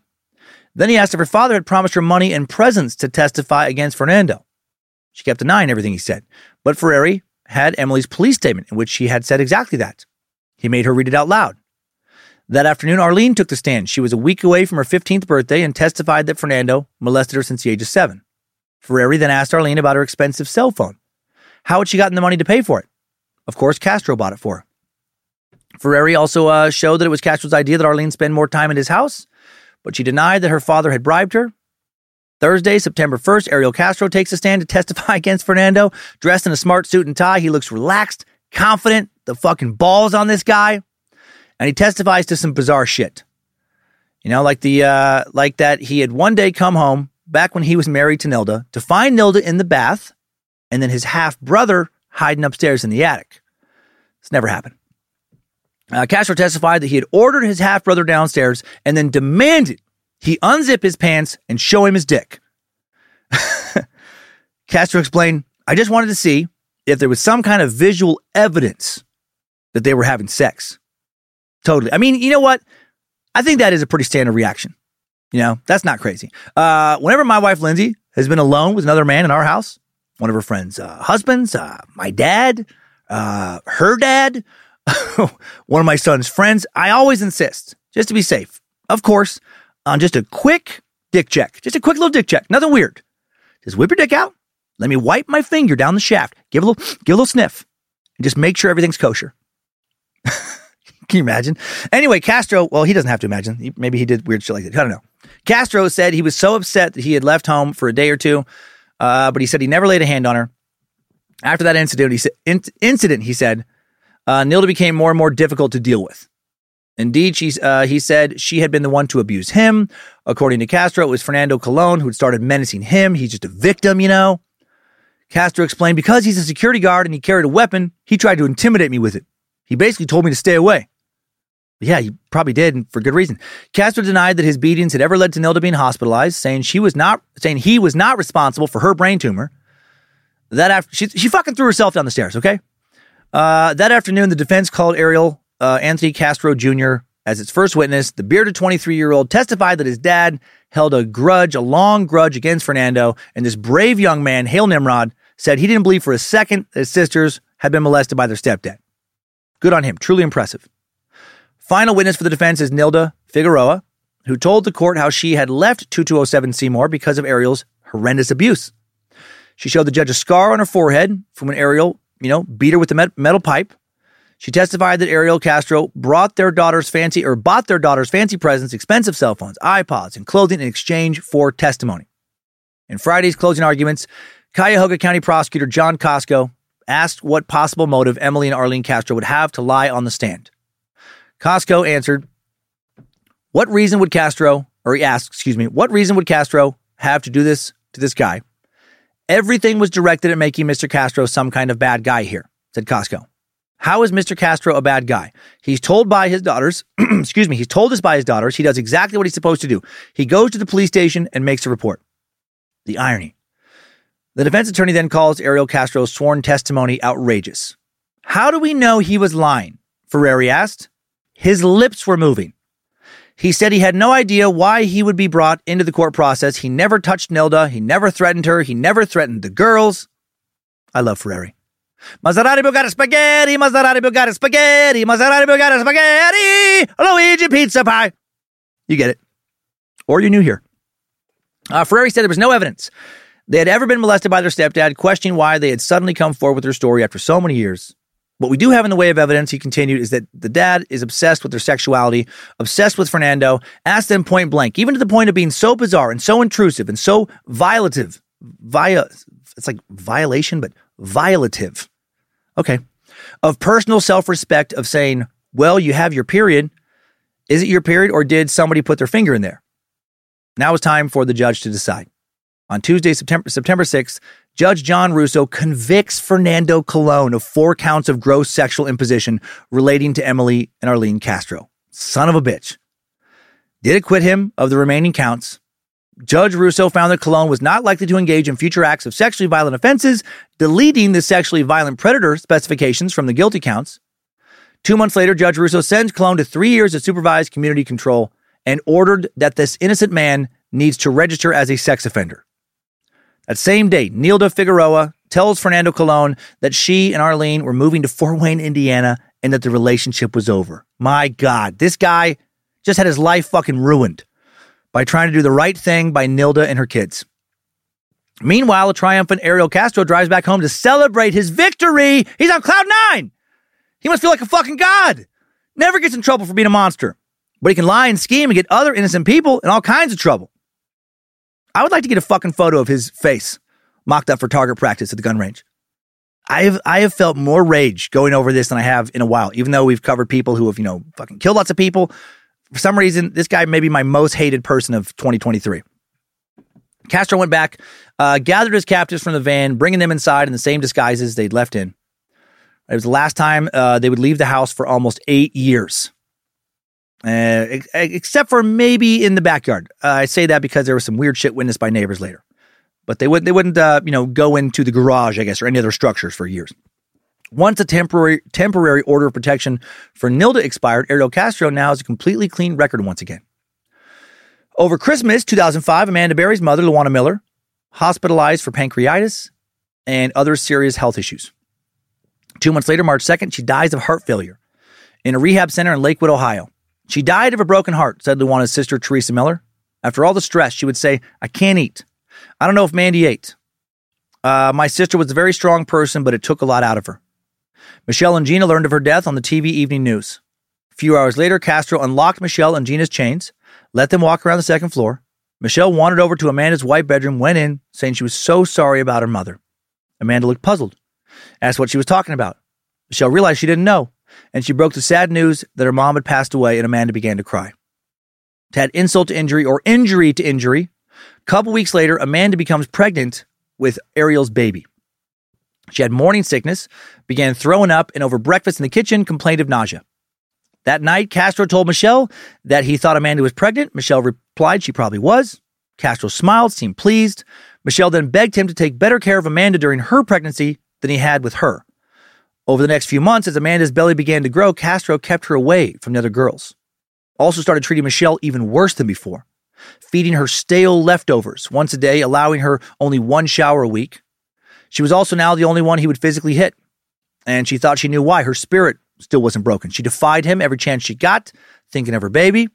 Then he asked if her father had promised her money and presents to testify against Fernando. She kept denying everything he said, but Ferreri had Emily's police statement in which she had said exactly that. He made her read it out loud. That afternoon, Arlene took the stand. She was a week away from her 15th birthday and testified that Fernando molested her since the age of seven. Ferreri then asked Arlene about her expensive cell phone. How had she gotten the money to pay for it? Of course, Castro bought it for her. Ferreri also uh, showed that it was Castro's idea that Arlene spend more time at his house, but she denied that her father had bribed her. Thursday, September 1st, Ariel Castro takes a stand to testify against Fernando. Dressed in a smart suit and tie, he looks relaxed, confident. The fucking balls on this guy and he testifies to some bizarre shit. You know, like the uh, like that he had one day come home back when he was married to Nilda to find Nilda in the bath, and then his half brother hiding upstairs in the attic. It's never happened. Uh, Castro testified that he had ordered his half brother downstairs and then demanded he unzip his pants and show him his dick. Castro explained, I just wanted to see if there was some kind of visual evidence that they were having sex. Totally. I mean, you know what? I think that is a pretty standard reaction. You know, that's not crazy. Uh, whenever my wife Lindsay has been alone with another man in our house, one of her friends' uh, husbands, uh, my dad, uh, her dad, one of my son's friends, I always insist, just to be safe, of course, on just a quick dick check. Just a quick little dick check. Nothing weird. Just whip your dick out. Let me wipe my finger down the shaft. Give a little, give a little sniff, and just make sure everything's kosher. Can you imagine? Anyway, Castro, well, he doesn't have to imagine. Maybe he did weird shit like that. I don't know. Castro said he was so upset that he had left home for a day or two, uh, but he said he never laid a hand on her. After that incident, he said, in, incident, he said, uh, Nilda became more and more difficult to deal with. Indeed, she, uh, he said she had been the one to abuse him. According to Castro, it was Fernando Colon who had started menacing him. He's just a victim, you know. Castro explained because he's a security guard and he carried a weapon, he tried to intimidate me with it. He basically told me to stay away. Yeah, he probably did, and for good reason. Castro denied that his beatings had ever led to Nilda being hospitalized, saying she was not saying he was not responsible for her brain tumor. That after she she fucking threw herself down the stairs. Okay. Uh, that afternoon, the defense called Ariel uh, Anthony Castro Jr. as its first witness. The bearded 23 year old testified that his dad held a grudge, a long grudge against Fernando, and this brave young man, Hail Nimrod, said he didn't believe for a second that his sisters had been molested by their stepdad. Good on him. Truly impressive. Final witness for the defense is Nilda Figueroa, who told the court how she had left 2207 Seymour because of Ariel's horrendous abuse. She showed the judge a scar on her forehead from when Ariel, you know, beat her with the metal pipe. She testified that Ariel Castro brought their daughter's fancy or bought their daughter's fancy presents, expensive cell phones, iPods, and clothing in exchange for testimony. In Friday's closing arguments, Cuyahoga County prosecutor John Cosco asked what possible motive Emily and Arlene Castro would have to lie on the stand. Cosco answered, What reason would Castro, or he asked, excuse me, what reason would Castro have to do this to this guy? Everything was directed at making Mr. Castro some kind of bad guy here, said Cosco. How is Mr. Castro a bad guy? He's told by his daughters, excuse me, he's told us by his daughters he does exactly what he's supposed to do. He goes to the police station and makes a report. The irony. The defense attorney then calls Ariel Castro's sworn testimony outrageous. How do we know he was lying? Ferreri asked. His lips were moving. He said he had no idea why he would be brought into the court process. He never touched Nilda. He never threatened her. He never threatened the girls. I love Ferreri. Maserati Bugatti spaghetti, Maserati Bugatti spaghetti, Maserati Bugatti spaghetti, Luigi pizza pie. You get it. Or you're new here. Uh, Ferreri said there was no evidence they had ever been molested by their stepdad, questioning why they had suddenly come forward with their story after so many years. What we do have in the way of evidence, he continued, is that the dad is obsessed with their sexuality, obsessed with Fernando, asked them point blank, even to the point of being so bizarre and so intrusive and so violative. Via, it's like violation, but violative. Okay. Of personal self respect, of saying, well, you have your period. Is it your period or did somebody put their finger in there? Now it's time for the judge to decide. On Tuesday, September, September 6th, Judge John Russo convicts Fernando Colon of four counts of gross sexual imposition relating to Emily and Arlene Castro. Son of a bitch. Did acquit him of the remaining counts. Judge Russo found that Colon was not likely to engage in future acts of sexually violent offenses, deleting the sexually violent predator specifications from the guilty counts. Two months later, Judge Russo sends Colon to three years of supervised community control and ordered that this innocent man needs to register as a sex offender. That same day, Nilda Figueroa tells Fernando Colon that she and Arlene were moving to Fort Wayne, Indiana, and that the relationship was over. My God, this guy just had his life fucking ruined by trying to do the right thing by Nilda and her kids. Meanwhile, a triumphant Ariel Castro drives back home to celebrate his victory. He's on cloud nine. He must feel like a fucking god. Never gets in trouble for being a monster, but he can lie and scheme and get other innocent people in all kinds of trouble. I would like to get a fucking photo of his face mocked up for target practice at the gun range. I have I have felt more rage going over this than I have in a while, even though we've covered people who have, you know, fucking killed lots of people. For some reason, this guy may be my most hated person of 2023. Castro went back, uh, gathered his captives from the van, bringing them inside in the same disguises they'd left in. It was the last time uh, they would leave the house for almost eight years uh, except for maybe in the backyard. Uh, I say that because there was some weird shit witnessed by neighbors later, but they wouldn't they wouldn't uh, you know go into the garage, I guess, or any other structures for years. Once a temporary temporary order of protection for Nilda expired, Ariel Castro now has a completely clean record once again. Over Christmas 2005, Amanda Berry's mother, Louwana Miller, hospitalized for pancreatitis and other serious health issues. Two months later, March 2nd, she dies of heart failure in a rehab center in Lakewood, Ohio. She died of a broken heart, said Louwana's sister, Teresa Miller. After all the stress, she would say, I can't eat. I don't know if Mandy ate. Uh, my sister was a very strong person, but it took a lot out of her. Michelle and Gina learned of her death on the TV evening news. A few hours later, Castro unlocked Michelle and Gina's chains, let them walk around the second floor. Michelle wandered over to Amanda's white bedroom, went in, saying she was so sorry about her mother. Amanda looked puzzled, asked what she was talking about. Michelle realized she didn't know. And she broke the sad news that her mom had passed away, and Amanda began to cry. To add insult to injury or injury to injury, a couple weeks later, Amanda becomes pregnant with Ariel's baby. She had morning sickness, began throwing up, and over breakfast in the kitchen complained of nausea. That night, Castro told Michelle that he thought Amanda was pregnant. Michelle replied she probably was. Castro smiled, seemed pleased. Michelle then begged him to take better care of Amanda during her pregnancy than he had with her. Over the next few months, as Amanda's belly began to grow, Castro kept her away from the other girls. Also started treating Michelle even worse than before, feeding her stale leftovers once a day, allowing her only one shower a week. She was also now the only one he would physically hit, and she thought she knew why. Her spirit still wasn't broken. She defied him every chance she got, thinking of her baby.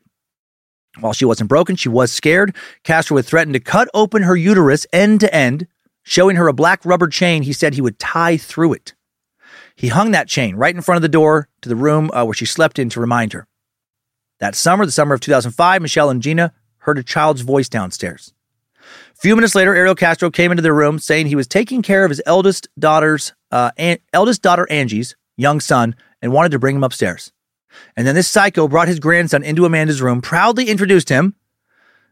While she wasn't broken, she was scared. Castro would threaten to cut open her uterus end to end, showing her a black rubber chain he said he would tie through it. He hung that chain right in front of the door to the room uh, where she slept in to remind her. That summer, the summer of 2005, Michelle and Gina heard a child's voice downstairs. A few minutes later, Ariel Castro came into their room saying he was taking care of his eldest daughter's uh, eldest daughter Angie's young son and wanted to bring him upstairs. And then this psycho brought his grandson into Amanda's room, proudly introduced him,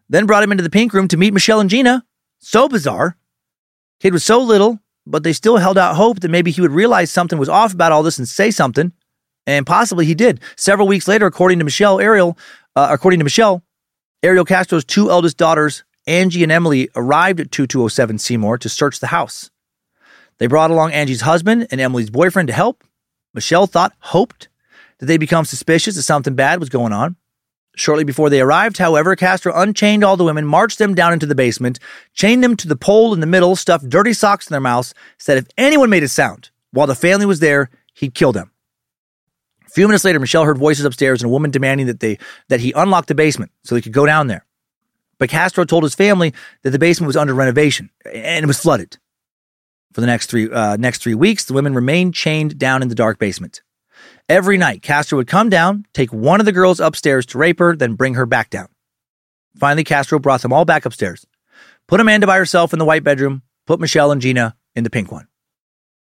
then brought him into the pink room to meet Michelle and Gina. So bizarre. Kid was so little, but they still held out hope that maybe he would realize something was off about all this and say something. And possibly he did. Several weeks later, according to Michelle, Ariel, uh, according to Michelle, Ariel Castro's two eldest daughters, Angie and Emily, arrived at 2207 Seymour to search the house. They brought along Angie's husband and Emily's boyfriend to help. Michelle thought, hoped, that they'd become suspicious that something bad was going on. Shortly before they arrived, however, Castro unchained all the women, marched them down into the basement, chained them to the pole in the middle, stuffed dirty socks in their mouths, said if anyone made a sound while the family was there, he'd kill them. A few minutes later, Michelle heard voices upstairs and a woman demanding that they that he unlock the basement so they could go down there. But Castro told his family that the basement was under renovation and it was flooded. For the next three uh, next three weeks, the women remained chained down in the dark basement. Every night, Castro would come down, take one of the girls upstairs to rape her, then bring her back down. Finally, Castro brought them all back upstairs, put Amanda by herself in the white bedroom, put Michelle and Gina in the pink one.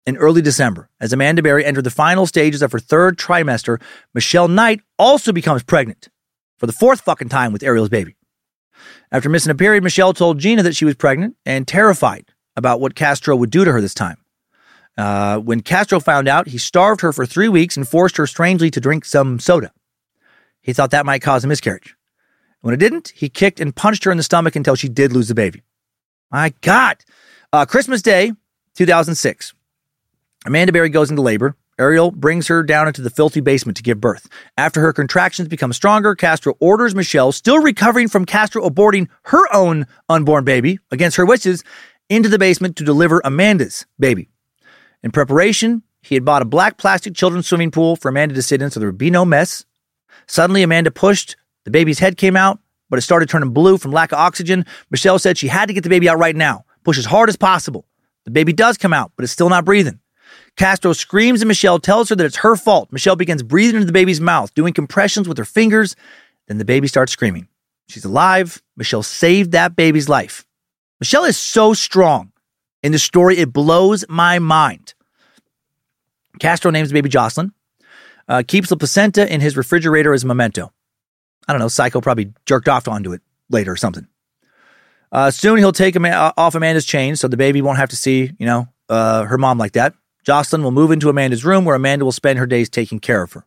In early December, as Amanda Berry entered the final stages of her third trimester, Michelle Knight also becomes pregnant for the fourth fucking time with Ariel's baby. After missing a period, Michelle told Gina that she was pregnant and terrified about what Castro would do to her this time. Uh, when Castro found out, he starved her for three weeks and forced her strangely to drink some soda. He thought that might cause a miscarriage. When it didn't, he kicked and punched her in the stomach until she did lose the baby. My God. Uh, Christmas Day, 2006. Amanda Berry goes into labor. Ariel brings her down into the filthy basement to give birth. After her contractions become stronger, Castro orders Michelle, still recovering from Castro aborting her own unborn baby against her wishes, into the basement to deliver Amanda's baby. In preparation, he had bought a black plastic children's swimming pool for Amanda to sit in so there would be no mess. Suddenly, Amanda pushed, the baby's head came out, but it started turning blue from lack of oxygen. Michelle said she had to get the baby out right now, push as hard as possible. The baby does come out, but it's still not breathing. Castro screams and Michelle tells her that it's her fault. Michelle begins breathing into the baby's mouth, doing compressions with her fingers. Then the baby starts screaming. She's alive. Michelle saved that baby's life. Michelle is so strong in the story, it blows my mind. Castro names the baby Jocelyn, uh, keeps the placenta in his refrigerator as a memento. I don't know, Psycho probably jerked off onto it later or something. Uh, soon he'll take him uh, off Amanda's chain so the baby won't have to see, you know, uh, her mom like that. Jocelyn will move into Amanda's room where Amanda will spend her days taking care of her.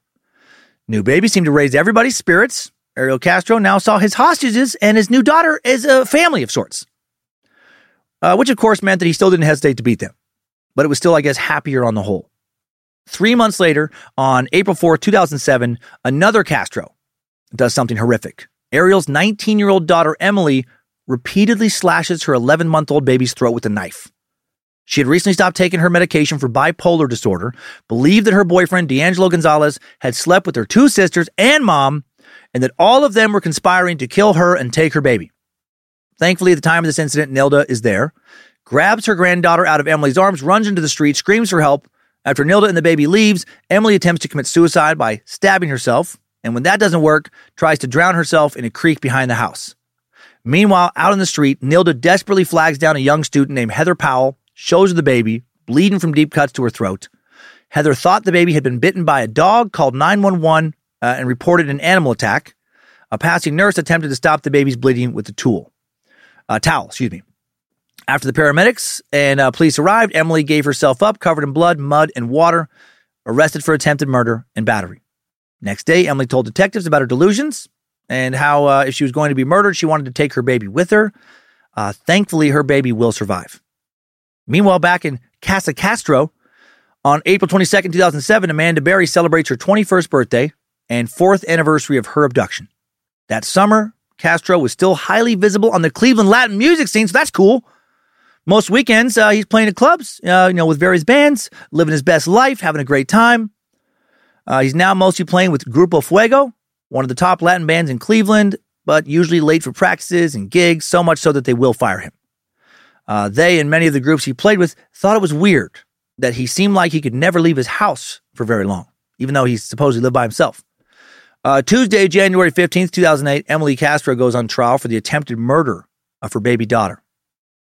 New baby seemed to raise everybody's spirits. Ariel Castro now saw his hostages and his new daughter as a family of sorts uh, which of course meant that he still didn't hesitate to beat them. But it was still, I guess, happier on the whole. Three months later, on April 4th, 2007, another Castro does something horrific. Ariel's 19 year old daughter, Emily, repeatedly slashes her 11 month old baby's throat with a knife. She had recently stopped taking her medication for bipolar disorder, believed that her boyfriend, D'Angelo Gonzalez, had slept with her two sisters and mom, and that all of them were conspiring to kill her and take her baby. Thankfully, at the time of this incident, Nilda is there, grabs her granddaughter out of Emily's arms, runs into the street, screams for help. After Nilda and the baby leaves, Emily attempts to commit suicide by stabbing herself, and when that doesn't work, tries to drown herself in a creek behind the house. Meanwhile, out in the street, Nilda desperately flags down a young student named Heather Powell, shows her the baby, bleeding from deep cuts to her throat. Heather thought the baby had been bitten by a dog, called 911, uh, and reported an animal attack. A passing nurse attempted to stop the baby's bleeding with a tool, a towel, excuse me. After the paramedics and uh, police arrived, Emily gave herself up, covered in blood, mud, and water, arrested for attempted murder and battery. Next day, Emily told detectives about her delusions and how, uh, if she was going to be murdered, she wanted to take her baby with her. Uh, thankfully, her baby will survive. Meanwhile, back in Casa Castro, on April 22nd, 2007, Amanda Berry celebrates her 21st birthday and fourth anniversary of her abduction. That summer, Castro was still highly visible on the Cleveland Latin music scene, so that's cool. Most weekends, uh, he's playing at clubs, uh, you know, with various bands, living his best life, having a great time. Uh, he's now mostly playing with Grupo Fuego, one of the top Latin bands in Cleveland, but usually late for practices and gigs, so much so that they will fire him. Uh, they and many of the groups he played with thought it was weird that he seemed like he could never leave his house for very long, even though he supposedly lived by himself. Uh, Tuesday, January 15th, 2008, Emily Castro goes on trial for the attempted murder of her baby daughter.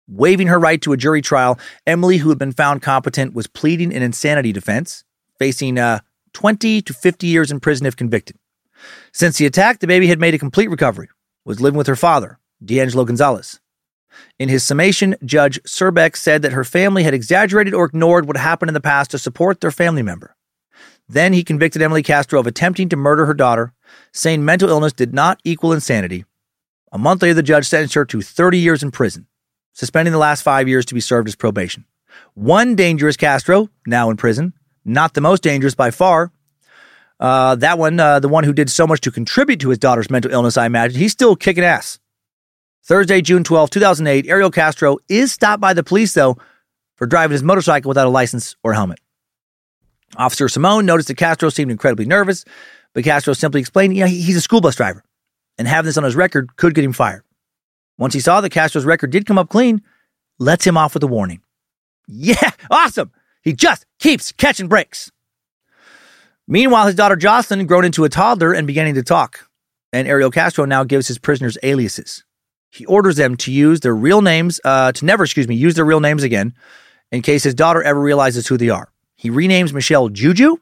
Waiving her right to a jury trial, Emily, who had been found competent, was pleading an insanity defense, facing uh, 20 to 50 years in prison if convicted. Since the attack, the baby had made a complete recovery, was living with her father, D'Angelo Gonzalez. In his summation, Judge Surbeck said that her family had exaggerated or ignored what happened in the past to support their family member. Then he convicted Emily Castro of attempting to murder her daughter, saying mental illness did not equal insanity. A month later, the judge sentenced her to 30 years in prison, suspending the last five years to be served as probation. One dangerous Castro, now in prison, not the most dangerous by far. Uh, that one, uh, the one who did so much to contribute to his daughter's mental illness, I imagine, he's still kicking ass. Thursday, June 12, 2008, Ariel Castro is stopped by the police, though, for driving his motorcycle without a license or helmet. Officer Simone noticed that Castro seemed incredibly nervous, but Castro simply explained, know, he's a school bus driver, and having this on his record could get him fired. Once he saw that Castro's record did come up clean, lets him off with a warning. Yeah, awesome! He just keeps catching breaks. Meanwhile, his daughter Jocelyn grown into a toddler and beginning to talk, and Ariel Castro now gives his prisoners aliases. He orders them to use their real names, uh, to never, excuse me, use their real names again in case his daughter ever realizes who they are. He renames Michelle Juju,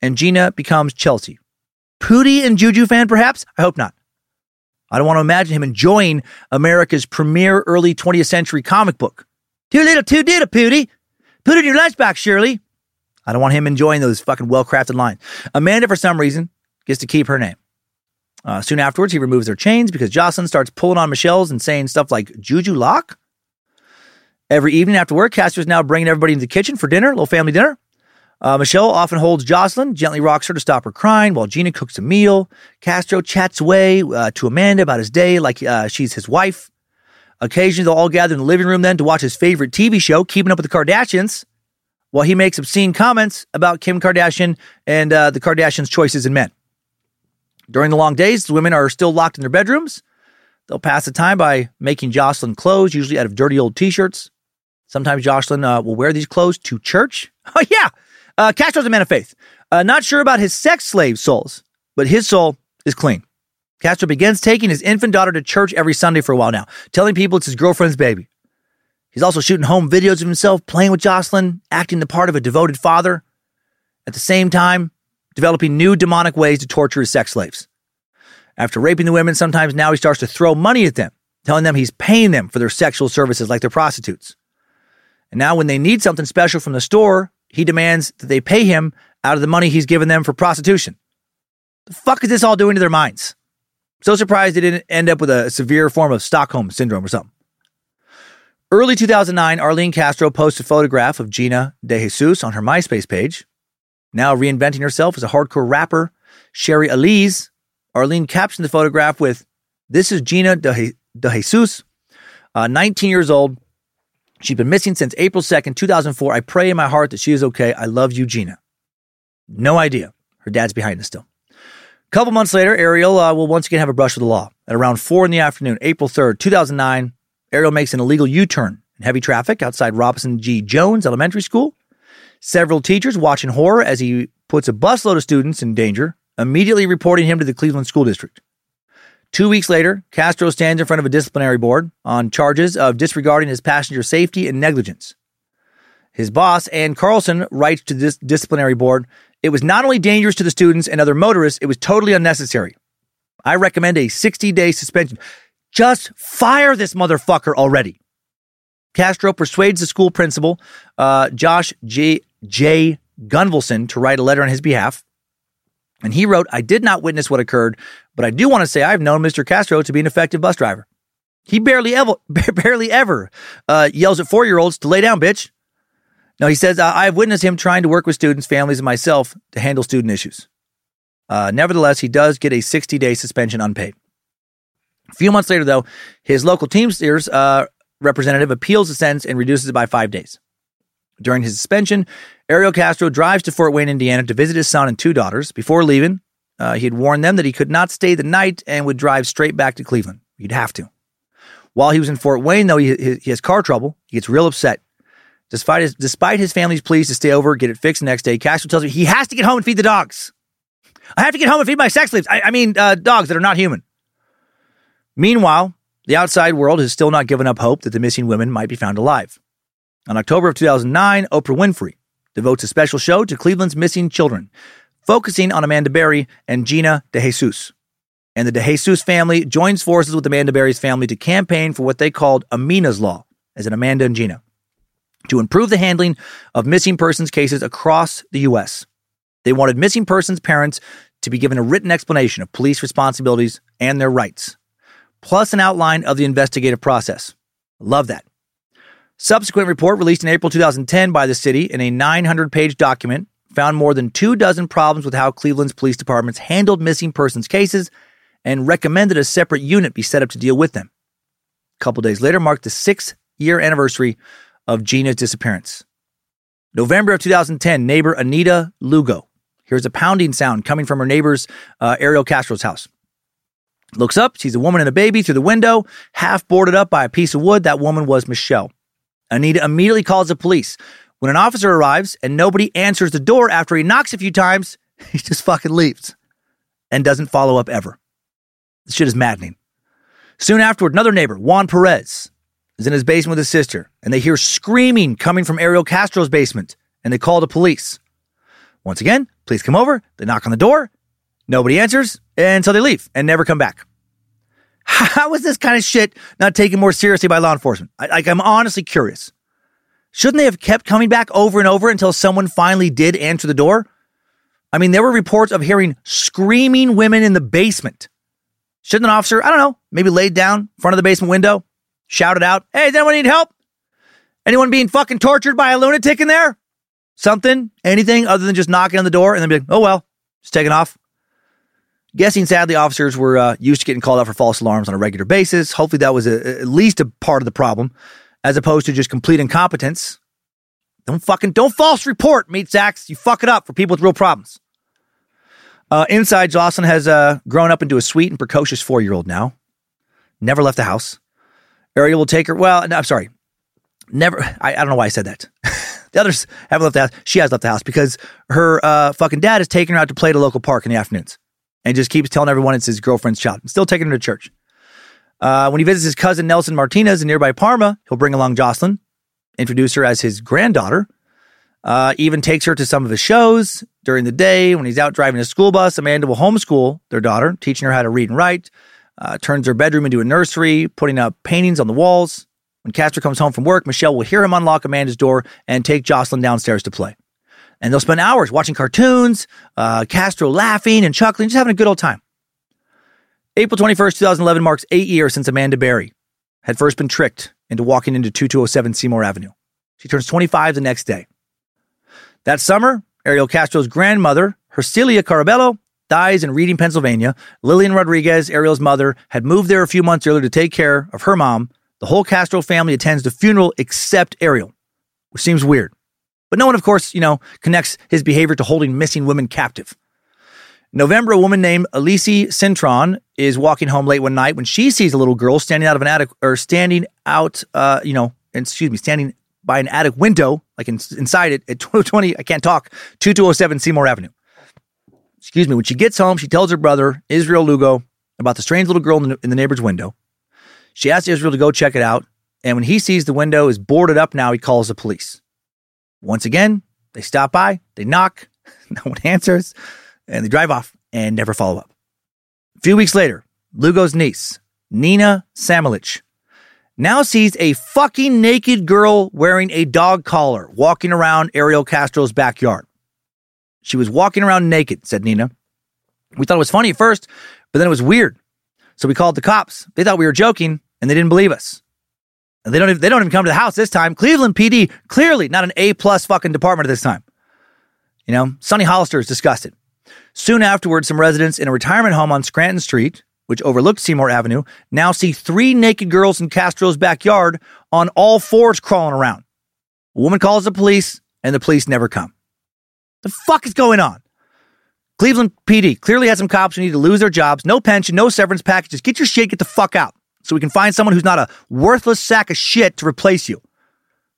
and Gina becomes Chelsea. Pootie and Juju fan, perhaps? I hope not. I don't want to imagine him enjoying America's premier early 20th century comic book. Too little, too little, Pootie. Put it in your lunchbox, Shirley. I don't want him enjoying those fucking well crafted lines. Amanda, for some reason, gets to keep her name. Uh, soon afterwards, he removes their chains because Jocelyn starts pulling on Michelle's and saying stuff like Juju Lock. Every evening after work, Castro's now bringing everybody into the kitchen for dinner, little family dinner. Uh, Michelle often holds Jocelyn, gently rocks her to stop her crying while Gina cooks a meal. Castro chats away uh, to Amanda about his day like uh, she's his wife. Occasionally, they'll all gather in the living room then to watch his favorite TV show, Keeping Up with the Kardashians, while he makes obscene comments about Kim Kardashian and uh, the Kardashians' choices in men. During the long days, the women are still locked in their bedrooms. They'll pass the time by making Jocelyn clothes, usually out of dirty old t shirts. Sometimes Jocelyn uh, will wear these clothes to church. Oh, yeah. Uh, Castro's a man of faith. Uh, not sure about his sex slave souls, but his soul is clean. Castro begins taking his infant daughter to church every Sunday for a while now, telling people it's his girlfriend's baby. He's also shooting home videos of himself playing with Jocelyn, acting the part of a devoted father. At the same time, developing new demonic ways to torture his sex slaves. After raping the women, sometimes now he starts to throw money at them, telling them he's paying them for their sexual services like they're prostitutes. And now, when they need something special from the store, he demands that they pay him out of the money he's given them for prostitution. The fuck is this all doing to their minds? So surprised they didn't end up with a severe form of Stockholm syndrome or something. Early 2009, Arlene Castro posted a photograph of Gina DeJesus on her MySpace page. Now reinventing herself as a hardcore rapper, Sherry Elise, Arlene captioned the photograph with, This is Gina De, DeJesus, uh, 19 years old. She's been missing since April 2nd, 2004. I pray in my heart that she is okay. I love you, Gina. No idea. Her dad's behind us still. A couple months later, Ariel uh, will once again have a brush with the law. At around 4 in the afternoon, April 3rd, 2009, Ariel makes an illegal U turn in heavy traffic outside Robinson G. Jones Elementary School. Several teachers watching horror as he puts a busload of students in danger, immediately reporting him to the Cleveland School District. Two weeks later, Castro stands in front of a disciplinary board on charges of disregarding his passenger safety and negligence. His boss, Ann Carlson, writes to this disciplinary board It was not only dangerous to the students and other motorists, it was totally unnecessary. I recommend a 60 day suspension. Just fire this motherfucker already. Castro persuades the school principal, uh, Josh J. J. Gunvalson, to write a letter on his behalf. And he wrote, I did not witness what occurred, but I do want to say I've known Mr. Castro to be an effective bus driver. He barely ever, barely ever uh, yells at four year olds to lay down, bitch. No, he says, I've witnessed him trying to work with students, families, and myself to handle student issues. Uh, nevertheless, he does get a 60 day suspension unpaid. A few months later, though, his local Teamsters uh, representative appeals the sentence and reduces it by five days. During his suspension, Ariel Castro drives to Fort Wayne, Indiana to visit his son and two daughters. Before leaving, uh, he had warned them that he could not stay the night and would drive straight back to Cleveland. He'd have to. While he was in Fort Wayne, though, he, he has car trouble. He gets real upset. Despite his, despite his family's pleas to stay over, get it fixed the next day, Castro tells me he has to get home and feed the dogs. I have to get home and feed my sex slaves. I, I mean, uh, dogs that are not human. Meanwhile, the outside world has still not given up hope that the missing women might be found alive. On October of 2009, Oprah Winfrey devotes a special show to Cleveland's missing children, focusing on Amanda Berry and Gina DeJesus. And the DeJesus family joins forces with Amanda Berry's family to campaign for what they called Amina's Law, as in Amanda and Gina, to improve the handling of missing persons cases across the U.S. They wanted missing persons' parents to be given a written explanation of police responsibilities and their rights, plus an outline of the investigative process. Love that. Subsequent report released in April 2010 by the city in a 900 page document found more than two dozen problems with how Cleveland's police departments handled missing persons cases and recommended a separate unit be set up to deal with them. A couple days later marked the six year anniversary of Gina's disappearance. November of 2010, neighbor Anita Lugo hears a pounding sound coming from her neighbor's uh, Ariel Castro's house. Looks up, sees a woman and a baby through the window, half boarded up by a piece of wood. That woman was Michelle. Anita immediately calls the police. When an officer arrives and nobody answers the door after he knocks a few times, he just fucking leaves and doesn't follow up ever. This shit is maddening. Soon afterward, another neighbor, Juan Perez, is in his basement with his sister, and they hear screaming coming from Ariel Castro's basement, and they call the police. Once again, police come over, they knock on the door, nobody answers, and so they leave and never come back. How is this kind of shit not taken more seriously by law enforcement? I, like, I'm honestly curious. Shouldn't they have kept coming back over and over until someone finally did answer the door? I mean, there were reports of hearing screaming women in the basement. Shouldn't an officer, I don't know, maybe laid down in front of the basement window, shouted out, Hey, does anyone need help? Anyone being fucking tortured by a lunatic in there? Something, anything other than just knocking on the door and then be like, oh well, just taking off. Guessing, sadly, officers were uh, used to getting called out for false alarms on a regular basis. Hopefully, that was a, at least a part of the problem, as opposed to just complete incompetence. Don't fucking don't false report, meat sacks. You fuck it up for people with real problems. Uh, inside, Jocelyn has uh, grown up into a sweet and precocious four year old now. Never left the house. Ariel will take her. Well, no, I'm sorry. Never. I, I don't know why I said that. the others haven't left the house. She has left the house because her uh, fucking dad is taking her out to play at a local park in the afternoons and just keeps telling everyone it's his girlfriend's child. And still taking her to church. Uh, when he visits his cousin Nelson Martinez in nearby Parma, he'll bring along Jocelyn, introduce her as his granddaughter, uh, even takes her to some of his shows during the day. When he's out driving a school bus, Amanda will homeschool their daughter, teaching her how to read and write, uh, turns her bedroom into a nursery, putting up paintings on the walls. When Castro comes home from work, Michelle will hear him unlock Amanda's door and take Jocelyn downstairs to play and they'll spend hours watching cartoons, uh, Castro laughing and chuckling, just having a good old time. April 21st, 2011 marks eight years since Amanda Berry had first been tricked into walking into 2207 Seymour Avenue. She turns 25 the next day. That summer, Ariel Castro's grandmother, Hercilia Carabello, dies in Reading, Pennsylvania. Lillian Rodriguez, Ariel's mother, had moved there a few months earlier to take care of her mom. The whole Castro family attends the funeral except Ariel, which seems weird. But no one, of course, you know, connects his behavior to holding missing women captive. November, a woman named Elise Cintron is walking home late one night when she sees a little girl standing out of an attic or standing out, uh, you know, excuse me, standing by an attic window, like in, inside it at 20, I can't talk, 2207 Seymour Avenue. Excuse me. When she gets home, she tells her brother, Israel Lugo, about the strange little girl in the, in the neighbor's window. She asks Israel to go check it out. And when he sees the window is boarded up now, he calls the police. Once again, they stop by, they knock, no one answers, and they drive off and never follow up. A few weeks later, Lugo's niece, Nina Samoylicz, now sees a fucking naked girl wearing a dog collar walking around Ariel Castro's backyard. She was walking around naked, said Nina. We thought it was funny at first, but then it was weird. So we called the cops. They thought we were joking and they didn't believe us. They don't even, they don't even come to the house this time. Cleveland PD, clearly not an A plus fucking department at this time. You know, Sonny Hollister is disgusted. Soon afterwards, some residents in a retirement home on Scranton Street, which overlooked Seymour Avenue, now see three naked girls in Castro's backyard on all fours crawling around. A woman calls the police, and the police never come. The fuck is going on? Cleveland PD clearly had some cops who need to lose their jobs. No pension, no severance packages. Get your shit, get the fuck out. So we can find someone who's not a worthless sack of shit to replace you.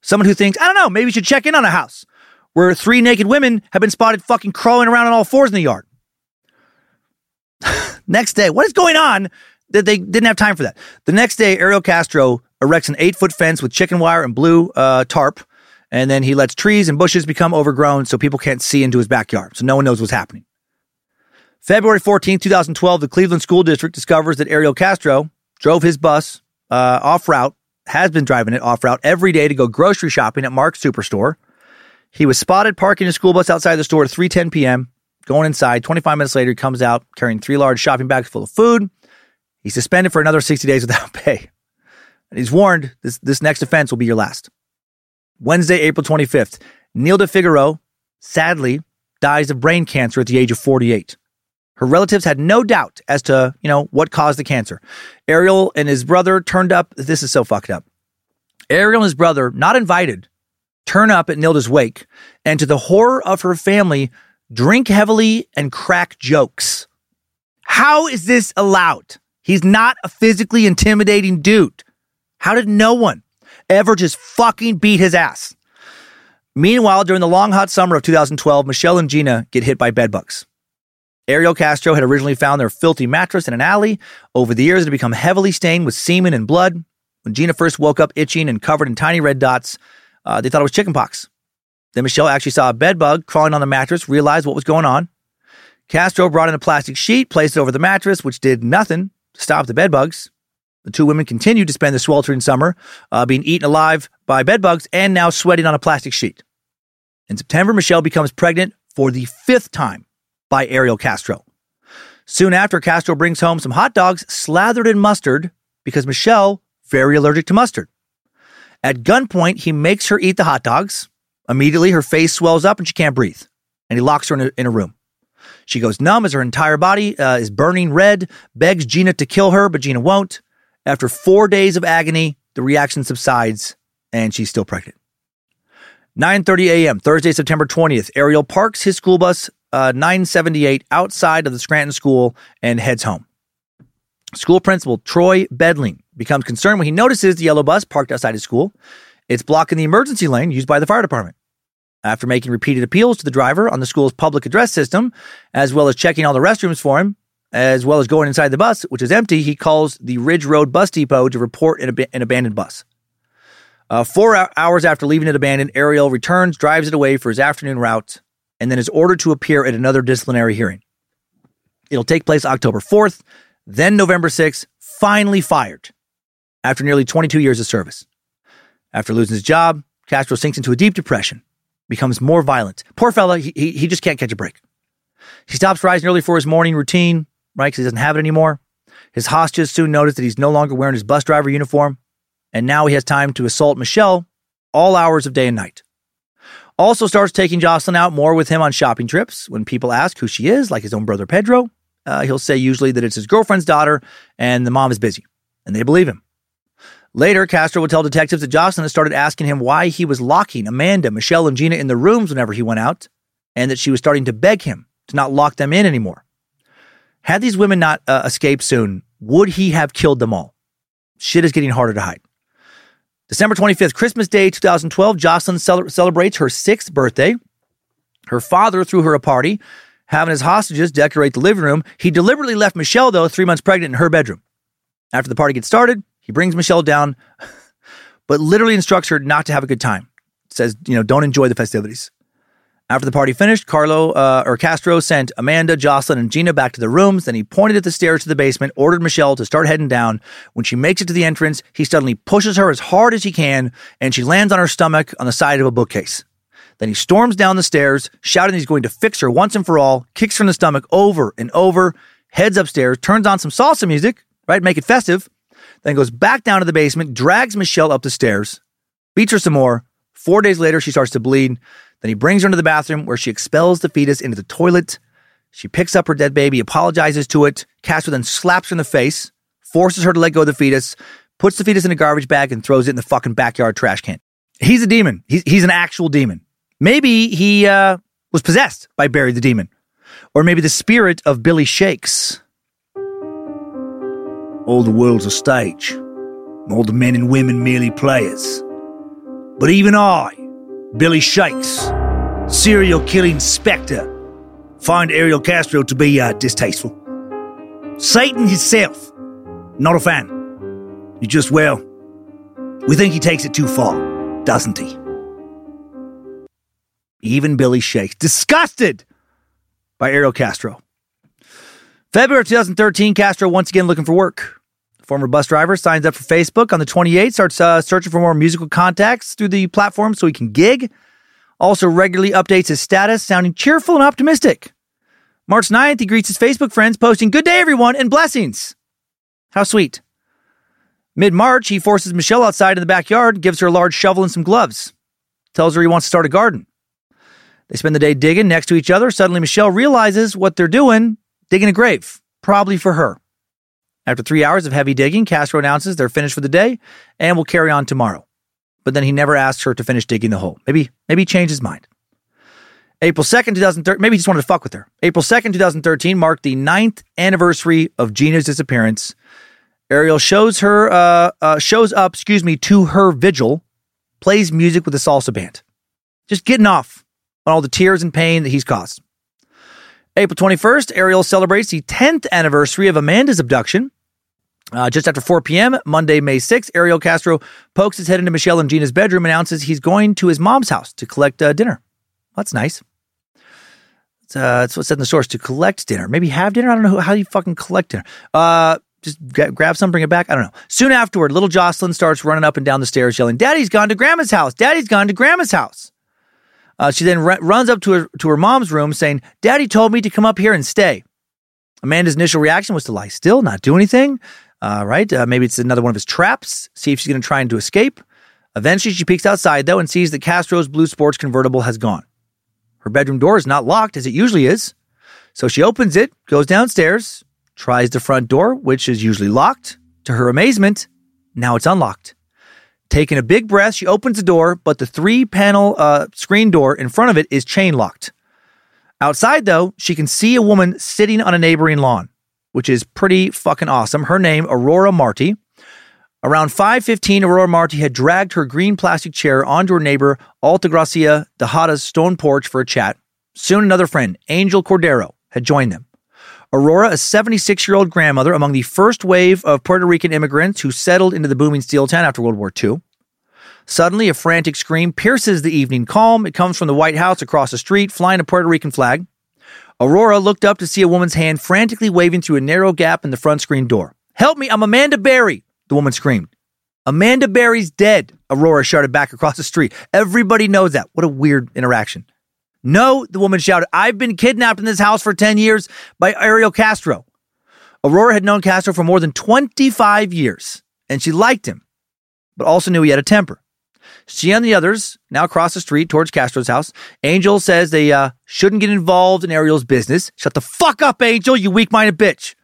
Someone who thinks, I don't know, maybe you should check in on a house where three naked women have been spotted fucking crawling around on all fours in the yard. next day, what is going on that they didn't have time for that? The next day, Ariel Castro erects an eight foot fence with chicken wire and blue uh, tarp, and then he lets trees and bushes become overgrown so people can't see into his backyard, so no one knows what's happening. February 14, 2012, the Cleveland School District discovers that Ariel Castro drove his bus uh, off route, has been driving it off route every day to go grocery shopping at Mark's Superstore. He was spotted parking his school bus outside the store at 3:10 p.m. Going inside, 25 minutes later, he comes out carrying three large shopping bags full of food. He's suspended for another 60 days without pay. And he's warned this, this next offense will be your last. Wednesday, April 25th, Nilda Figueroa sadly dies of brain cancer at the age of 48. Her relatives had no doubt as to, you know, what caused the cancer. Ariel and his brother turned up. This is so fucked up. Ariel and his brother, not invited, turn up at Nilda's wake, and to the horror of her family, drink heavily and crack jokes. How is this allowed? He's not a physically intimidating dude. How did no one ever just fucking beat his ass? Meanwhile, during the long hot summer of 2012, Michelle and Gina get hit by bedbugs. Ariel Castro had originally found their filthy mattress in an alley. Over the years, it had become heavily stained with semen and blood. When Gina first woke up itching and covered in tiny red dots, uh, they thought it was chickenpox. Then Michelle actually saw a bed bug crawling on the mattress, realized what was going on. Castro brought in a plastic sheet, placed it over the mattress, which did nothing to stop the bed bugs. The two women continued to spend the sweltering summer uh, being eaten alive by bed bugs and now sweating on a plastic sheet. In September, Michelle becomes pregnant for the fifth time by Ariel Castro. Soon after, Castro brings home some hot dogs slathered in mustard because Michelle very allergic to mustard. At gunpoint, he makes her eat the hot dogs. Immediately, her face swells up and she can't breathe, and he locks her in a, in a room. She goes numb as her entire body uh, is burning red, begs Gina to kill her, but Gina won't. After four days of agony, the reaction subsides, and she's still pregnant. 9:30 a.m. Thursday, September 20th. Ariel parks his school bus uh, 978 outside of the Scranton school and heads home. School principal Troy Bedling becomes concerned when he notices the yellow bus parked outside his school. It's blocking the emergency lane used by the fire department. After making repeated appeals to the driver on the school's public address system, as well as checking all the restrooms for him, as well as going inside the bus, which is empty, he calls the Ridge Road Bus Depot to report an, ab- an abandoned bus. Uh, four hours after leaving it abandoned, Ariel returns, drives it away for his afternoon route, and then is ordered to appear at another disciplinary hearing. It'll take place October 4th, then November 6th, finally fired after nearly 22 years of service. After losing his job, Castro sinks into a deep depression, becomes more violent. Poor fella, he, he, he just can't catch a break. He stops rising early for his morning routine, right, because he doesn't have it anymore. His hostages soon notice that he's no longer wearing his bus driver uniform, and now he has time to assault Michelle all hours of day and night. Also starts taking Jocelyn out more with him on shopping trips. When people ask who she is, like his own brother Pedro, uh, he'll say usually that it's his girlfriend's daughter and the mom is busy. And they believe him. Later, Castro would tell detectives that Jocelyn had started asking him why he was locking Amanda, Michelle, and Gina in the rooms whenever he went out, and that she was starting to beg him to not lock them in anymore. Had these women not uh, escaped soon, would he have killed them all? Shit is getting harder to hide. December 25th, Christmas Day 2012, Jocelyn cel- celebrates her sixth birthday. Her father threw her a party, having his hostages decorate the living room. He deliberately left Michelle, though, three months pregnant, in her bedroom. After the party gets started, he brings Michelle down, but literally instructs her not to have a good time. says, you know, don't enjoy the festivities. After the party finished, Carlo uh, or Castro sent Amanda, Jocelyn, and Gina back to their rooms. Then he pointed at the stairs to the basement, ordered Michelle to start heading down. When she makes it to the entrance, he suddenly pushes her as hard as he can, and she lands on her stomach on the side of a bookcase. Then he storms down the stairs, shouting he's going to fix her once and for all, kicks her in the stomach over and over, heads upstairs, turns on some salsa music, right? Make it festive. Then goes back down to the basement, drags Michelle up the stairs, beats her some more. Four days later, she starts to bleed. Then he brings her into the bathroom where she expels the fetus into the toilet. She picks up her dead baby, apologizes to it. Castro then slaps her in the face, forces her to let go of the fetus, puts the fetus in a garbage bag, and throws it in the fucking backyard trash can. He's a demon. He's, he's an actual demon. Maybe he uh, was possessed by Barry the demon. Or maybe the spirit of Billy Shakes. All the world's a stage. All the men and women merely players. But even I, Billy Shakes, serial killing spectre, find Ariel Castro to be uh, distasteful. Satan himself, not a fan. He just, well, we think he takes it too far, doesn't he? Even Billy Shakes, disgusted by Ariel Castro. February 2013, Castro once again looking for work. Former bus driver signs up for Facebook on the 28th, starts uh, searching for more musical contacts through the platform so he can gig. Also, regularly updates his status, sounding cheerful and optimistic. March 9th, he greets his Facebook friends, posting, Good day, everyone, and blessings. How sweet. Mid March, he forces Michelle outside in the backyard, gives her a large shovel and some gloves, tells her he wants to start a garden. They spend the day digging next to each other. Suddenly, Michelle realizes what they're doing digging a grave, probably for her. After three hours of heavy digging, Castro announces they're finished for the day and will carry on tomorrow. But then he never asks her to finish digging the hole. Maybe, maybe he changed his mind. April 2nd, 2013, maybe he just wanted to fuck with her. April 2nd, 2013 marked the ninth anniversary of Gina's disappearance. Ariel shows her, uh, uh, shows up, excuse me, to her vigil, plays music with a salsa band. Just getting off on all the tears and pain that he's caused. April 21st, Ariel celebrates the 10th anniversary of Amanda's abduction. Uh, just after 4 p.m., Monday, May 6th, Ariel Castro pokes his head into Michelle and Gina's bedroom and announces he's going to his mom's house to collect uh, dinner. That's nice. It's, uh, that's what's said in the source to collect dinner. Maybe have dinner. I don't know how you fucking collect dinner. Uh, just grab some, bring it back. I don't know. Soon afterward, little Jocelyn starts running up and down the stairs yelling, Daddy's gone to grandma's house. Daddy's gone to grandma's house. Uh, she then r- runs up to her, to her mom's room saying, Daddy told me to come up here and stay. Amanda's initial reaction was to lie still, not do anything. Uh, right? Uh, maybe it's another one of his traps. See if she's going to try and to escape. Eventually, she peeks outside, though, and sees that Castro's blue sports convertible has gone. Her bedroom door is not locked, as it usually is. So she opens it, goes downstairs, tries the front door, which is usually locked. To her amazement, now it's unlocked. Taking a big breath, she opens the door, but the three panel uh, screen door in front of it is chain locked. Outside, though, she can see a woman sitting on a neighboring lawn, which is pretty fucking awesome. Her name, Aurora Marty. Around 5.15, Aurora Marty had dragged her green plastic chair onto her neighbor, Alta Altagracia Tejada's stone porch for a chat. Soon another friend, Angel Cordero, had joined them. Aurora, a 76 year old grandmother among the first wave of Puerto Rican immigrants who settled into the booming steel town after World War II. Suddenly, a frantic scream pierces the evening calm. It comes from the White House across the street, flying a Puerto Rican flag. Aurora looked up to see a woman's hand frantically waving through a narrow gap in the front screen door. Help me, I'm Amanda Berry, the woman screamed. Amanda Berry's dead, Aurora shouted back across the street. Everybody knows that. What a weird interaction. No, the woman shouted, I've been kidnapped in this house for 10 years by Ariel Castro. Aurora had known Castro for more than 25 years, and she liked him, but also knew he had a temper. She and the others now cross the street towards Castro's house. Angel says they uh, shouldn't get involved in Ariel's business. Shut the fuck up, Angel, you weak minded bitch.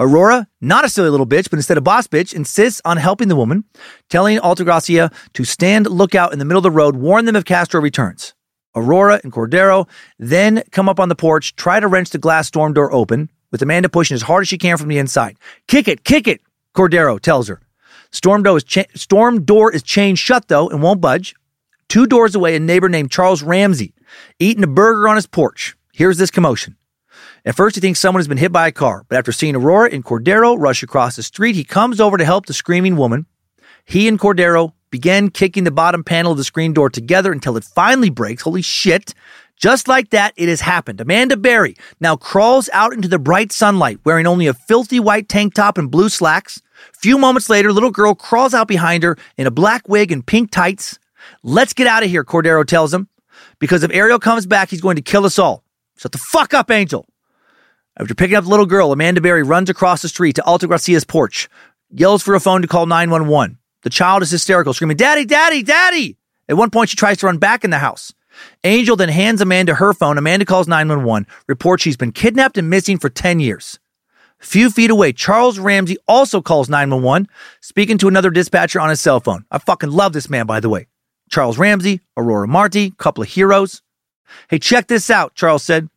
Aurora, not a silly little bitch, but instead a boss bitch, insists on helping the woman, telling Altagracia to stand lookout in the middle of the road, warn them if Castro returns. Aurora and Cordero then come up on the porch, try to wrench the glass storm door open, with Amanda pushing as hard as she can from the inside. Kick it, kick it, Cordero tells her. Storm door is, cha- storm door is chained shut, though, and won't budge. Two doors away, a neighbor named Charles Ramsey eating a burger on his porch. Here's this commotion. At first, he thinks someone has been hit by a car, but after seeing Aurora and Cordero rush across the street, he comes over to help the screaming woman. He and Cordero begin kicking the bottom panel of the screen door together until it finally breaks. Holy shit. Just like that, it has happened. Amanda Berry now crawls out into the bright sunlight wearing only a filthy white tank top and blue slacks. Few moments later, little girl crawls out behind her in a black wig and pink tights. Let's get out of here, Cordero tells him, because if Ariel comes back, he's going to kill us all. Shut the fuck up, Angel. After picking up the little girl, Amanda Berry runs across the street to Altagracia's porch, yells for a phone to call 911. The child is hysterical, screaming, Daddy, Daddy, Daddy! At one point, she tries to run back in the house. Angel then hands Amanda her phone. Amanda calls 911, reports she's been kidnapped and missing for 10 years. Few feet away, Charles Ramsey also calls 911, speaking to another dispatcher on his cell phone. I fucking love this man, by the way. Charles Ramsey, Aurora Marty, couple of heroes. Hey, check this out, Charles said.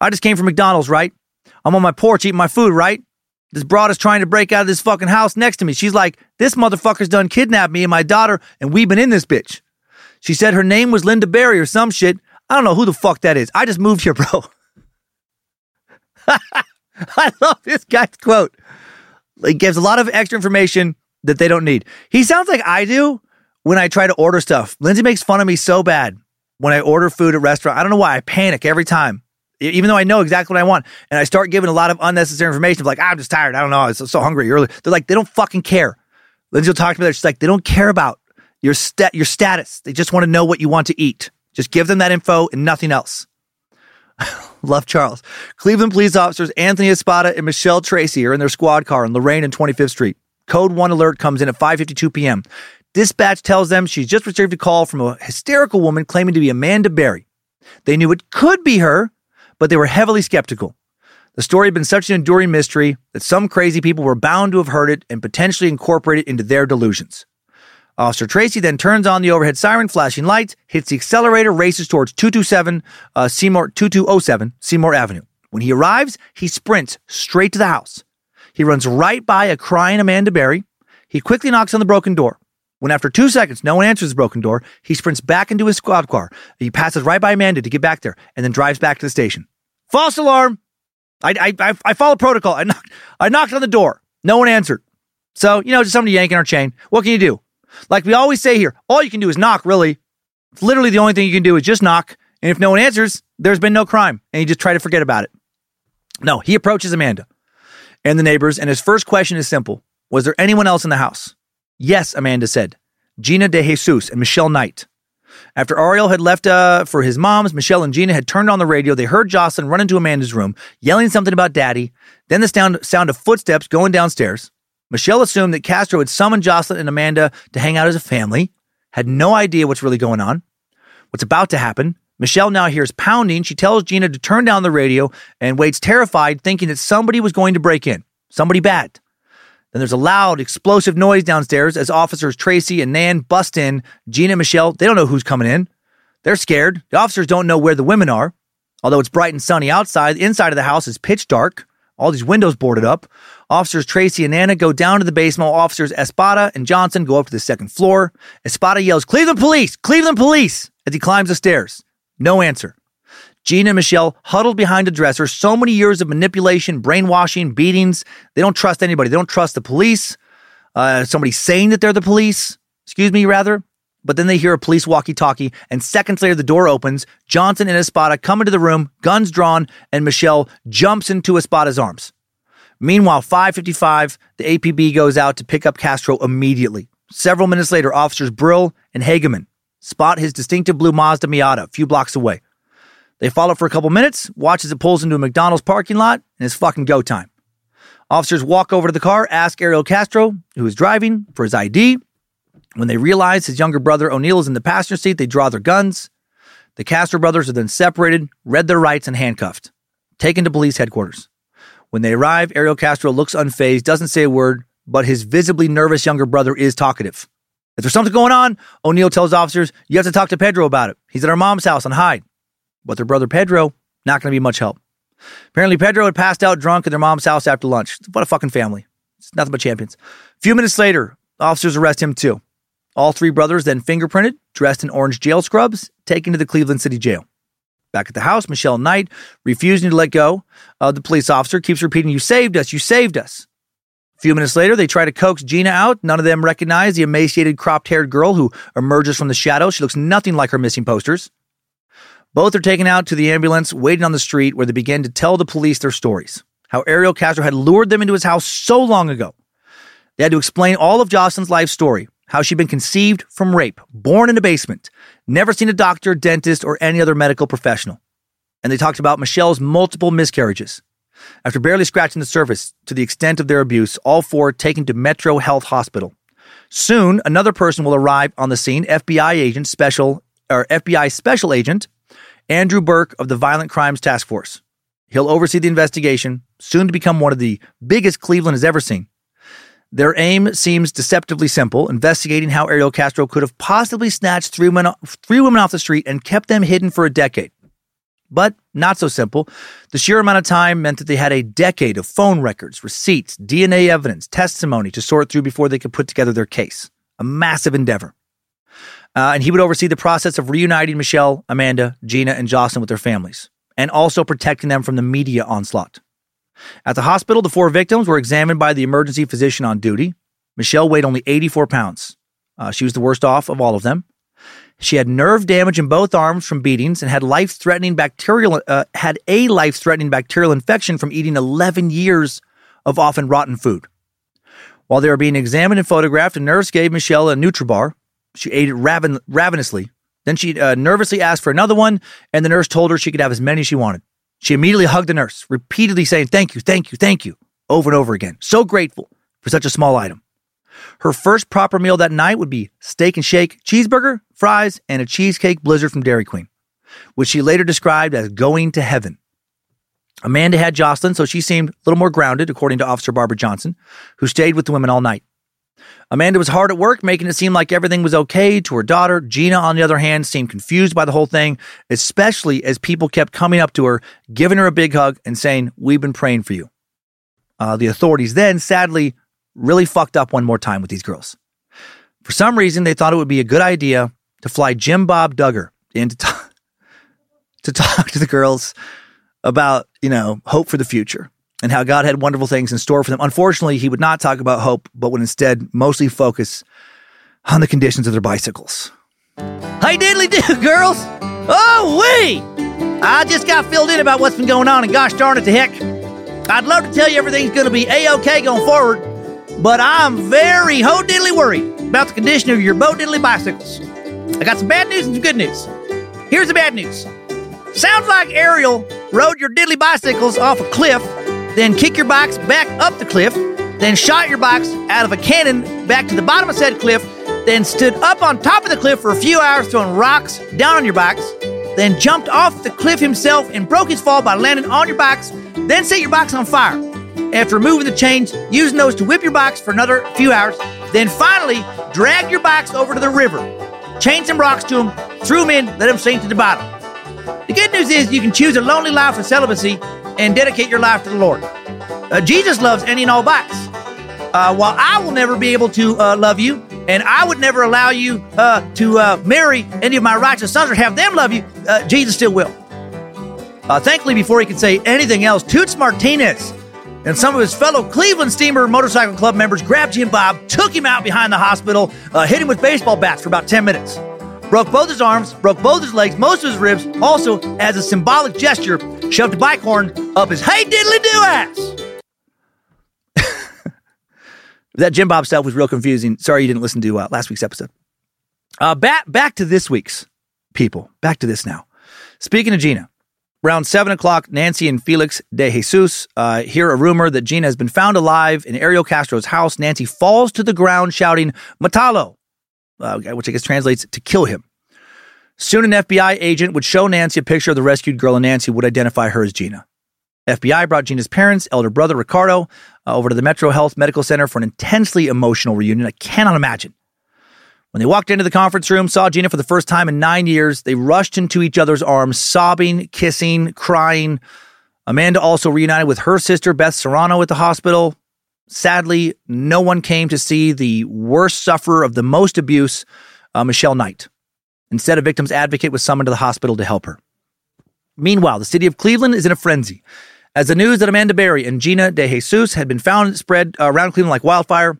I just came from McDonald's, right? I'm on my porch eating my food, right? This broad is trying to break out of this fucking house next to me. She's like, this motherfucker's done kidnapped me and my daughter, and we've been in this bitch. She said her name was Linda Berry or some shit. I don't know who the fuck that is. I just moved here, bro. I love this guy's quote. He gives a lot of extra information that they don't need. He sounds like I do when I try to order stuff. Lindsay makes fun of me so bad when I order food at restaurant. I don't know why. I panic every time, even though I know exactly what I want. And I start giving a lot of unnecessary information like, I'm just tired. I don't know. I'm so, so hungry early. They're like, they don't fucking care. Lindsay will talk to me. She's like, they don't care about your stat, your status. They just want to know what you want to eat. Just give them that info and nothing else. Love Charles. Cleveland police officers Anthony Espada and Michelle Tracy are in their squad car on Lorain and 25th Street. Code 1 alert comes in at 5:52 p.m. Dispatch tells them she's just received a call from a hysterical woman claiming to be Amanda Berry. They knew it could be her, but they were heavily skeptical. The story had been such an enduring mystery that some crazy people were bound to have heard it and potentially incorporate it into their delusions. Officer Tracy then turns on the overhead siren, flashing lights, hits the accelerator, races towards 227 uh, Seymour 2207 Seymour Avenue. When he arrives, he sprints straight to the house. He runs right by a crying Amanda Berry. He quickly knocks on the broken door. When after two seconds no one answers the broken door, he sprints back into his squad car. He passes right by Amanda to get back there, and then drives back to the station. False alarm! I I I, I followed protocol. I knocked I knocked on the door. No one answered. So you know, just somebody yanking our chain. What can you do? Like we always say here, all you can do is knock, really. It's literally the only thing you can do is just knock. And if no one answers, there's been no crime. And you just try to forget about it. No, he approaches Amanda and the neighbors, and his first question is simple Was there anyone else in the house? Yes, Amanda said. Gina DeJesus and Michelle Knight. After Ariel had left uh, for his mom's, Michelle and Gina had turned on the radio. They heard Jocelyn run into Amanda's room, yelling something about daddy. Then the sound, sound of footsteps going downstairs. Michelle assumed that Castro had summoned Jocelyn and Amanda to hang out as a family, had no idea what's really going on, what's about to happen. Michelle now hears pounding. She tells Gina to turn down the radio and waits terrified, thinking that somebody was going to break in, somebody bad. Then there's a loud, explosive noise downstairs as officers Tracy and Nan bust in. Gina and Michelle, they don't know who's coming in. They're scared. The officers don't know where the women are. Although it's bright and sunny outside, the inside of the house is pitch dark. All these windows boarded up. Officers Tracy and Nana go down to the basement. Officers Espada and Johnson go up to the second floor. Espada yells, Cleveland police! Cleveland police! as he climbs the stairs. No answer. Gina and Michelle huddled behind a dresser. So many years of manipulation, brainwashing, beatings. They don't trust anybody. They don't trust the police. Uh, somebody saying that they're the police. Excuse me, rather. But then they hear a police walkie talkie, and seconds later, the door opens. Johnson and Espada come into the room, guns drawn, and Michelle jumps into Espada's arms. Meanwhile, 555, the APB goes out to pick up Castro immediately. Several minutes later, officers Brill and Hageman spot his distinctive blue Mazda Miata a few blocks away. They follow for a couple minutes, watch as it pulls into a McDonald's parking lot, and it's fucking go time. Officers walk over to the car, ask Ariel Castro, who is driving, for his ID. When they realize his younger brother Onil is in the passenger seat, they draw their guns. The Castro brothers are then separated, read their rights, and handcuffed, taken to police headquarters. When they arrive, Ariel Castro looks unfazed, doesn't say a word, but his visibly nervous younger brother is talkative. If there's something going on, Onil tells officers, you have to talk to Pedro about it. He's at our mom's house on Hyde. But their brother Pedro, not going to be much help. Apparently, Pedro had passed out drunk at their mom's house after lunch. What a fucking family. It's nothing but champions. A few minutes later, officers arrest him too. All three brothers then fingerprinted, dressed in orange jail scrubs, taken to the Cleveland City Jail. Back at the house, Michelle Knight, refusing to let go of the police officer, keeps repeating, You saved us, you saved us. A few minutes later, they try to coax Gina out. None of them recognize the emaciated, cropped haired girl who emerges from the shadows. She looks nothing like her missing posters. Both are taken out to the ambulance, waiting on the street, where they begin to tell the police their stories. How Ariel Castro had lured them into his house so long ago. They had to explain all of Jocelyn's life story, how she'd been conceived from rape, born in a basement, never seen a doctor, dentist, or any other medical professional. And they talked about Michelle's multiple miscarriages. After barely scratching the surface to the extent of their abuse, all four taken to Metro Health Hospital. Soon, another person will arrive on the scene, FBI agent special or FBI special agent Andrew Burke of the Violent Crimes Task Force. He'll oversee the investigation, soon to become one of the biggest Cleveland has ever seen. Their aim seems deceptively simple, investigating how Ariel Castro could have possibly snatched three women, three women off the street and kept them hidden for a decade. But not so simple. The sheer amount of time meant that they had a decade of phone records, receipts, DNA evidence, testimony to sort through before they could put together their case. A massive endeavor. Uh, and he would oversee the process of reuniting Michelle, Amanda, Gina, and Jocelyn with their families, and also protecting them from the media onslaught. At the hospital, the four victims were examined by the emergency physician on duty. Michelle weighed only 84 pounds. Uh, she was the worst off of all of them. She had nerve damage in both arms from beatings and had life-threatening bacterial uh, had a life-threatening bacterial infection from eating 11 years of often rotten food. While they were being examined and photographed, a nurse gave Michelle a Nutribar. She ate it raven- ravenously. Then she uh, nervously asked for another one, and the nurse told her she could have as many as she wanted. She immediately hugged the nurse, repeatedly saying, Thank you, thank you, thank you, over and over again. So grateful for such a small item. Her first proper meal that night would be steak and shake, cheeseburger, fries, and a cheesecake blizzard from Dairy Queen, which she later described as going to heaven. Amanda had Jocelyn, so she seemed a little more grounded, according to Officer Barbara Johnson, who stayed with the women all night. Amanda was hard at work, making it seem like everything was okay to her daughter. Gina, on the other hand, seemed confused by the whole thing, especially as people kept coming up to her, giving her a big hug, and saying, We've been praying for you. Uh, the authorities then, sadly, really fucked up one more time with these girls. For some reason, they thought it would be a good idea to fly Jim Bob Duggar in to talk, to talk to the girls about, you know, hope for the future and how God had wonderful things in store for them. Unfortunately, he would not talk about hope, but would instead mostly focus on the conditions of their bicycles. Hey, diddly do, girls! Oh, wee! I just got filled in about what's been going on, and gosh darn it to heck. I'd love to tell you everything's going to be A-OK going forward, but I'm very ho diddly worried about the condition of your boat diddly bicycles. I got some bad news and some good news. Here's the bad news. Sounds like Ariel rode your diddly bicycles off a cliff, then kick your box back up the cliff, then shot your box out of a cannon back to the bottom of said cliff, then stood up on top of the cliff for a few hours throwing rocks down on your box, then jumped off the cliff himself and broke his fall by landing on your box, then set your box on fire. After removing the chains, using those to whip your box for another few hours, then finally dragged your box over to the river, chained some rocks to him, threw him in, let him sink to the bottom. The good news is you can choose a lonely life of celibacy and dedicate your life to the Lord. Uh, Jesus loves any and all bikes. Uh, while I will never be able to uh, love you, and I would never allow you uh, to uh, marry any of my righteous sons or have them love you, uh, Jesus still will. Thankfully, before he could say anything else, Toots Martinez and some of his fellow Cleveland Steamer Motorcycle Club members grabbed Jim Bob, took him out behind the hospital, hit him with baseball bats for about 10 minutes. Broke both his arms, broke both his legs, most of his ribs, also, as a symbolic gesture, shoved a bike horn up his hey diddly do ass. that Jim Bob stuff was real confusing. Sorry you didn't listen to uh, last week's episode. Uh, back, back to this week's people. Back to this now. Speaking of Gina, around 7 o'clock, Nancy and Felix DeJesus uh, hear a rumor that Gina has been found alive in Ariel Castro's house. Nancy falls to the ground shouting, Matalo, uh, which I guess translates to kill him. Soon, an FBI agent would show Nancy a picture of the rescued girl, and Nancy would identify her as Gina. FBI brought Gina's parents, elder brother Ricardo, uh, over to the Metro Health Medical Center for an intensely emotional reunion. I cannot imagine. When they walked into the conference room, saw Gina for the first time in nine years, they rushed into each other's arms, sobbing, kissing, crying. Amanda also reunited with her sister, Beth Serrano, at the hospital. Sadly, no one came to see the worst sufferer of the most abuse, uh, Michelle Knight. Instead, a victim's advocate was summoned to the hospital to help her. Meanwhile, the city of Cleveland is in a frenzy As the news that Amanda Berry and Gina DeJesus had been found spread uh, around Cleveland like wildfire,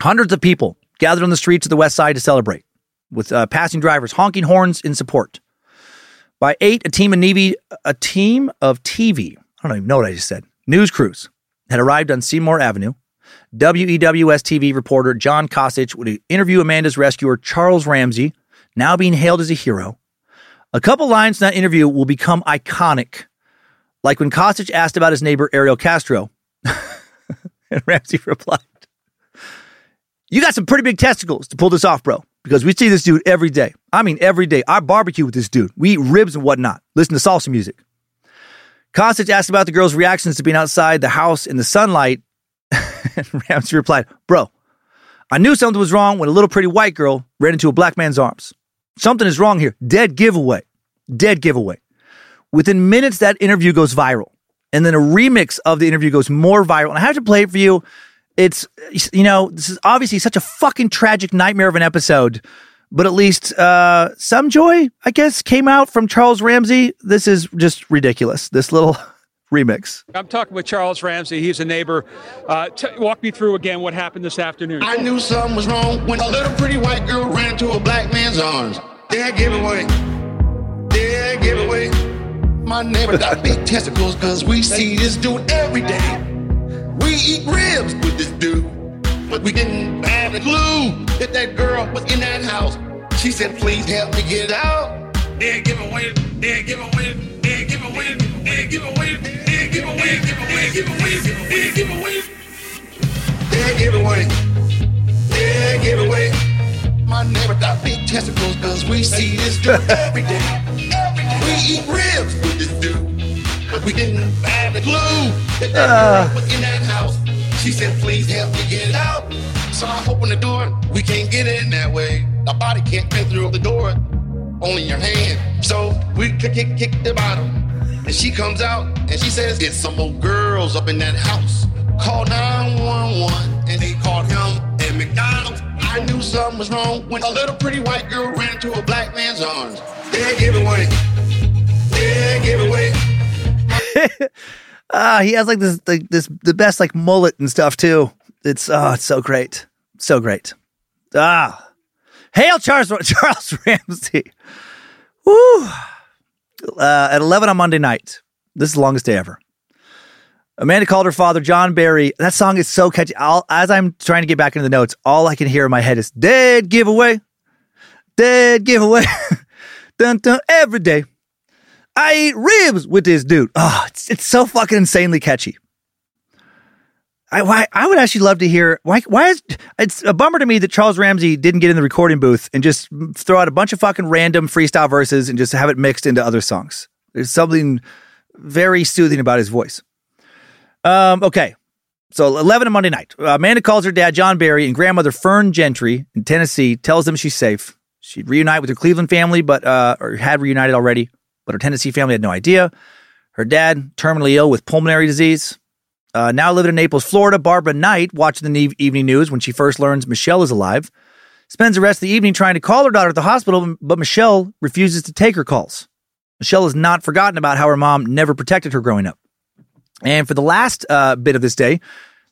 hundreds of people gathered on the streets of the west side to celebrate, with uh, passing drivers honking horns in support. By eight, a team of Navy, a team of TV, I don't even know what I just said, news crews had arrived on Seymour Avenue. WEWS TV reporter John Kosich would interview Amanda's rescuer Charles Ramsey, now being hailed as a hero. A couple lines in that interview will become iconic, like when Kosich asked about his neighbor Ariel Castro, and Ramsey replied, "You got some pretty big testicles to pull this off, bro." Because we see this dude every day. I mean, every day. I barbecue with this dude. We eat ribs and whatnot. Listen to salsa music. Kosich asked about the girl's reactions to being outside the house in the sunlight. Ramsey replied, Bro, I knew something was wrong when a little pretty white girl ran into a black man's arms. Something is wrong here. Dead giveaway. Dead giveaway. Within minutes, that interview goes viral. And then a remix of the interview goes more viral. And I have to play it for you. It's, you know, this is obviously such a fucking tragic nightmare of an episode but at least uh, some joy, I guess, came out from Charles Ramsey. This is just ridiculous. This little remix. I'm talking with Charles Ramsey. He's a neighbor. Uh, t- walk me through again what happened this afternoon. I knew something was wrong when a little pretty white girl ran into a black man's arms. Dead giveaway. Dead giveaway. My neighbor got big testicles because we see this dude every day. We eat ribs with this dude but we didn't have a clue that that girl was in that house. She said, please help me get out. Then give away, then give away, then give away, then give away, then give away, give away, give away, then give away. They give away, then give away. My neighbor got big testicles cause we see this dude every day. Every day. We eat ribs with this dude. But we didn't have a clue that that girl was in that house. She said, please help me get out. So I open the door. We can't get in that way. The body can't fit through the door. Only your hand. So we kick, kick, kick the bottom. And she comes out and she says, it's some old girls up in that house. Call 911 and they called him and McDonald's. I knew something was wrong when a little pretty white girl ran into a black man's arms. Dead giveaway. Dead giveaway. Ah, he has like this, like this, the best like mullet and stuff too. It's oh, it's so great, so great. Ah, hail Charles Charles Ramsey. Woo. Uh, at eleven on Monday night. This is the longest day ever. Amanda called her father, John Berry. That song is so catchy. I'll, as I'm trying to get back into the notes, all I can hear in my head is "Dead giveaway, dead giveaway, dun dun every day." I eat ribs with this dude. Oh, it's, it's so fucking insanely catchy. I why I would actually love to hear why why is it's a bummer to me that Charles Ramsey didn't get in the recording booth and just throw out a bunch of fucking random freestyle verses and just have it mixed into other songs. There's something very soothing about his voice. Um, okay. So 11 on Monday night. Amanda calls her dad, John Berry, and grandmother Fern Gentry in Tennessee, tells them she's safe. She'd reunite with her Cleveland family, but, uh, or had reunited already but her Tennessee family had no idea. Her dad, terminally ill with pulmonary disease. Uh, now living in Naples, Florida, Barbara Knight, watching the evening news when she first learns Michelle is alive, spends the rest of the evening trying to call her daughter at the hospital, but Michelle refuses to take her calls. Michelle has not forgotten about how her mom never protected her growing up. And for the last uh, bit of this day,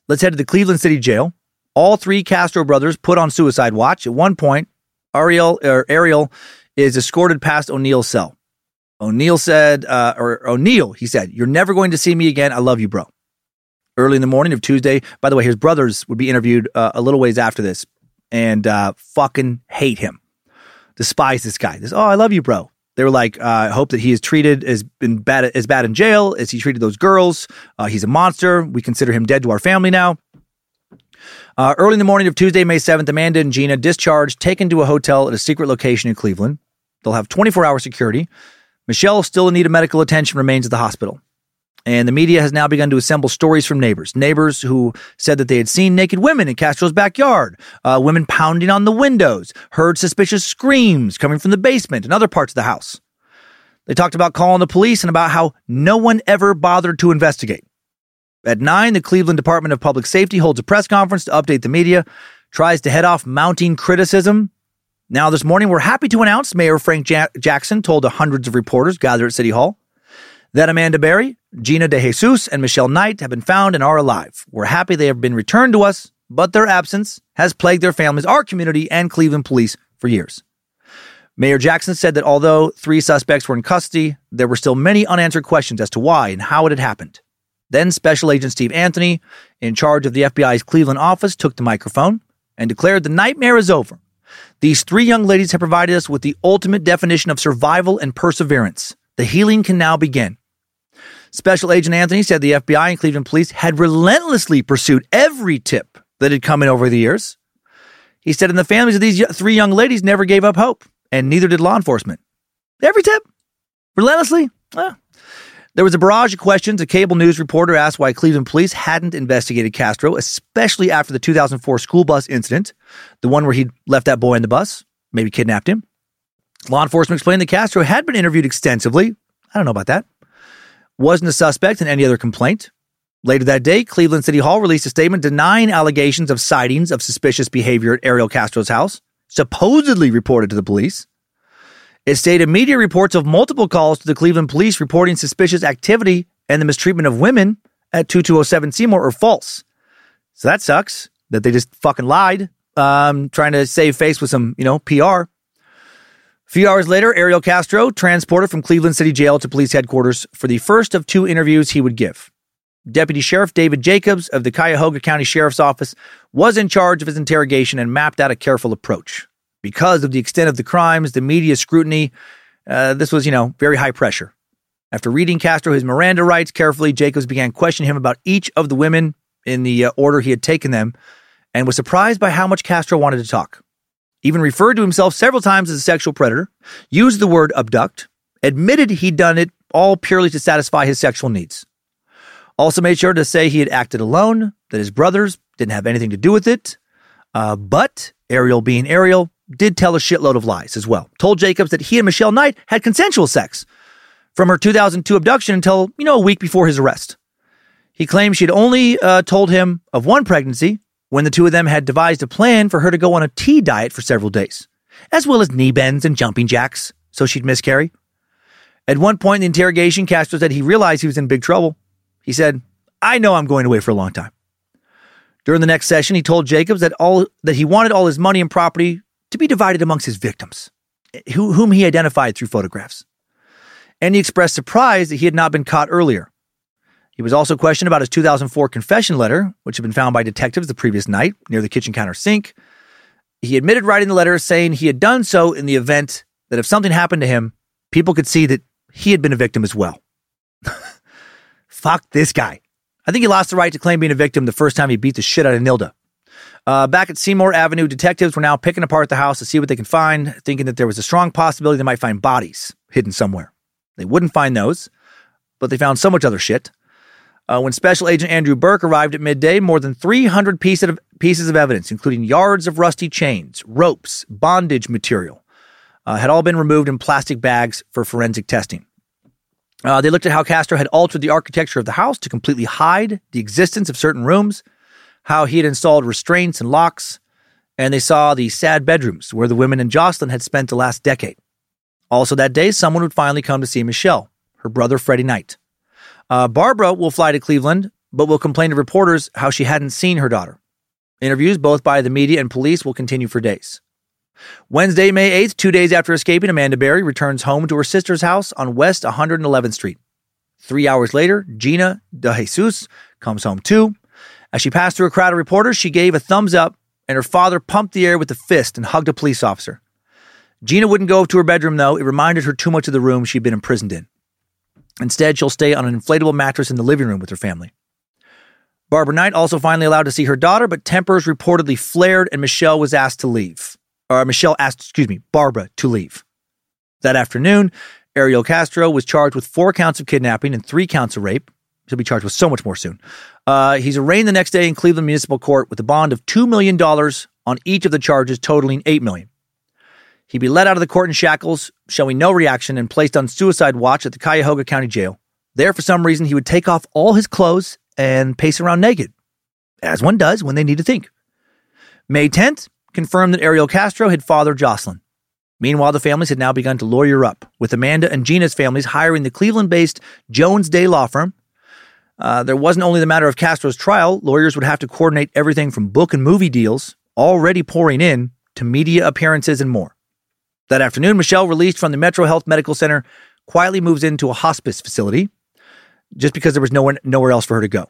let's head to the Cleveland City Jail. All three Castro brothers put on suicide watch. At one point, Ariel or Ariel is escorted past Onil's cell. Onil said, uh, or Onil, he said, You're never going to see me again. I love you, bro. Early in the morning of Tuesday, by the way, his brothers would be interviewed uh, a little ways after this and uh, fucking hate him, despise this guy. This, oh, I love you, bro. They were like, uh, I hope that he is treated as been bad as bad in jail as he treated those girls. Uh, he's a monster. We consider him dead to our family now. Uh, early in the morning of Tuesday, May 7th, Amanda and Gina discharged, taken to a hotel at a secret location in Cleveland. They'll have 24 hour security. Michelle, still in need of medical attention, remains at the hospital. And the media has now begun to assemble stories from neighbors. Neighbors who said that they had seen naked women in Castro's backyard, uh, women pounding on the windows, heard suspicious screams coming from the basement and other parts of the house. They talked about calling the police and about how no one ever bothered to investigate. At 9, the Cleveland Department of Public Safety holds a press conference to update the media, tries to head off mounting criticism, now, this morning, we're happy to announce Mayor Frank ja- Jackson told hundreds of reporters gathered at City Hall That Amanda Berry, Gina DeJesus, and Michelle Knight have been found and are alive. We're happy they have been returned to us, but their absence has plagued their families, our community, and Cleveland police for years. Mayor Jackson said that although three suspects were in custody, there were still many unanswered questions as to why and how it had happened. Then Special Agent Steve Anthony, in charge of the FBI's Cleveland office, took the microphone and declared the nightmare is over. These three young ladies have provided us with the ultimate definition of survival and perseverance. The healing can now begin. Special Agent Anthony said the FBI and Cleveland police had relentlessly pursued every tip that had come in over the years. He said, and the families of these three young ladies never gave up hope, and neither did law enforcement. Every tip, relentlessly. Well, there was a barrage of questions. A cable news reporter asked why Cleveland police hadn't investigated Castro, especially after the 2004 school bus incident, the one where he left that boy in the bus, maybe kidnapped him. Law enforcement explained that Castro had been interviewed extensively. I don't know about that. Wasn't a suspect in any other complaint. Later that day, Cleveland City Hall released a statement denying allegations of sightings of suspicious behavior at Ariel Castro's house, supposedly reported to the police. It stated media reports of multiple calls to the Cleveland police reporting suspicious activity and the mistreatment of women at 2207 Seymour are false. So that sucks that they just fucking lied, um, trying to save face with some, you know, PR. A few hours later, Ariel Castro transported from Cleveland City Jail to police headquarters for the first of two interviews he would give. Deputy Sheriff David Jacobs of the Cuyahoga County Sheriff's Office was in charge of his interrogation and mapped out a careful approach. Because of the extent of the crimes, the media scrutiny, uh, this was, you know, very high pressure. After reading Castro his Miranda rights carefully, Jacobs began questioning him about each of the women in the uh, order he had taken them and was surprised by how much Castro wanted to talk. Even referred to himself several times as a sexual predator, used the word abduct, admitted he'd done it all purely to satisfy his sexual needs. Also made sure to say he had acted alone, that his brothers didn't have anything to do with it. Uh, but Ariel, being Ariel, did tell a shitload of lies as well. Told Jacobs that he and Michelle Knight had consensual sex from her 2002 abduction until, you know, a week before his arrest. He claimed she'd only uh, told him of one pregnancy when the two of them had devised a plan for her to go on a tea diet for several days, as well as knee bends and jumping jacks so she'd miscarry. At one point in the interrogation, Castro said he realized he was in big trouble. He said, I know I'm going away for a long time. During the next session, he told Jacobs that all that he wanted all his money and property to be divided amongst his victims, who, whom he identified through photographs. And he expressed surprise that he had not been caught earlier. He was also questioned about his 2004 confession letter, which had been found by detectives the previous night near the kitchen counter sink. He admitted writing the letter saying he had done so in the event that if something happened to him, people could see that he had been a victim as well. Fuck this guy. I think he lost the right to claim being a victim the first time he beat the shit out of Nilda. Uh, back at Seymour Avenue, detectives were now picking apart the house to see what they can find, thinking that there was a strong possibility they might find bodies hidden somewhere. They wouldn't find those, but they found so much other shit. Uh, when Special Agent Andrew Burke arrived at midday, more than 300 pieces of, pieces of evidence, including yards of rusty chains, ropes, bondage material, uh, had all been removed in plastic bags for forensic testing. Uh, they looked at how Castro had altered the architecture of the house to completely hide the existence of certain rooms, how he had installed restraints and locks, and they saw the sad bedrooms where the women and Jocelyn had spent the last decade. Also, that day, someone would finally come to see Michelle, her brother Freddie Knight. Uh, Barbara will fly to Cleveland, but will complain to reporters how she hadn't seen her daughter. Interviews, both by the media and police, will continue for days. Wednesday, May 8th, two days after escaping, Amanda Berry returns home to her sister's house on West 111th Street. Three hours later, Gina DeJesus comes home too. As she passed through a crowd of reporters, she gave a thumbs up, and her father pumped the air with a fist and hugged a police officer. Gina wouldn't go to her bedroom, though. It reminded her too much of the room she'd been imprisoned in. Instead, she'll stay on an inflatable mattress in the living room with her family. Barbara Knight also finally allowed to see her daughter, but tempers reportedly flared and Michelle was asked to leave. Or Michelle asked, excuse me, Barbara to leave. That afternoon, Ariel Castro was charged with four counts of kidnapping and three counts of rape. He'll be charged with so much more soon. Uh, he's arraigned the next day in Cleveland Municipal Court with a bond of $2 million on each of the charges, totaling 8 million. He'd be let out of the court in shackles, showing no reaction, and placed on suicide watch at the Cuyahoga County Jail. There, for some reason, he would take off all his clothes and pace around naked, as one does when they need to think. May 10th confirmed that Ariel Castro had fathered Jocelyn. Meanwhile, the families had now begun to lawyer up, with Amanda and Gina's families hiring the Cleveland based Jones Day law firm. Uh, there wasn't only the matter of Castro's trial, lawyers would have to coordinate everything from book and movie deals, already pouring in, to media appearances and more. That afternoon, Michelle, released from the Metro Health Medical Center, quietly moves into a hospice facility just because there was no nowhere else for her to go.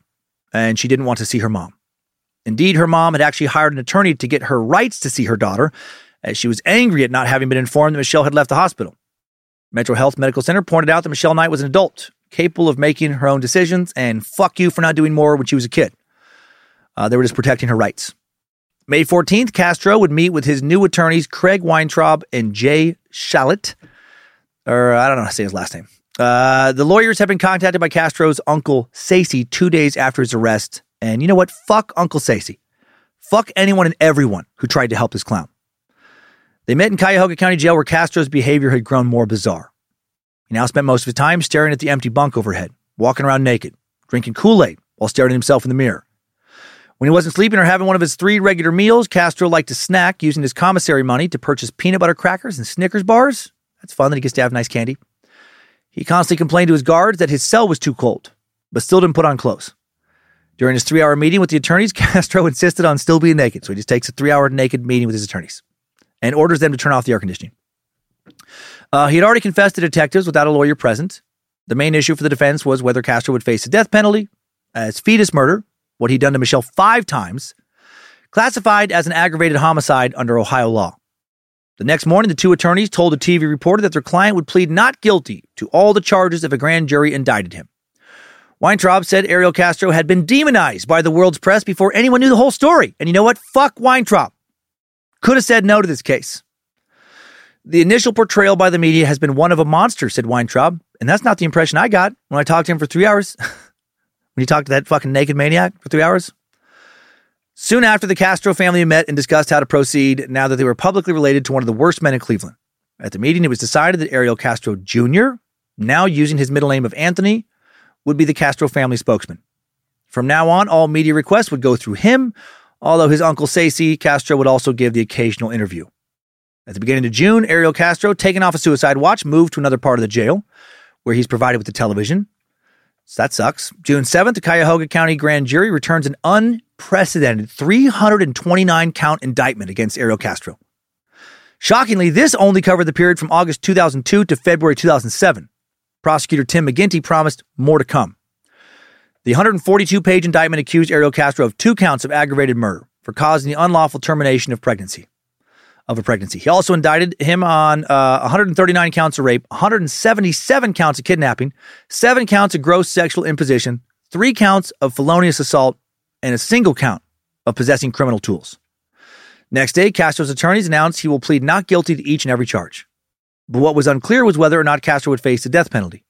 And she didn't want to see her mom. Indeed, her mom had actually hired an attorney to get her rights to see her daughter, as she was angry at not having been informed that Michelle had left the hospital. Metro Health Medical Center pointed out that Michelle Knight was an adult, capable of making her own decisions, and fuck you for not doing more when she was a kid. Uh, they were just protecting her rights. May 14th, Castro would meet with his new attorneys, Craig Weintraub and Jaye Schlachet. Or I don't know how to say his last name. Uh, the lawyers have been contacted by Castro's uncle, Sacy, two days after his arrest. And you know what? Fuck Uncle Sacy. Fuck anyone and everyone who tried to help this clown. They met in Cuyahoga County Jail where Castro's behavior had grown more bizarre. He now spent most of his time staring at the empty bunk overhead, walking around naked, drinking Kool Aid while staring at himself in the mirror. When he wasn't sleeping or having one of his three regular meals, Castro liked to snack using his commissary money to purchase peanut butter crackers and Snickers bars. That's fun that he gets to have nice candy. He constantly complained to his guards that his cell was too cold, but still didn't put on clothes. During his three hour meeting with the attorneys, Castro insisted on still being naked, so he just takes a three hour naked meeting with his attorneys and orders them to turn off the air conditioning. Uh, he had already confessed to detectives without a lawyer present. The main issue for the defense was whether Castro would face the death penalty as fetus murder, what he'd done to Michelle five times, classified as an aggravated homicide under Ohio law. The next morning, the two attorneys told a TV reporter that their client would plead not guilty to all the charges if a grand jury indicted him. Weintraub said Ariel Castro had been demonized by the world's press before anyone knew the whole story. And you know what? Fuck Weintraub. Could have said no to this case. The initial portrayal by the media has been one of a monster, said Weintraub. And that's not the impression I got when I talked to him for three hours. when he talked to that fucking naked maniac for three hours. Soon after, the Castro family met and discussed how to proceed now that they were publicly related to one of the worst men in Cleveland. At the meeting, it was decided that Ariel Castro Jr., now using his middle name of Anthony, would be the Castro family spokesman. From now on, all media requests would go through him although his uncle Sacy Castro would also give the occasional interview. At the beginning of June, Ariel Castro, taken off a suicide watch, moved to another part of the jail where he's provided with the television. So that sucks. June 7th, the Cuyahoga County grand jury returns an unprecedented 329 count indictment against Ariel Castro. Shockingly, this only covered the period from August 2002 to February 2007. Prosecutor Tim McGinty promised more to come. The 142 page indictment accused Ariel Castro of two counts of aggravated murder for causing the unlawful termination of pregnancy. Of a pregnancy. He also indicted him on uh, 139 counts of rape, 177 counts of kidnapping, seven counts of gross sexual imposition, three counts of felonious assault, and a single count of possessing criminal tools. Next day, Castro's attorneys announced he will plead not guilty to each and every charge. But what was unclear was whether or not Castro would face the death penalty.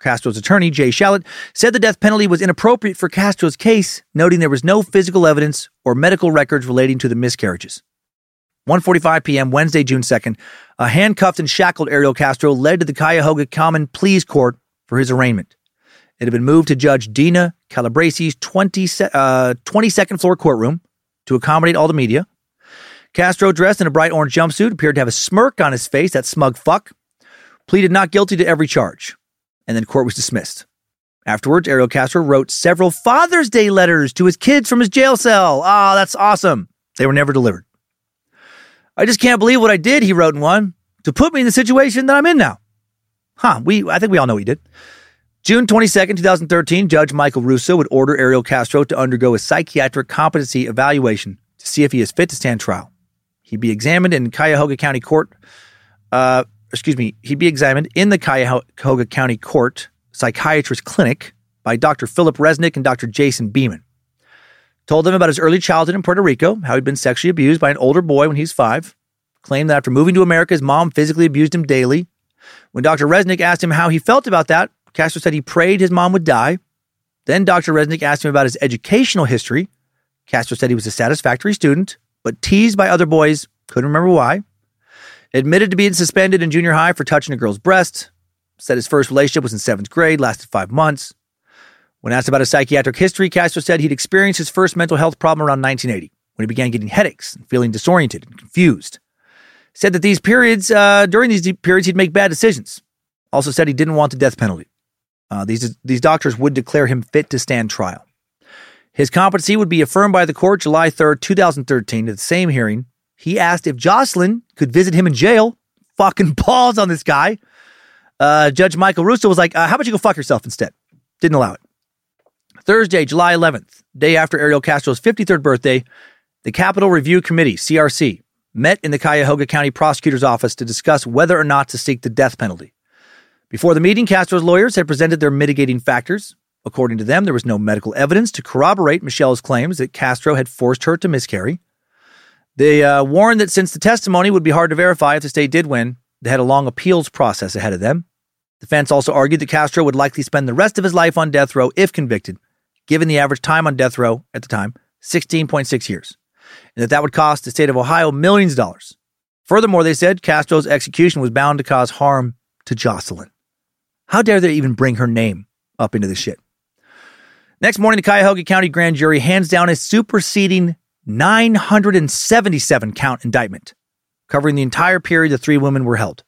Castro's attorney, Jaye Schlachet, said the death penalty was inappropriate for Castro's case, noting there was no physical evidence or medical records relating to the miscarriages. 1:45 p.m. Wednesday, June 2nd, a handcuffed and shackled Ariel Castro led to the Cuyahoga Common Pleas Court for his arraignment. It had been moved to Judge Deena Calabrese's 20, uh, 22nd floor courtroom to accommodate all the media. Castro, dressed in a bright orange jumpsuit, appeared to have a smirk on his face, that smug fuck, pleaded not guilty to every charge and then court was dismissed. Afterwards, Ariel Castro wrote several Father's Day letters to his kids from his jail cell. Ah, oh, that's awesome. They were never delivered. I just can't believe what I did, he wrote in one, to put me in the situation that I'm in now. Huh, we I think we all know he did. June 22nd, 2013, Judge Michael Russo would order Ariel Castro to undergo a psychiatric competency evaluation to see if he is fit to stand trial. He'd be examined in Cuyahoga County Court uh, excuse me, he'd be examined in the Cuyahoga County Court Psychiatrist Clinic by Dr. Philip Resnick and Dr. Jason Beeman. Told them about his early childhood in Puerto Rico, how he'd been sexually abused by an older boy when he was five. Claimed that after moving to America, his mom physically abused him daily. When Dr. Resnick asked him how he felt about that, Castro said he prayed his mom would die. Then Dr. Resnick asked him about his educational history. Castro said he was a satisfactory student, but teased by other boys, couldn't remember why. Admitted to being suspended in junior high for touching a girl's breast. Said his first relationship was in seventh grade, lasted five months. When asked about his psychiatric history, Castro said he'd experienced his first mental health problem around 1980 when he began getting headaches and feeling disoriented and confused. said that these periods, uh, during these periods, he'd make bad decisions. Also said he didn't want the death penalty. Uh, these, these doctors would declare him fit to stand trial. His competency would be affirmed by the court July 3rd, 2013. At the same hearing, he asked if Jocelyn could visit him in jail. Fucking balls on this guy. Uh, Judge Michael Russo was like, uh, How about you go fuck yourself instead? Didn't allow it. Thursday, July 11th, day after Ariel Castro's 53rd birthday, the Capital Review Committee, CRC, met in the Cuyahoga County Prosecutor's Office to discuss whether or not to seek the death penalty. Before the meeting, Castro's lawyers had presented their mitigating factors. According to them, there was no medical evidence to corroborate Michelle's claims that Castro had forced her to miscarry. They uh, warned that since the testimony would be hard to verify if the state did win, they had a long appeals process ahead of them. Defense also argued that Castro would likely spend the rest of his life on death row if convicted, given the average time on death row at the time, 16.6 years, and that that would cost the state of Ohio millions of dollars. Furthermore, they said Castro's execution was bound to cause harm to Jocelyn. How dare they even bring her name up into this shit? Next morning, the Cuyahoga County Grand Jury hands down a superseding 977 count indictment, covering the entire period the three women were held.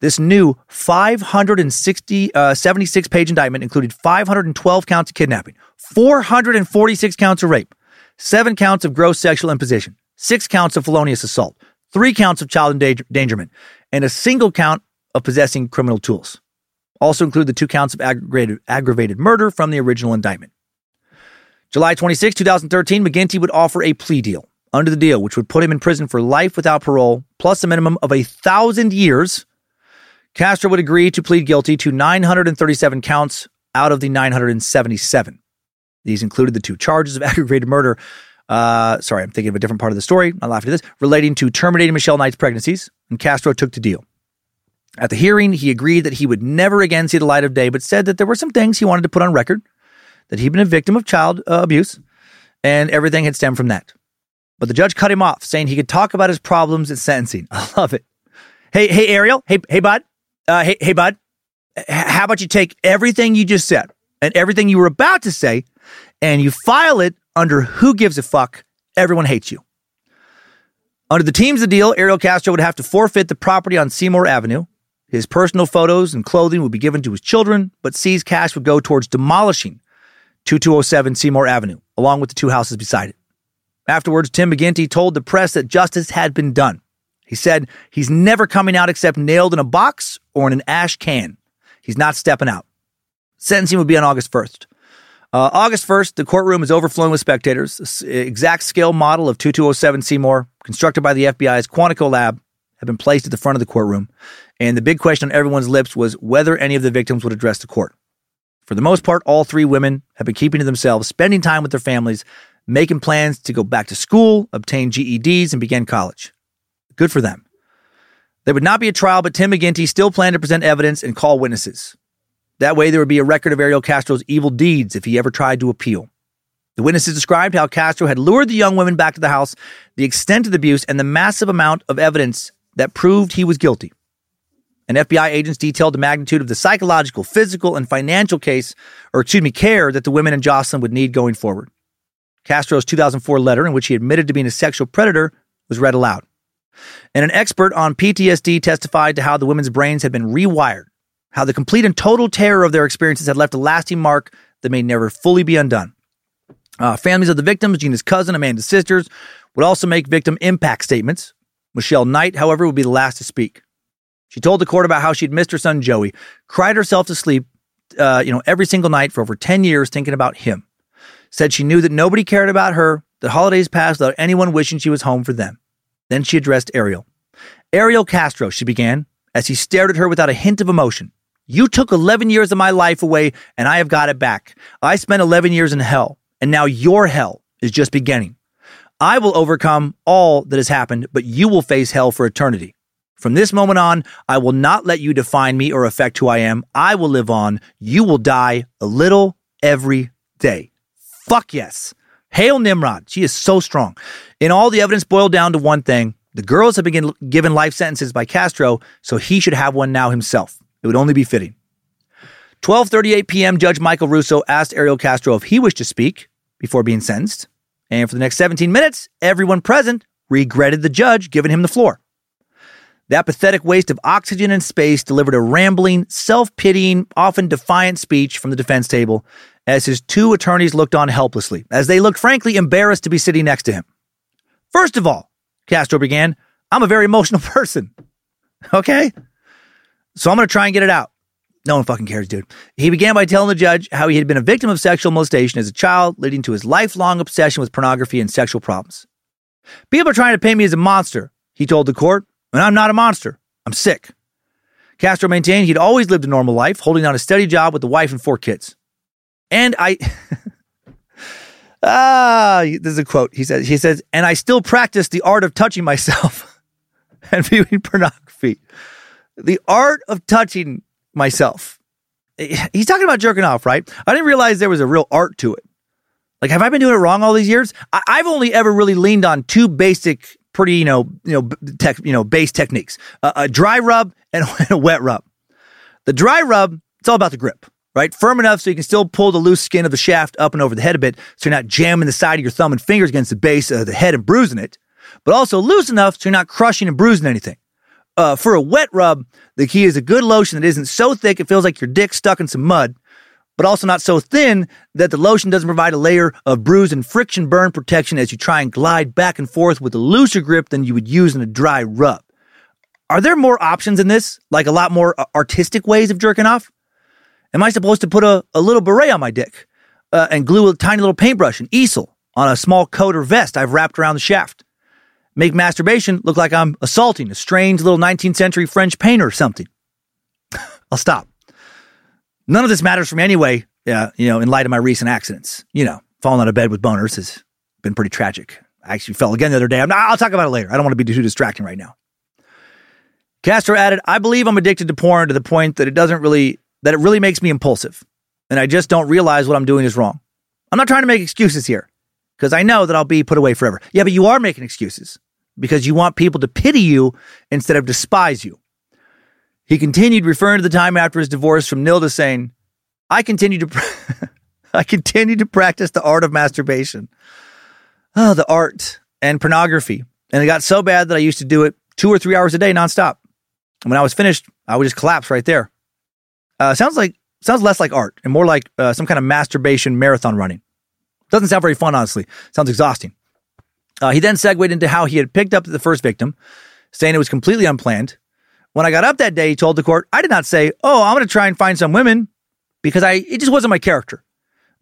This new 560, uh, 76 page indictment included 512 counts of kidnapping, 446 counts of rape, seven counts of gross sexual imposition, six counts of felonious assault, three counts of child endangerment, and a single count of possessing criminal tools. Also include the two counts of aggravated, aggravated murder from the original indictment. July 26, 2013, McGinty would offer a plea deal under the deal, which would put him in prison for life without parole, plus a minimum of a thousand years. Castro would agree to plead guilty to 937 counts out of the 977. These included the two charges of aggravated murder. Uh, sorry, I'm thinking of a different part of the story. I'm laughing at this, relating to terminating Michelle Knight's pregnancies, and Castro took the deal. At the hearing, he agreed that he would never again see the light of day, but said that there were some things he wanted to put on record that he'd been a victim of child uh, abuse, and everything had stemmed from that. But the judge cut him off, saying he could talk about his problems at sentencing. I love it. Hey, hey, Ariel. Hey, hey, bud. Uh, hey, hey, bud. How about you take everything you just said and everything you were about to say, and you file it under Who Gives a Fuck? Everyone hates you. Under the team's of the deal, Ariel Castro would have to forfeit the property on Seymour Avenue. His personal photos and clothing would be given to his children, but seized cash would go towards demolishing 2207 Seymour Avenue, along with the two houses beside it. Afterwards, Tim McGinty told the press that justice had been done. He said he's never coming out except nailed in a box or in an ash can. He's not stepping out. Sentencing would be on August 1st. Uh, August 1st, the courtroom is overflowing with spectators. Exact scale model of 2207 Seymour, constructed by the FBI's Quantico lab, had been placed at the front of the courtroom. And the big question on everyone's lips was whether any of the victims would address the court. For the most part, all three women have been keeping to themselves, spending time with their families, making plans to go back to school, obtain GEDs, and begin college. Good for them. There would not be a trial, but Tim McGinty still planned to present evidence and call witnesses. That way, there would be a record of Ariel Castro's evil deeds if he ever tried to appeal. The witnesses described how Castro had lured the young women back to the house, the extent of the abuse, and the massive amount of evidence that proved he was guilty and FBI agents detailed the magnitude of the psychological, physical, and financial case, or excuse me, care that the women in Jocelyn would need going forward. Castro's 2004 letter, in which he admitted to being a sexual predator, was read aloud. And an expert on PTSD testified to how the women's brains had been rewired, how the complete and total terror of their experiences had left a lasting mark that may never fully be undone. Uh, families of the victims, Gina's cousin, Amanda's sisters, would also make victim impact statements. Michelle Knight, however, would be the last to speak. She told the court about how she'd missed her son Joey, cried herself to sleep, uh, you know, every single night for over 10 years thinking about him. Said she knew that nobody cared about her, that holidays passed without anyone wishing she was home for them. Then she addressed Ariel. Ariel Castro, she began, as he stared at her without a hint of emotion. You took 11 years of my life away, and I have got it back. I spent 11 years in hell, and now your hell is just beginning. I will overcome all that has happened, but you will face hell for eternity. From this moment on, I will not let you define me or affect who I am. I will live on. You will die a little every day. Fuck yes. Hail Nimrod. She is so strong. In all, the evidence boiled down to one thing. The girls have been given life sentences by Castro, so he should have one now himself. It would only be fitting. 12:38 p.m. Judge Michael Russo asked Ariel Castro if he wished to speak before being sentenced, and for the next 17 minutes, everyone present regretted the judge giving him the floor. That pathetic waste of oxygen and space delivered a rambling, self pitying, often defiant speech from the defense table as his two attorneys looked on helplessly, as they looked frankly embarrassed to be sitting next to him. First of all, Castro began, I'm a very emotional person. Okay? So I'm going to try and get it out. No one fucking cares, dude. He began by telling the judge how he had been a victim of sexual molestation as a child, leading to his lifelong obsession with pornography and sexual problems. People are trying to paint me as a monster, he told the court, and I'm not a monster. I'm sick. Castro maintained he'd always lived a normal life, holding down a steady job with a wife and four kids. And I. ah, this is a quote. He says, he says, and I still practice the art of touching myself and viewing pornography. The art of touching myself. He's talking about jerking off, right? I didn't realize there was a real art to it. Like, have I been doing it wrong all these years? I- have only ever really leaned on two basic, pretty, you know, you know, tech, you know, base techniques: uh, a dry rub and a wet rub. The dry rub, it's all about the grip, right? Firm enough so you can still pull the loose skin of the shaft up and over the head a bit, so you're not jamming the side of your thumb and fingers against the base of the head and bruising it, but also loose enough so you're not crushing and bruising anything. Uh, for a wet rub, the key is a good lotion that isn't so thick it feels like your dick stuck in some mud, but also not so thin that the lotion doesn't provide a layer of bruise and friction burn protection as you try and glide back and forth with a looser grip than you would use in a dry rub. Are there more options in this? Like a lot more uh, artistic ways of jerking off? Am I supposed to put a, a little beret on my dick uh, and glue a tiny little paintbrush and easel on a small coat or vest I've wrapped around the shaft? Make masturbation look like I'm assaulting a strange little 19th century French painter or something. I'll stop. None of this matters for me anyway, yeah, you know, in light of my recent accidents. You know, falling out of bed with boners has been pretty tragic. I actually fell again the other day. I'm, I'll talk about it later. I don't want to be too distracting right now. Castro added, I believe I'm addicted to porn to the point that it doesn't really, that it really makes me impulsive. And I just don't realize what I'm doing is wrong. I'm not trying to make excuses here because I know that I'll be put away forever. Yeah, but you are making excuses because you want people to pity you instead of despise you. He continued referring to the time after his divorce from Nilda saying, I continue to I continue to practice the art of masturbation. Oh, the art and pornography. And it got so bad that I used to do it two or three hours a day nonstop. And when I was finished, I would just collapse right there. Uh, sounds like sounds less like art and more like uh, some kind of masturbation marathon running. Doesn't sound very fun, honestly. Sounds exhausting. Uh, he then segued into how he had picked up the first victim, saying it was completely unplanned when I got up that day, he told the court, I did not say, Oh, I'm going to try and find some women because I, it just wasn't my character.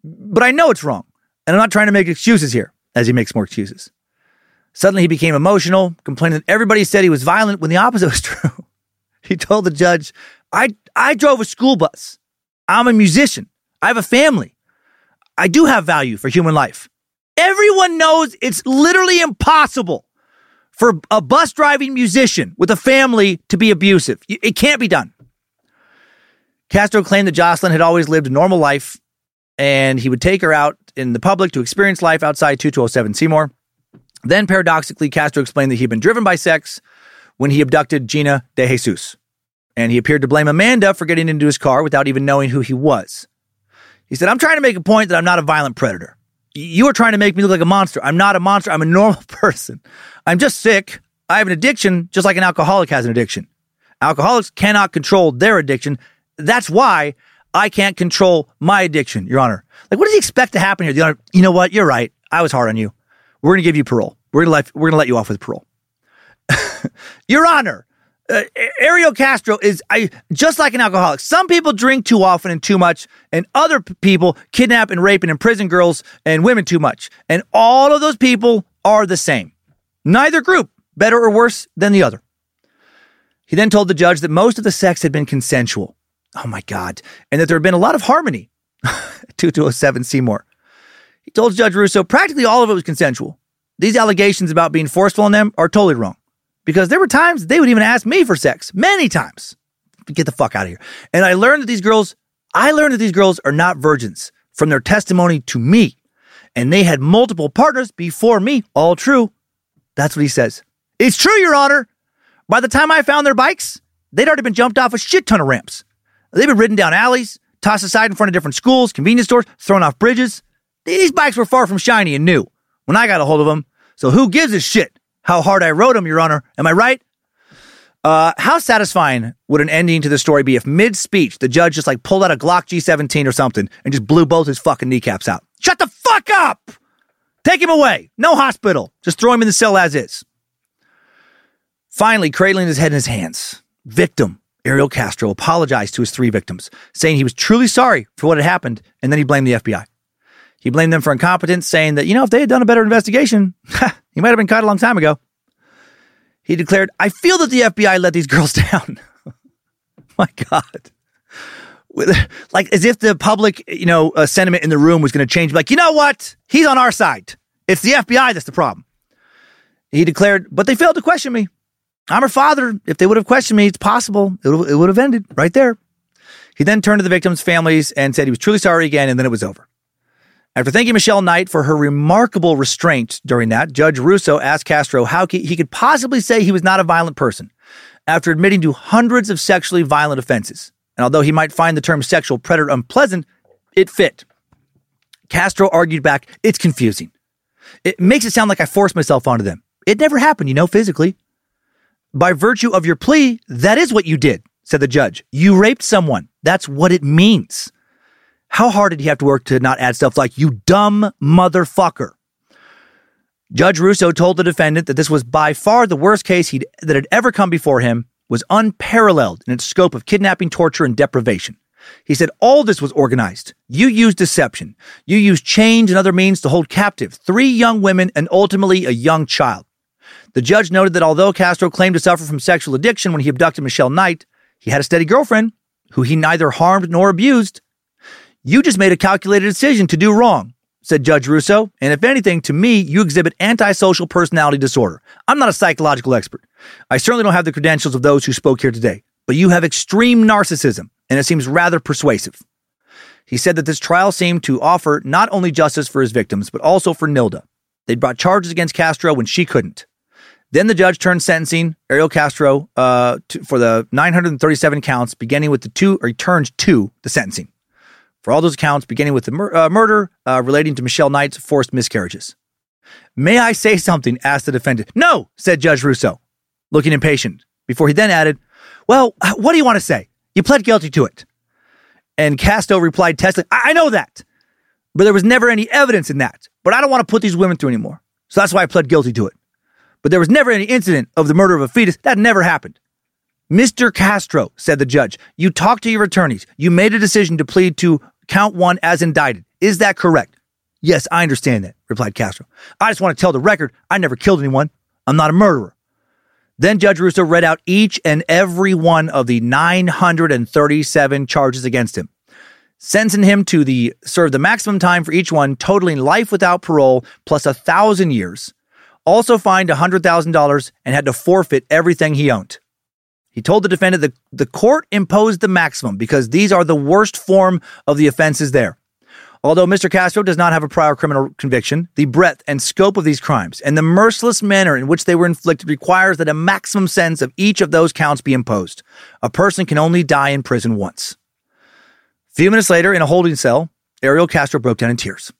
But I know it's wrong. And I'm not trying to make excuses here as he makes more excuses. Suddenly he became emotional, complaining that everybody said he was violent when the opposite was true. he told the judge, I, I drove a school bus. I'm a musician. I have a family. I do have value for human life. Everyone knows it's literally impossible for a bus driving musician with a family to be abusive. It can't be done. Castro claimed that Jocelyn had always lived a normal life and he would take her out in the public to experience life outside 2207 Seymour. Then, paradoxically, Castro explained that he'd been driven by sex when he abducted Gina DeJesus. And he appeared to blame Amanda for getting into his car without even knowing who he was. He said, I'm trying to make a point that I'm not a violent predator. You are trying to make me look like a monster. I'm not a monster. I'm a normal person. I'm just sick. I have an addiction just like an alcoholic has an addiction. Alcoholics cannot control their addiction. That's why I can't control my addiction, Your Honor. Like, what does he expect to happen here? The Honor, you know what? You're right. I was hard on you. We're going to give you parole. We're going to let, we're going to let you off with parole. Your Honor, uh, Ariel Castro is I just like an alcoholic. Some people drink too often and too much, and other p- people kidnap and rape and imprison girls and women too much. And all of those people are the same. Neither group better or worse than the other. He then told the judge that most of the sex had been consensual. Oh my God. And that there had been a lot of harmony. 2207 Seymour. He told Judge Russo practically all of it was consensual. These allegations about being forceful on them are totally wrong because there were times they would even ask me for sex, many times. Get the fuck out of here. And I learned that these girls, I learned that these girls are not virgins from their testimony to me. And they had multiple partners before me. All true. That's what he says. It's true, Your Honor. By the time I found their bikes, they'd already been jumped off a shit ton of ramps. They've been ridden down alleys, tossed aside in front of different schools, convenience stores, thrown off bridges. These bikes were far from shiny and new when I got a hold of them. So who gives a shit? How hard I wrote him, Your Honor. Am I right? Uh, how satisfying would an ending to the story be if mid speech the judge just like pulled out a Glock G17 or something and just blew both his fucking kneecaps out? Shut the fuck up! Take him away. No hospital. Just throw him in the cell as is. Finally, cradling his head in his hands, victim Ariel Castro apologized to his three victims, saying he was truly sorry for what had happened, and then he blamed the FBI. He blamed them for incompetence, saying that, you know, if they had done a better investigation, he might have been caught a long time ago. He declared, I feel that the FBI let these girls down. My God. Like as if the public, you know, uh, sentiment in the room was going to change. Like, you know what? He's on our side. It's the FBI that's the problem. He declared, but they failed to question me. I'm her father. If they would have questioned me, it's possible it would, it would have ended right there. He then turned to the victims' families and said he was truly sorry again, and then it was over. After thanking Michelle Knight for her remarkable restraint during that, Judge Russo asked Castro how he could possibly say he was not a violent person after admitting to hundreds of sexually violent offenses. And although he might find the term sexual predator unpleasant, it fit. Castro argued back, it's confusing. It makes it sound like I forced myself onto them. It never happened, you know, physically. By virtue of your plea, that is what you did, said the judge. You raped someone. That's what it means. How hard did he have to work to not add stuff like, you dumb motherfucker? Judge Russo told the defendant that this was by far the worst case that had ever come before him, was unparalleled in its scope of kidnapping, torture, and deprivation. He said all this was organized. You used deception. You used chains and other means to hold captive three young women and ultimately a young child. The judge noted that although Castro claimed to suffer from sexual addiction when he abducted Michelle Knight, he had a steady girlfriend who he neither harmed nor abused. You just made a calculated decision to do wrong, said Judge Russo. And if anything, to me, you exhibit antisocial personality disorder. I'm not a psychological expert. I certainly don't have the credentials of those who spoke here today, but you have extreme narcissism, and it seems rather persuasive. He said that this trial seemed to offer not only justice for his victims, but also for Nilda. They'd brought charges against Castro when she couldn't. Then the judge turned sentencing Ariel Castro uh, to, for the 937 counts, beginning with the two, or he turned to the sentencing for all those counts, beginning with the mur- uh, murder uh, relating to Michelle Knight's forced miscarriages. May I say something? asked the defendant. No, said Judge Russo, looking impatient, before he then added, Well, uh, what do you want to say? You pled guilty to it. And Casto replied testily, I, I know that, but there was never any evidence in that. But I don't want to put these women through anymore. So that's why I pled guilty to it. But there was never any incident of the murder of a fetus. That never happened. Mr. Castro, said the judge, you talked to your attorneys. You made a decision to plead to count one as indicted. Is that correct? Yes, I understand that, replied Castro. I just want to tell the record I never killed anyone. I'm not a murderer. Then Judge Russo read out each and every one of the 937 charges against him, sentencing him to the serve the maximum time for each one, totaling life without parole plus a thousand years. Also fined $100,000 and had to forfeit everything he owned. He told the defendant that the court imposed the maximum because these are the worst form of the offenses there. Although Mr. Castro does not have a prior criminal conviction, the breadth and scope of these crimes and the merciless manner in which they were inflicted requires that a maximum sentence of each of those counts be imposed. A person can only die in prison once. A few minutes later, in a holding cell, Ariel Castro broke down in tears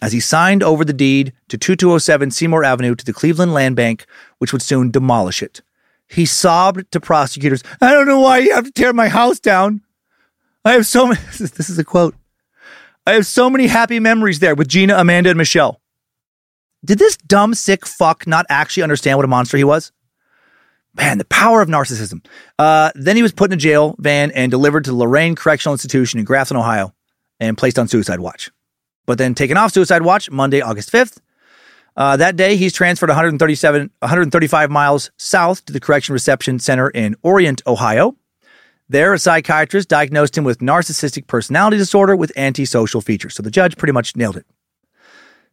as he signed over the deed to 2207 Seymour Avenue to the Cleveland Land Bank, which would soon demolish it. He sobbed to prosecutors, I don't know why you have to tear my house down. I have so many, this is a quote. I have so many happy memories there with Gina, Amanda, and Michelle. Did this dumb, sick fuck not actually understand what a monster he was? Man, the power of narcissism. Uh, then he was put in a jail van and delivered to Lorain Correctional Institution in Grafton, Ohio, and placed on suicide watch. But then taken off suicide watch Monday, August 5th, uh, that day, he's transferred 137, 135 miles south to the Correction Reception Center in Orient, Ohio. There, a psychiatrist diagnosed him with narcissistic personality disorder with antisocial features. So the judge pretty much nailed it.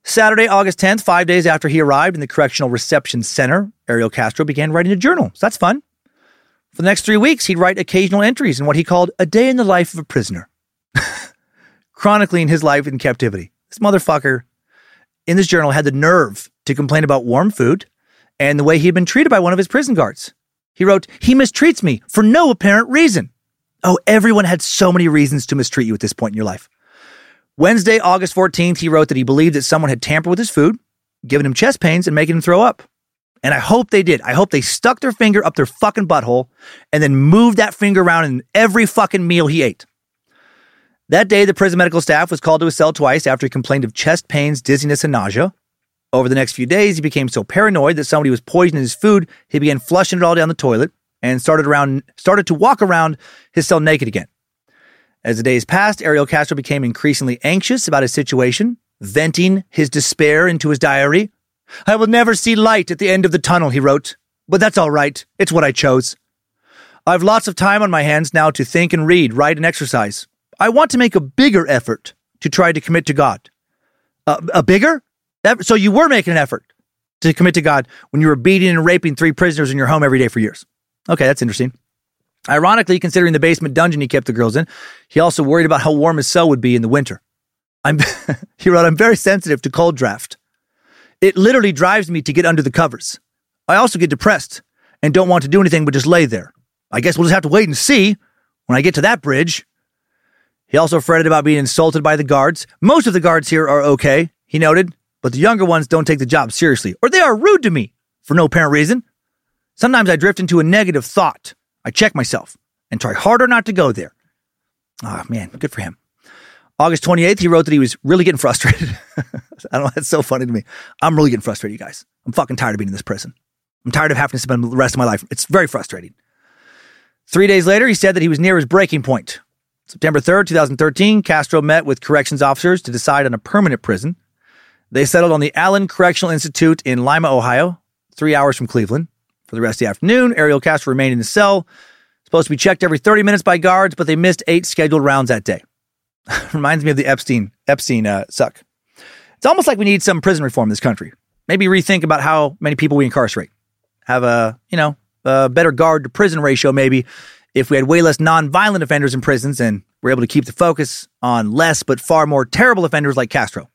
Saturday, August 10th, five days after he arrived in the Correctional Reception Center, Ariel Castro began writing a journal. So that's fun. For the next three weeks, he'd write occasional entries in what he called a day in the life of a prisoner, chronicling his life in captivity. This motherfucker in this journal had the nerve to complain about warm food and the way he had been treated by one of his prison guards. He wrote, He mistreats me for no apparent reason. Oh, everyone had so many reasons to mistreat you at this point in your life. Wednesday, August 14th, he wrote that he believed that someone had tampered with his food, given him chest pains, and making him throw up. And I hope they did. I hope they stuck their finger up their fucking butthole and then moved that finger around in every fucking meal he ate. That day, the prison medical staff was called to his cell twice after he complained of chest pains, dizziness, and nausea. Over the next few days, he became so paranoid that somebody was poisoning his food, he began flushing it all down the toilet and started around started to walk around his cell naked again. As the days passed, Ariel Castro became increasingly anxious about his situation, venting his despair into his diary. I will never see light at the end of the tunnel, he wrote, but that's all right. It's what I chose. I've lots of time on my hands now to think and read, write, and exercise. I want to make a bigger effort to try to commit to God. Uh, a bigger? So you were making an effort to commit to God when you were beating and raping three prisoners in your home every day for years. Okay, that's interesting. Ironically, considering the basement dungeon he kept the girls in, he also worried about how warm his cell would be in the winter. I'm, he wrote, I'm very sensitive to cold draft. It literally drives me to get under the covers. I also get depressed and don't want to do anything but just lay there. I guess we'll just have to wait and see when I get to that bridge. He also fretted about being insulted by the guards. Most of the guards here are okay, he noted, but the younger ones don't take the job seriously, or they are rude to me for no apparent reason. Sometimes I drift into a negative thought. I check myself and try harder not to go there. Ah, oh, man, good for him. August 28th, he wrote that he was really getting frustrated. I don't know. That's so funny to me. I'm really getting frustrated, you guys. I'm fucking tired of being in this prison. I'm tired of having to spend the rest of my life. It's very frustrating. Three days later, he said that he was near his breaking point. September 3rd, 2013, Castro met with corrections officers to decide on a permanent prison. They settled on the Allen Correctional Institute in Lima, Ohio, three hours from Cleveland. For the rest of the afternoon, Ariel Castro remained in his cell, supposed to be checked every 30 minutes by guards, but they missed eight scheduled rounds that day. Reminds me of the Epstein Epstein uh, suck. It's almost like we need some prison reform in this country. Maybe rethink about how many people we incarcerate. Have a you know a better guard to prison ratio. Maybe if we had way less nonviolent offenders in prisons and we're able to keep the focus on less but far more terrible offenders like Castro.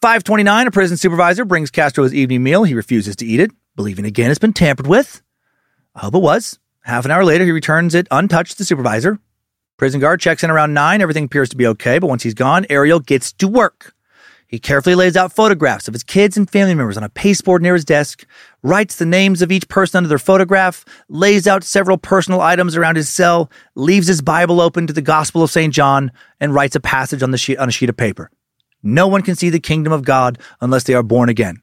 529, a prison supervisor brings Castro his evening meal. He refuses to eat it believing again it's been tampered with. I hope it was. Half an hour later, he returns it untouched to the supervisor. Prison guard checks in around 9. Everything appears to be okay, but once he's gone, Ariel gets to work. He carefully lays out photographs of his kids and family members on a pasteboard near his desk, writes the names of each person under their photograph, lays out several personal items around his cell, leaves his Bible open to the Gospel of St. John, and writes a passage on, the sheet, on a sheet of paper. No one can see the kingdom of God unless they are born again.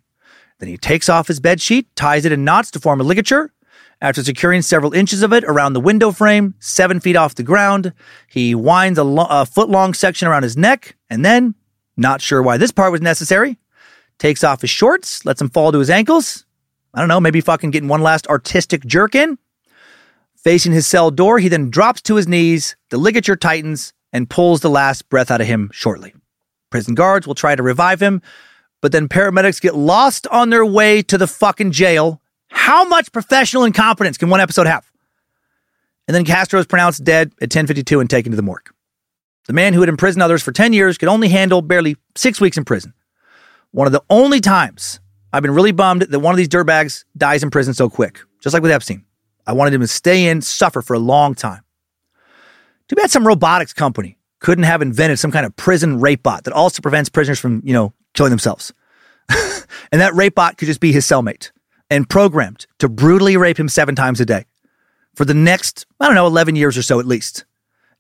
Then he takes off his bed sheet, ties it in knots to form a ligature. After securing several inches of it around the window frame, seven feet off the ground, he winds a, lo- a foot long section around his neck, and then, not sure why this part was necessary, takes off his shorts, lets them fall to his ankles. I don't know, maybe fucking getting one last artistic jerk in. Facing his cell door, he then drops to his knees, the ligature tightens, and pulls the last breath out of him shortly. Prison guards will try to revive him, but then paramedics get lost on their way to the fucking jail. How much professional incompetence can one episode have? And then Castro is pronounced dead at 1052 and taken to the morgue. The man who had imprisoned others for 10 years could only handle barely six weeks in prison. One of the only times I've been really bummed that one of these dirtbags dies in prison so quick, just like with Epstein. I wanted him to stay in, suffer for a long time. Too bad some robotics company couldn't have invented some kind of prison rape bot that also prevents prisoners from, you know, killing themselves. and that rape bot could just be his cellmate and programmed to brutally rape him seven times a day for the next, I don't know, 11 years or so at least.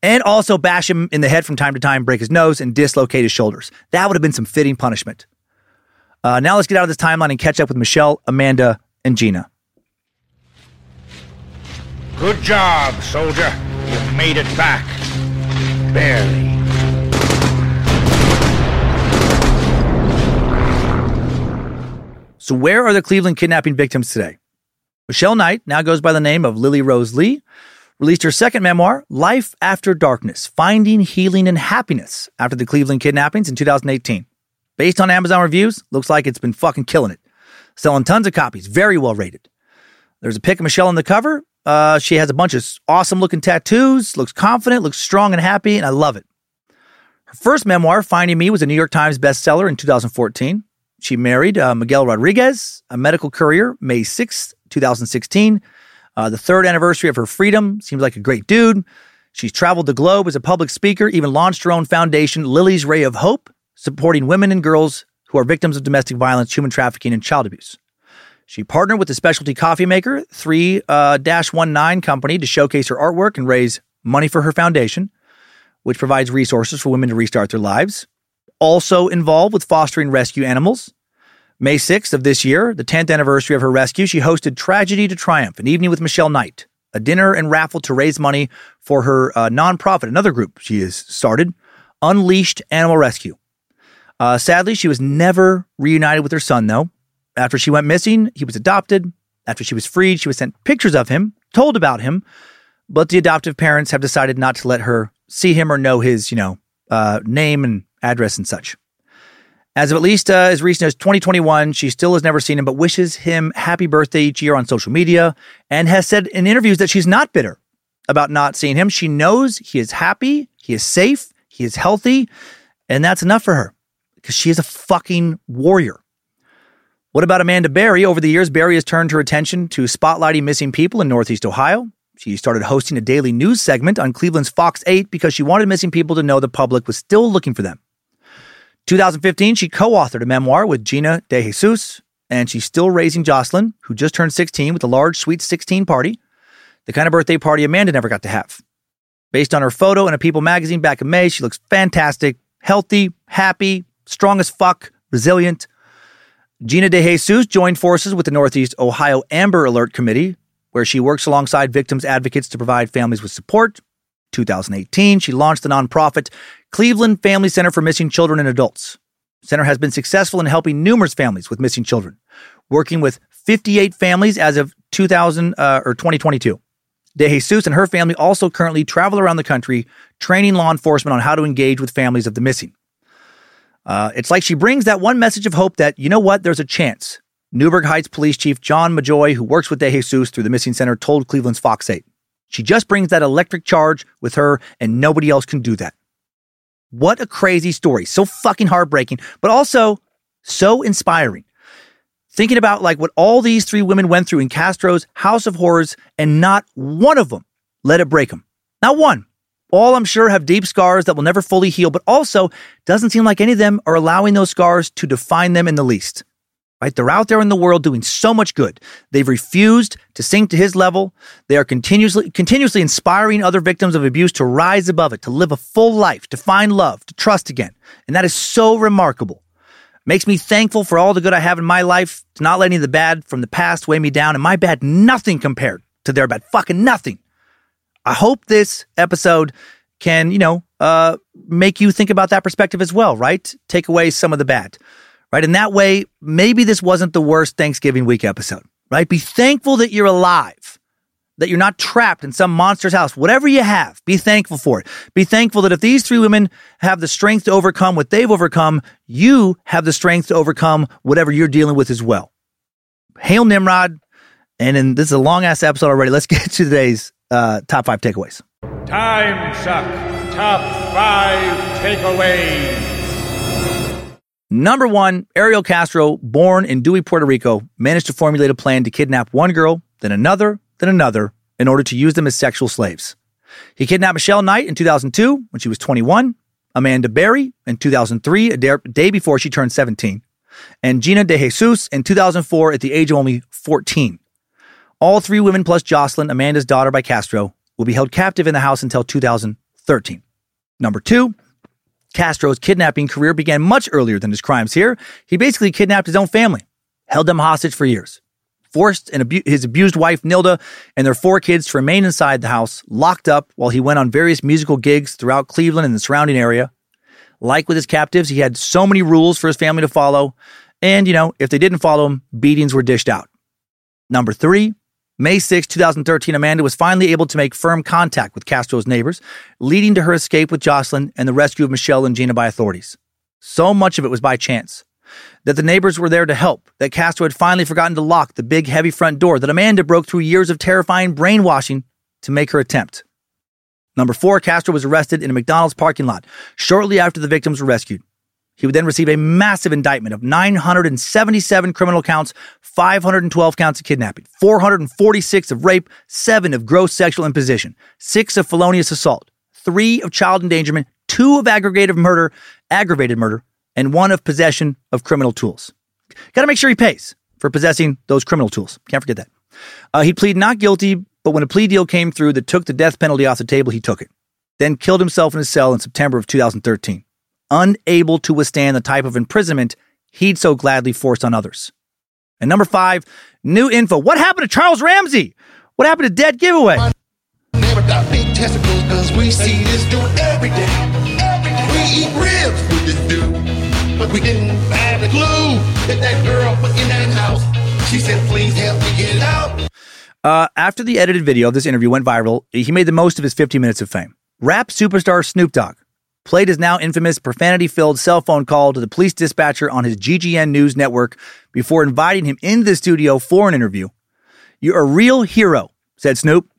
And also bash him in the head from time to time, break his nose, and dislocate his shoulders. That would have been some fitting punishment. Uh, now let's get out of this timeline and catch up with Michelle, Amanda, and Gina. Good job, soldier. You've made it back. Barely. So, where are the Cleveland kidnapping victims today? Michelle Knight, now goes by the name of Lily Rose Lee, released her second memoir, Life After Darkness Finding Healing and Happiness After the Cleveland Kidnappings in 2018. Based on Amazon reviews, looks like it's been fucking killing it. Selling tons of copies, very well rated. There's a pic of Michelle on the cover. Uh, she has a bunch of awesome looking tattoos, looks confident, looks strong and happy, and I love it. Her first memoir, Finding Me, was a New York Times bestseller in 2014. She married uh, Miguel Rodriguez, a medical courier, May 6th, 2016. Uh, the third anniversary of her freedom. Seems like a great dude. She's traveled the globe as a public speaker, even launched her own foundation, Lily's Ray of Hope, supporting women and girls who are victims of domestic violence, human trafficking, and child abuse. She partnered with the specialty coffee maker 3 uh, 19 company to showcase her artwork and raise money for her foundation, which provides resources for women to restart their lives. Also involved with fostering rescue animals. May 6th of this year, the 10th anniversary of her rescue, she hosted Tragedy to Triumph, an evening with Michelle Knight, a dinner and raffle to raise money for her uh, nonprofit, another group she has started, Unleashed Animal Rescue. Uh, sadly, she was never reunited with her son, though. After she went missing, he was adopted. After she was freed, she was sent pictures of him, told about him, but the adoptive parents have decided not to let her see him or know his, you know, uh, name and address and such. As of at least uh, as recent as 2021, she still has never seen him, but wishes him happy birthday each year on social media and has said in interviews that she's not bitter about not seeing him. She knows he is happy, he is safe, he is healthy, and that's enough for her because she is a fucking warrior. What about Amanda Berry? Over the years, Berry has turned her attention to spotlighting missing people in Northeast Ohio. She started hosting a daily news segment on Cleveland's Fox 8 because she wanted missing people to know the public was still looking for them. 2015, she co authored a memoir with Gina DeJesus, and she's still raising Jocelyn, who just turned 16 with a large, sweet 16 party, the kind of birthday party Amanda never got to have. Based on her photo in a People magazine back in May, she looks fantastic, healthy, happy, strong as fuck, resilient. Gina DeJesus joined forces with the Northeast Ohio Amber Alert Committee, where she works alongside victims advocates to provide families with support. 2018, she launched the nonprofit Cleveland Family Center for Missing Children and Adults. Center has been successful in helping numerous families with missing children, working with 58 families as of 2000 uh, or 2022. DeJesus and her family also currently travel around the country training law enforcement on how to engage with families of the missing. Uh, it's like she brings that one message of hope that, you know what, there's a chance. Newburgh Heights Police Chief John Majoy, who works with DeJesus through the Missing Center, told Cleveland's Fox 8. She just brings that electric charge with her, and nobody else can do that. What a crazy story. So fucking heartbreaking, but also so inspiring thinking about like what all these three women went through in Castro's House of Horrors, and not one of them let it break them. Not one. All I'm sure have deep scars that will never fully heal, but also doesn't seem like any of them are allowing those scars to define them in the least. Right? They're out there in the world doing so much good. They've refused to sink to his level. They are continuously continuously inspiring other victims of abuse to rise above it, to live a full life, to find love, to trust again. And that is so remarkable. Makes me thankful for all the good I have in my life, to not letting the bad from the past weigh me down, and my bad nothing compared to their bad. Fucking nothing. I hope this episode can, you know, uh, make you think about that perspective as well, right? Take away some of the bad, right? And that way, maybe this wasn't the worst Thanksgiving week episode, right? Be thankful that you're alive that you're not trapped in some monster's house. Whatever you have, be thankful for it. Be thankful that if these three women have the strength to overcome what they've overcome, you have the strength to overcome whatever you're dealing with as well. Hail Nimrod. And in, this is a long ass episode already. Let's get to today's uh, top five takeaways. Time suck. Top five takeaways. Number one, Ariel Castro, born in Duey, Puerto Rico, managed to formulate a plan to kidnap one girl, then another, then another in order to use them as sexual slaves. He kidnapped Michelle Knight in 2002 when she was 21, Amanda Berry in 2003, a day before she turned 17, and Gina DeJesus in 2004 at the age of only 14. All three women plus Jocelyn, Amanda's daughter by Castro, will be held captive in the house until 2013. Number two, Castro's kidnapping career began much earlier than his crimes here. He basically kidnapped his own family, held them hostage for years forced abu- his abused wife, Nilda, and their four kids to remain inside the house, locked up while he went on various musical gigs throughout Cleveland and the surrounding area. Like with his captives, he had so many rules for his family to follow. And, you know, if they didn't follow him, beatings were dished out. Number three, May 6, 2013, Amanda was finally able to make firm contact with Castro's neighbors, leading to her escape with Jocelyn and the rescue of Michelle and Gina by authorities. So much of it was by chance that the neighbors were there to help, that Castro had finally forgotten to lock the big, heavy front door, that Amanda broke through years of terrifying brainwashing to make her attempt. Number four, Castro was arrested in a McDonald's parking lot shortly after the victims were rescued. He would then receive a massive indictment of 977 criminal counts, 512 counts of kidnapping, 446 of rape, 7 of gross sexual imposition, 6 of felonious assault, 3 of child endangerment, 2 of aggravated murder, aggravated murder, and one of possession of criminal tools. Got to make sure he pays. for possessing those criminal tools. Can't forget that. Uh, he pleaded not guilty, but when a plea deal came through that took the death penalty off the table, he took it. Then killed himself in his cell in September of 2013, unable to withstand the type of imprisonment he'd so gladly forced on others. And number five, new info. What happened to Charles Ramsey? What happened to Dead Giveaway? Never got big testicles cause we see this dude every day. We eat ribs with this dude. But we didn't have a clue that that girl was in that house. She said, please help me get out. Uh, after the edited video of this interview went viral, he made the most of his 50 minutes of fame. Rap superstar Snoop Dogg played his now infamous profanity filled cell phone call to the police dispatcher on his GGN News network before inviting him into the studio for an interview. You're a real hero, said Snoop.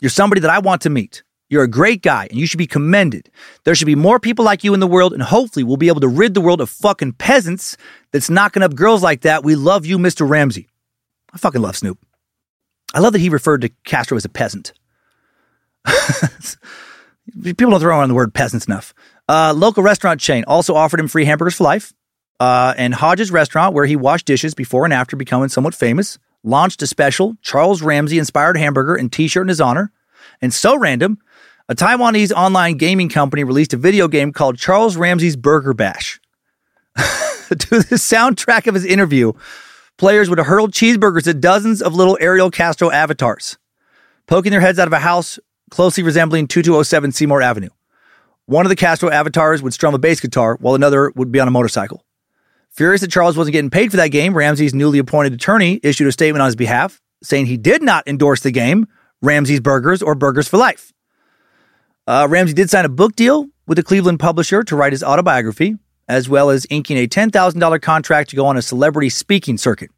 You're somebody that I want to meet. You're a great guy and you should be commended. There should be more people like you in the world, and hopefully, we'll be able to rid the world of fucking peasants that's knocking up girls like that. We love you, Mr. Ramsey. I fucking love Snoop. I love that he referred to Castro as a peasant. People don't throw around the word peasants enough. Uh, local restaurant chain also offered him free hamburgers for life. Uh, and Hodges Restaurant, where he washed dishes before and after becoming somewhat famous, launched a special Charles Ramsey inspired hamburger and t shirt in his honor. And so random, a Taiwanese online gaming company released a video game called Charles Ramsey's Burger Bash. to the soundtrack of his interview, players would hurl cheeseburgers at dozens of little Ariel Castro avatars, poking their heads out of a house closely resembling 2207 Seymour Avenue. One of the Castro avatars would strum a bass guitar, while another would be on a motorcycle. Furious that Charles wasn't getting paid for that game, Ramsey's newly appointed attorney issued a statement on his behalf saying he did not endorse the game, Ramsey's Burgers or Burgers for Life. Uh, Ramsey did sign a book deal with a Cleveland publisher to write his autobiography, as well as inking a $10,000 contract to go on a celebrity speaking circuit.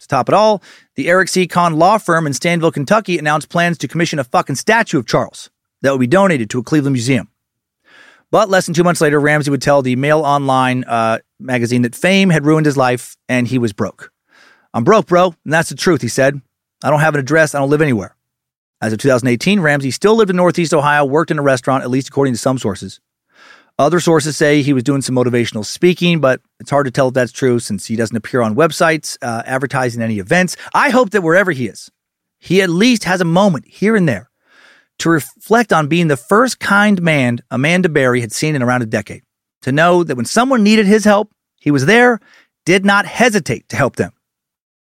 To top it all, the Eric C. Conn law firm in Stanville, Kentucky announced plans to commission a fucking statue of Charles that would be donated to a Cleveland museum. But less than two months later, Ramsey would tell the Mail Online uh, magazine that fame had ruined his life and he was broke. I'm broke, bro, and that's the truth, he said. I don't have an address, I don't live anywhere. As of 2018, Ramsey still lived in Northeast Ohio, worked in a restaurant, at least according to some sources. Other sources say he was doing some motivational speaking, but it's hard to tell if that's true since he doesn't appear on websites uh, advertising any events. I hope that wherever he is, he at least has a moment here and there to reflect on being the first kind man Amanda Berry had seen in around a decade. To know that when someone needed his help, he was there, did not hesitate to help them.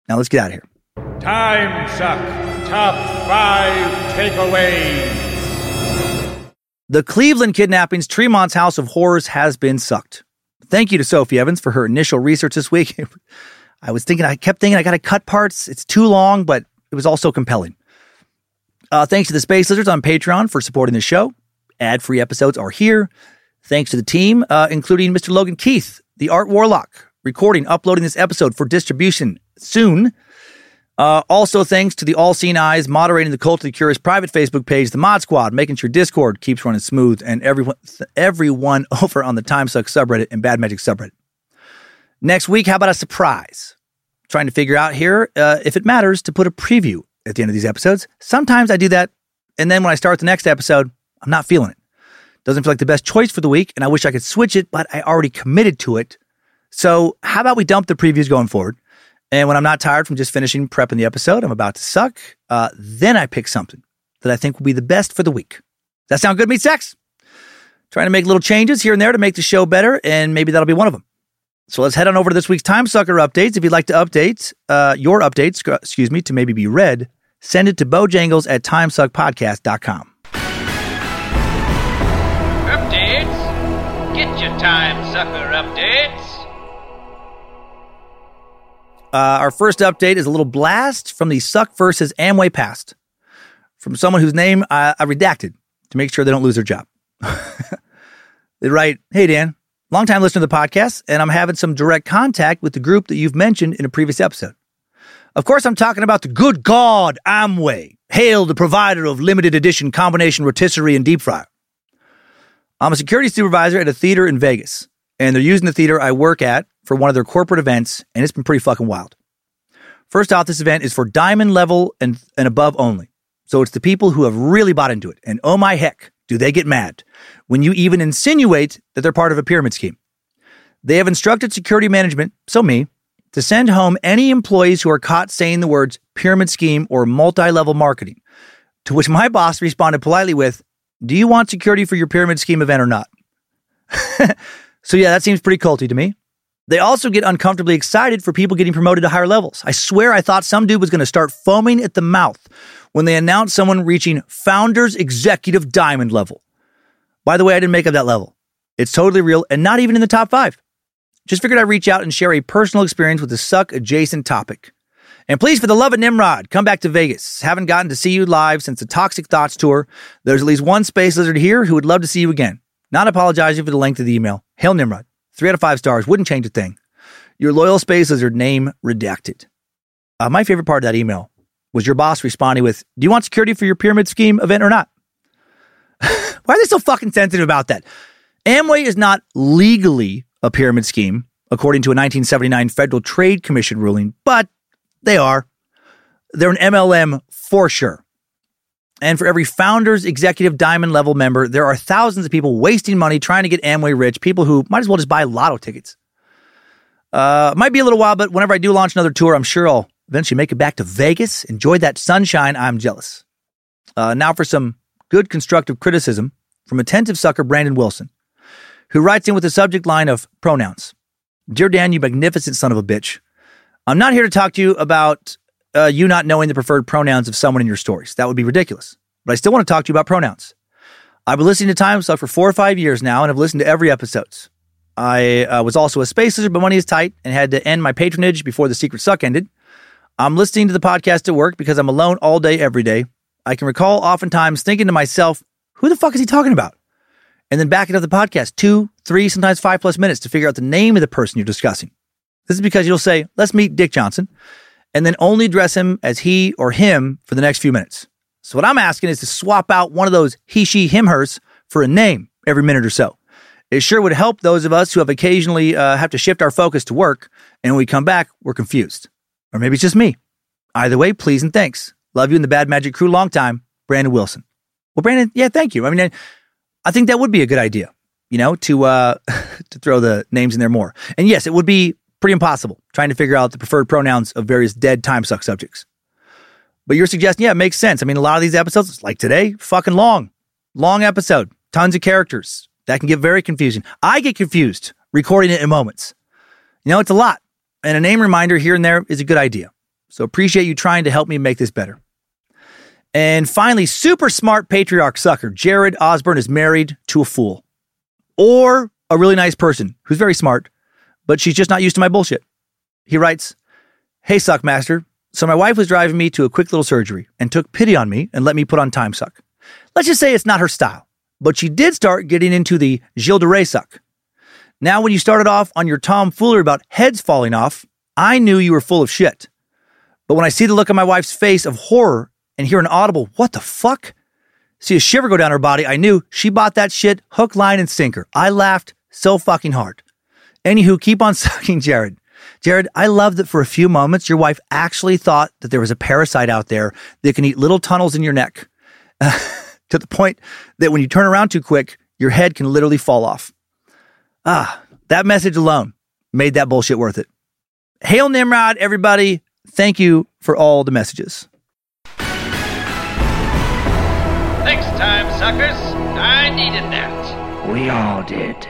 Now let's get out of here. Time suck. Top five takeaways. The Cleveland kidnappings, Tremont's House of Horrors has been sucked. Thank you to Sophie Evans for her initial research this week. I was thinking, I kept thinking I got to cut parts. It's too long, but it was also compelling. Uh, thanks to the Space Lizards on Patreon for supporting the show. Ad free episodes are here. Thanks to the team, uh, including Mr. Logan Keith, the Art Warlock, recording, uploading this episode for distribution soon. Uh, also, thanks to the All Seen Eyes moderating the Cult of the Curious private Facebook page, the Mod Squad, making sure Discord keeps running smooth, and everyone, everyone over on the Time Suck subreddit and Bad Magic subreddit. Next week, how about a surprise? Trying to figure out here uh, if it matters to put a preview at the end of these episodes. Sometimes I do that, and then when I start the next episode, I'm not feeling it. Doesn't feel like the best choice for the week, and I wish I could switch it, but I already committed to it. So, how about we dump the previews going forward? And when I'm not tired from just finishing prepping the episode, I'm about to suck, uh, then I pick something that I think will be the best for the week. Does that sound good, Meat Sex? Trying to make little changes here and there to make the show better, and maybe that'll be one of them. So let's head on over to this week's Time Sucker updates. If you'd like to update uh, your updates, excuse me, to maybe be read, send it to bojangles at timesuckpodcast.com. Updates? Get your time sucker updates. Uh, our first update is a little blast from the Suck versus Amway past from someone whose name I, I redacted to make sure they don't lose their job. they write, Hey, Dan, longtime listener to the podcast, and I'm having some direct contact with the group that you've mentioned in a previous episode. Of course, I'm talking about the good God Amway. Hail the provider of limited edition combination rotisserie and deep fryer. I'm a security supervisor at a theater in Vegas, and they're using the theater I work at for one of their corporate events, and it's been pretty fucking wild. First off, this event is for diamond level and, and above only. So it's the people who have really bought into it. And oh my heck, do they get mad when you even insinuate that they're part of a pyramid scheme. They have instructed security management, so me, to send home any employees who are caught saying the words pyramid scheme or multi level marketing. To which my boss responded politely with, Do you want security for your pyramid scheme event or not? so, yeah, that seems pretty culty to me. They also get uncomfortably excited for people getting promoted to higher levels. I swear I thought some dude was going to start foaming at the mouth when they announced someone reaching founder's executive diamond level. By the way, I didn't make up that level. It's totally real and not even in the top five. Just figured I'd reach out and share a personal experience with a suck adjacent topic. And please, for the love of Nimrod, come back to Vegas. Haven't gotten to see you live since the Toxic Thoughts tour. There's at least one space lizard here who would love to see you again. Not apologizing for the length of the email. Hail Nimrod. Three out of five stars. Wouldn't change a thing. Your loyal space lizard name redacted. Uh, my favorite part of that email was your boss responding with, Do you want security for your pyramid scheme event or not? Why are they so fucking sensitive about that? Amway is not legally a pyramid scheme, according to a 1979 Federal Trade Commission ruling, but they are. They're an MLM for sure. And for every founder's executive diamond level member, there are thousands of people wasting money trying to get Amway rich, people who might as well just buy lotto tickets. Uh, might be a little while, but whenever I do launch another tour, I'm sure I'll eventually make it back to Vegas, enjoy that sunshine. I'm jealous. Uh, now for some good constructive criticism from attentive sucker Brandon Wilson, who writes in with the subject line of pronouns. Dear Dan, you magnificent son of a bitch. I'm not here to talk to you about uh, you not knowing the preferred pronouns of someone in your stories. That would be ridiculous. But I still want to talk to you about pronouns. I've been listening to Time Suck for four or five years now and have listened to every episode. I uh, was also a space lizard, but money is tight and had to end my patronage before the secret suck ended. I'm listening to the podcast at work because I'm alone all day, every day. I can recall oftentimes thinking to myself, who the fuck is he talking about? And then backing up the podcast two, three, sometimes five plus minutes to figure out the name of the person you're discussing. This is because you'll say, let's meet Dick Johnson, and then only address him as he or him for the next few minutes. So what I'm asking is to swap out one of those he, she, him, hers for a name every minute or so. It sure would help those of us who have occasionally uh, have to shift our focus to work, and when we come back, we're confused. Or maybe it's just me. Either way, please and thanks. Love you and the Bad Magic Crew long time, Brandon Wilson. Well, Brandon, yeah, thank you. I mean, I think that would be a good idea, you know, to uh, to throw the names in there more. And yes, it would be pretty impossible trying to figure out the preferred pronouns of various dead time suck subjects. But you're suggesting, yeah, it makes sense. I mean, a lot of these episodes, like today, fucking long, long episode, tons of characters. That can get very confusing. I get confused recording it in moments. You know, it's a lot. And a name reminder here and there is a good idea. So appreciate you trying to help me make this better. And finally, super smart patriarch sucker, Jared Osborne is married to a fool or a really nice person who's very smart, but she's just not used to my bullshit. He writes, Hey, Suckmaster. So my wife was driving me to a quick little surgery and took pity on me and let me put on Time Suck. Let's just say it's not her style, but she did start getting into the Gilles de Rais suck. Now, when you started off on your tomfoolery about heads falling off, I knew you were full of shit. But when I see the look on my wife's face of horror and hear an audible, what the fuck? See a shiver go down her body, I knew she bought that shit hook, line, and sinker. I laughed so fucking hard. Anywho, keep on sucking, Jared. Jared, I love that for a few moments your wife actually thought that there was a parasite out there that can eat little tunnels in your neck uh, to the point that when you turn around too quick, your head can literally fall off. Ah, that message alone made that bullshit worth it. Hail Nimrod, everybody. Thank you for all the messages. Next time suckers. I needed that. We all did.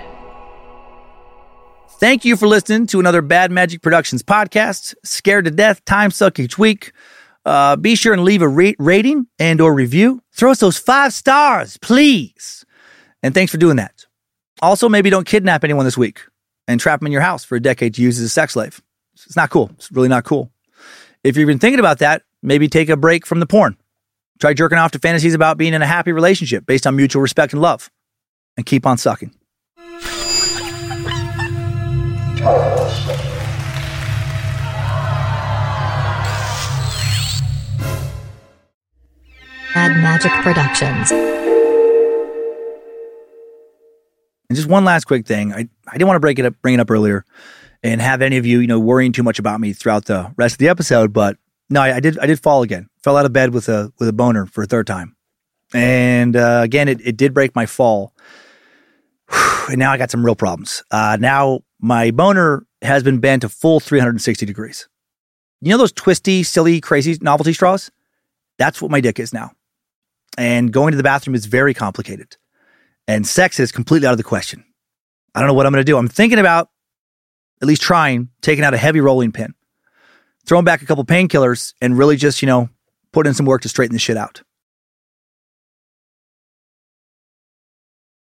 Thank you for listening to another Bad Magic Productions podcast. Scared to death, time suck each week. Uh, be sure and leave a rate, rating and or review. Throw us those five stars, please. And thanks for doing that. Also, maybe don't kidnap anyone this week and trap them in your house for a decade to use as a sex slave. It's not cool. It's really not cool. If you've been thinking about that, maybe take a break from the porn. Try jerking off to fantasies about being in a happy relationship based on mutual respect and love. And keep on sucking. Bad Magic Productions. And just one last quick thing. I, I didn't want to break it up, bring it up earlier and have any of you, you know, worrying too much about me throughout the rest of the episode. But no, I, I did, I did fall again. Fell out of bed with a, with a boner for a third time. And uh, again, it, it did break my fall. And now I got some real problems. Uh, now my boner has been bent a full 360 degrees. You know those twisty, silly, crazy novelty straws? That's what my dick is now. And going to the bathroom is very complicated. And sex is completely out of the question. I don't know what I'm going to do. I'm thinking about at least trying taking out a heavy rolling pin, throwing back a couple painkillers, and really just, you know, put in some work to straighten this shit out.